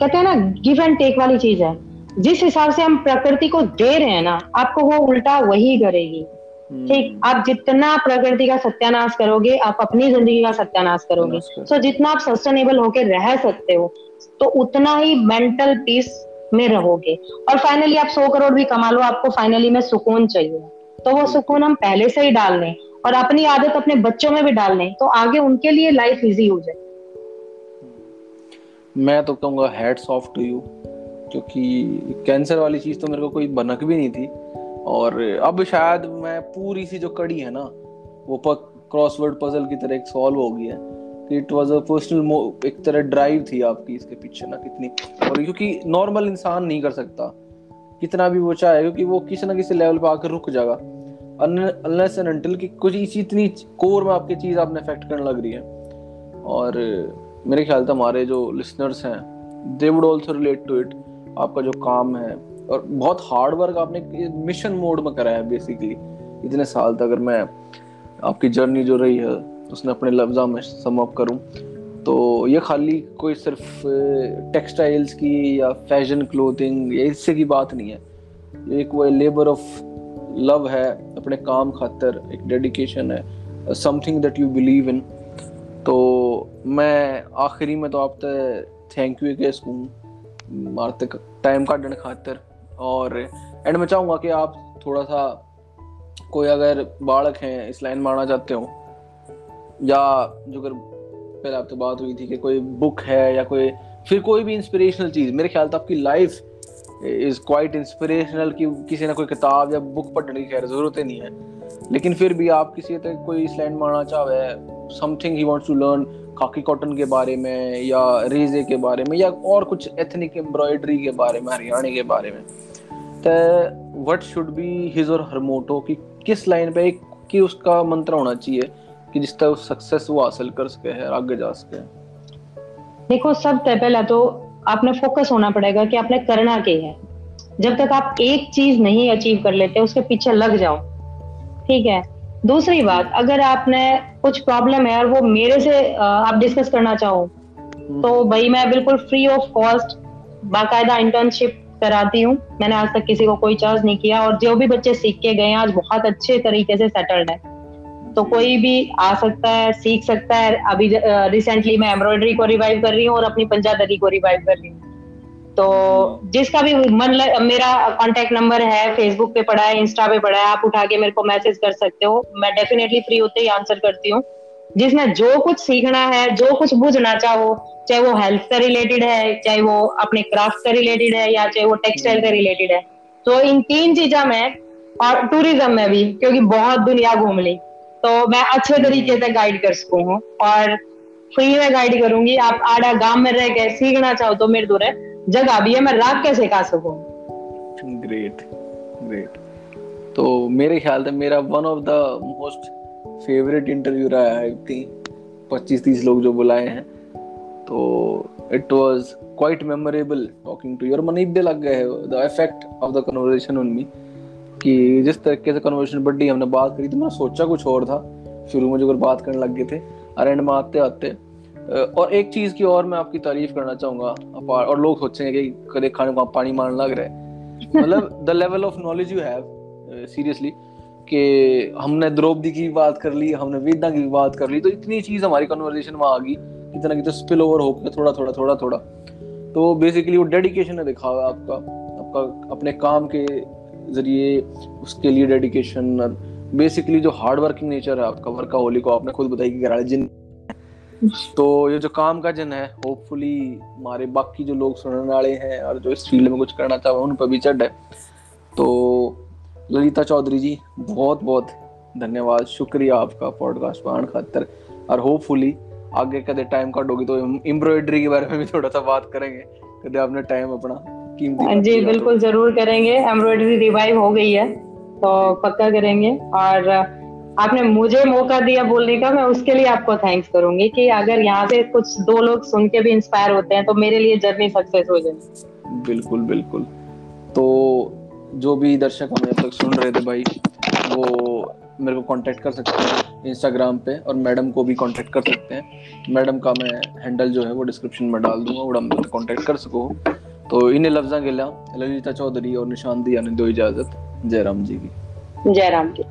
कहते हैं ना गिव एंड टेक वाली चीज़ है जिस हिसाब से हम प्रकृति को दे रहे हैं ना आपको वो उल्टा वही करेगी। ठीक हम्म। आप जितना प्रकृति का सत्यानाश करोगे आप अपनी ज़िंदगी का सत्यानाश करोगे। सो so, जितना आप सस्टेनेबल होकर रह सकते हो तो उतना ही मेंटल पीस में रहोगे। और फाइनली आप सौ करोड़ भी कमा लो आपको फाइनली में सुकून चाहिए। तो वो सुकून हम पहले से ही डाल लें और अपनी आदत अपने बच्चों में भी डाल लें तो आगे उनके लिए लाइफ इजी हो जाए। मैं तो कहूँगा हेड्स ऑफ़ टू यू क्योंकि कैंसर वाली चीज़ तो मेरे को कोई बनक भी नहीं थी। और अब शायद मैं पूरी सी जो कड़ी है ना, वो क्रॉसवर्ड पजल की तरह एक सॉल्व हो गई है कि इट वाज अ पर्सनल एक तरह ड्राइव थी आपकी इसके पीछे ना कितनी। और क्योंकि नॉर्मल इंसान नहीं कर सकता, कितना भी वो चाहे, क्योंकि वो किसी ना किसी लेवल पे आकर रुक जाएगा। अनलेस एंड अनटिल कि कुछ इसी इतनी कोर में आपकी चीज़ आपने इफ़ेक्ट करने लग रही है। और मेरे ख्याल से हमारे जो लिसनर्स हैं they would also relate to it आपका जो काम है। और बहुत हार्ड वर्क आपने मिशन मोड में करा है बेसिकली इतने साल तक अगर मैं आपकी जर्नी जो रही है, उसने अपने लफ्जा में सम अप करूँ तो ये खाली कोई सिर्फ़ टेक्सटाइल्स की या फ़ैशन क्लोथिंग या इससे की बात नहीं है। एक वो लेबर ऑफ़ लव है, अपने काम खातर एक डेडिकेशन है something that you believe in तो मैं आखिरी में तो आप थैंक यू के सकूँ मारते टाइम काटने खातर। और एंड मैं चाहूँगा कि आप थोड़ा सा कोई अगर बालक हैं, इस लाइन मारना चाहते हो, या जो अगर पहले आपसे बात हुई थी कि कोई बुक है या कोई, फिर कोई भी इंस्पिरेशनल चीज़, मेरे ख्याल से आपकी लाइफ इज़ क्वाइट इंस्पिरेशनल कि किसी ना कोई किताब या बुक पढ़ने की खैर ज़रूरत ही नहीं है। लेकिन फिर भी आप किसी तक कोई स्लैंड मारना चाहे something he wants to learn khaki cotton के बारे में या रेजे के बारे में या और कुछ एथनिक एम्ब्रॉयडरी के बारे में, हरियाणा के बारे में। तो व्हाट शुड बी हिज और हर मोटो कि किस लाइन पे कि उसका मंत्र होना चाहिए कि जिस तरह सक्सेस वो हासिल कर सके है आगे जा सके। देखो, सब पहला तो आपने फोकस होना पड़ेगा कि आपने करना क्या है। जब तक आप एक चीज़ नहीं अचीव कर लेते उसके पीछे लग जाओ। ठीक है? दूसरी बात अगर आपने कुछ प्रॉब्लम है और वो मेरे से आप डिस्कस करना चाहो तो हम्म। भाई मैं बिल्कुल फ्री ऑफ़ कॉस्ट बाकायदा इंटर्नशिप कराती हूँ। मैंने आज तक किसी को कोई चार्ज नहीं किया और जो भी बच्चे सीख के गए हैं आज बहुत अच्छे तरीके से सेटल्ड है। तो कोई भी आ सकता है सीख सकता है। अभी रिसेंटली मैं एम्ब्रॉयडरी को रिवाइव कर रही हूँ और अपनी पंजादरी को रिवाइव कर रही हूँ। तो जिसका भी मन लग, मेरा कांटेक्ट नंबर है फेसबुक पे पड़ा है इंस्टा पे पड़ा है आप उठा के मेरे को मैसेज कर सकते हो। मैं डेफिनेटली फ्री होते ही आंसर करती हूँ। जिसमें जो कुछ सीखना है जो कुछ बुझना चाहो चाहे वो हेल्थ से रिलेटेड है चाहे वो अपने क्राफ्ट से रिलेटेड है या चाहे वो टेक्सटाइल से रिलेटेड है। तो इन तीन चीजा में और टूरिज़्म में भी क्योंकि बहुत दुनिया घूम ली। तो मैं अच्छे तरीके से गाइड कर सकूँ और फ्री में गाइड करूँगी। आप आड़ा गाँव में रह के सीखना चाहो तो मेरे दूर है। जगह भी है, मैं रात के सिखा सकूँ? ग्रेट ग्रेट तो मेरे ख्याल से मेरा one of the most favourite interview रहा है आई पच्चीस तीस लोग जो बुलाए हैं। तो it was quite memorable talking to your मन इब्बे लग गए the effect of the conversation on me कि जिस तरीके से कन्वर्सेशन बढ़ी हमने बात करी तो मैं सोचा कुछ और था। शुरू में जो अगर बात करने लग गए थे और एंड में आते। आते और एक चीज़ की और मैं आपकी तारीफ़ करना चाहूँगा और लोग सोचेंगे कि कदे खाने को पानी मारने लग रहे मतलब the level of knowledge you have seriously कि हमने द्रौपदी की बात कर ली हमने वेदा की बात कर ली तो इतनी चीज़ हमारी कन्वर्सेशन में आ गई कितना कितना स्पिल ओवर हो गया थोड़ा थोड़ा थोड़ा थोड़ा। तो बेसिकली वो डेडिकेशन है दिखा हुआ आपका आपका अपने काम के ज़रिए उसके लिए डेडिकेशन बेसिकली जो हार्ड वर्किंग नेचर है आपका वर्काहोलिक को आपने खुद बताई कि जिन तो ये जो काम का जन है होपफुली हमारे बाकी जो लोग सुनने वाले हैं और जो इस फ़ील्ड में कुछ करना चाहे उन पर भी चढ़ है। तो ललिता चौधरी जी बहुत बहुत धन्यवाद। शुक्रिया आपका पॉडकास्ट पान खातर। और होपफुली आगे कदे टाइम काटोगी तो एम्ब्रॉयडरी के बारे में भी थोड़ा सा बात करेंगे। कदे आपने टाइम अपना कीमती हाँ जी। बिल्कुल ज़रूर करेंगे। एम्ब्रॉयडरी रिवाइव हो गई है तो पक्का करेंगे। और आपने मुझे मौका दिया बोलने का मैं उसके लिए आपको थैंक्स करूँगी कि अगर यहाँ से कुछ दो लोग सुन के भी इंस्पायर होते हैं तो मेरे लिए जर्नी सक्सेस हो जाए। बिल्कुल बिल्कुल। तो जो भी दर्शक हमें अब तक सुन रहे थे भाई वो मेरे को कांटेक्ट कर सकते हैं इंस्टाग्राम पे और मैडम को भी कांटेक्ट कर सकते हैं। मैडम का मैं हैंडल जो है वो डिस्क्रिप्शन में डाल दूँगा और हम कांटेक्ट कर सको। तो इन लफ्जा के लिए ललिता चौधरी और निशान दी ने दो इजाज़त। जयराम जी की। जयराम की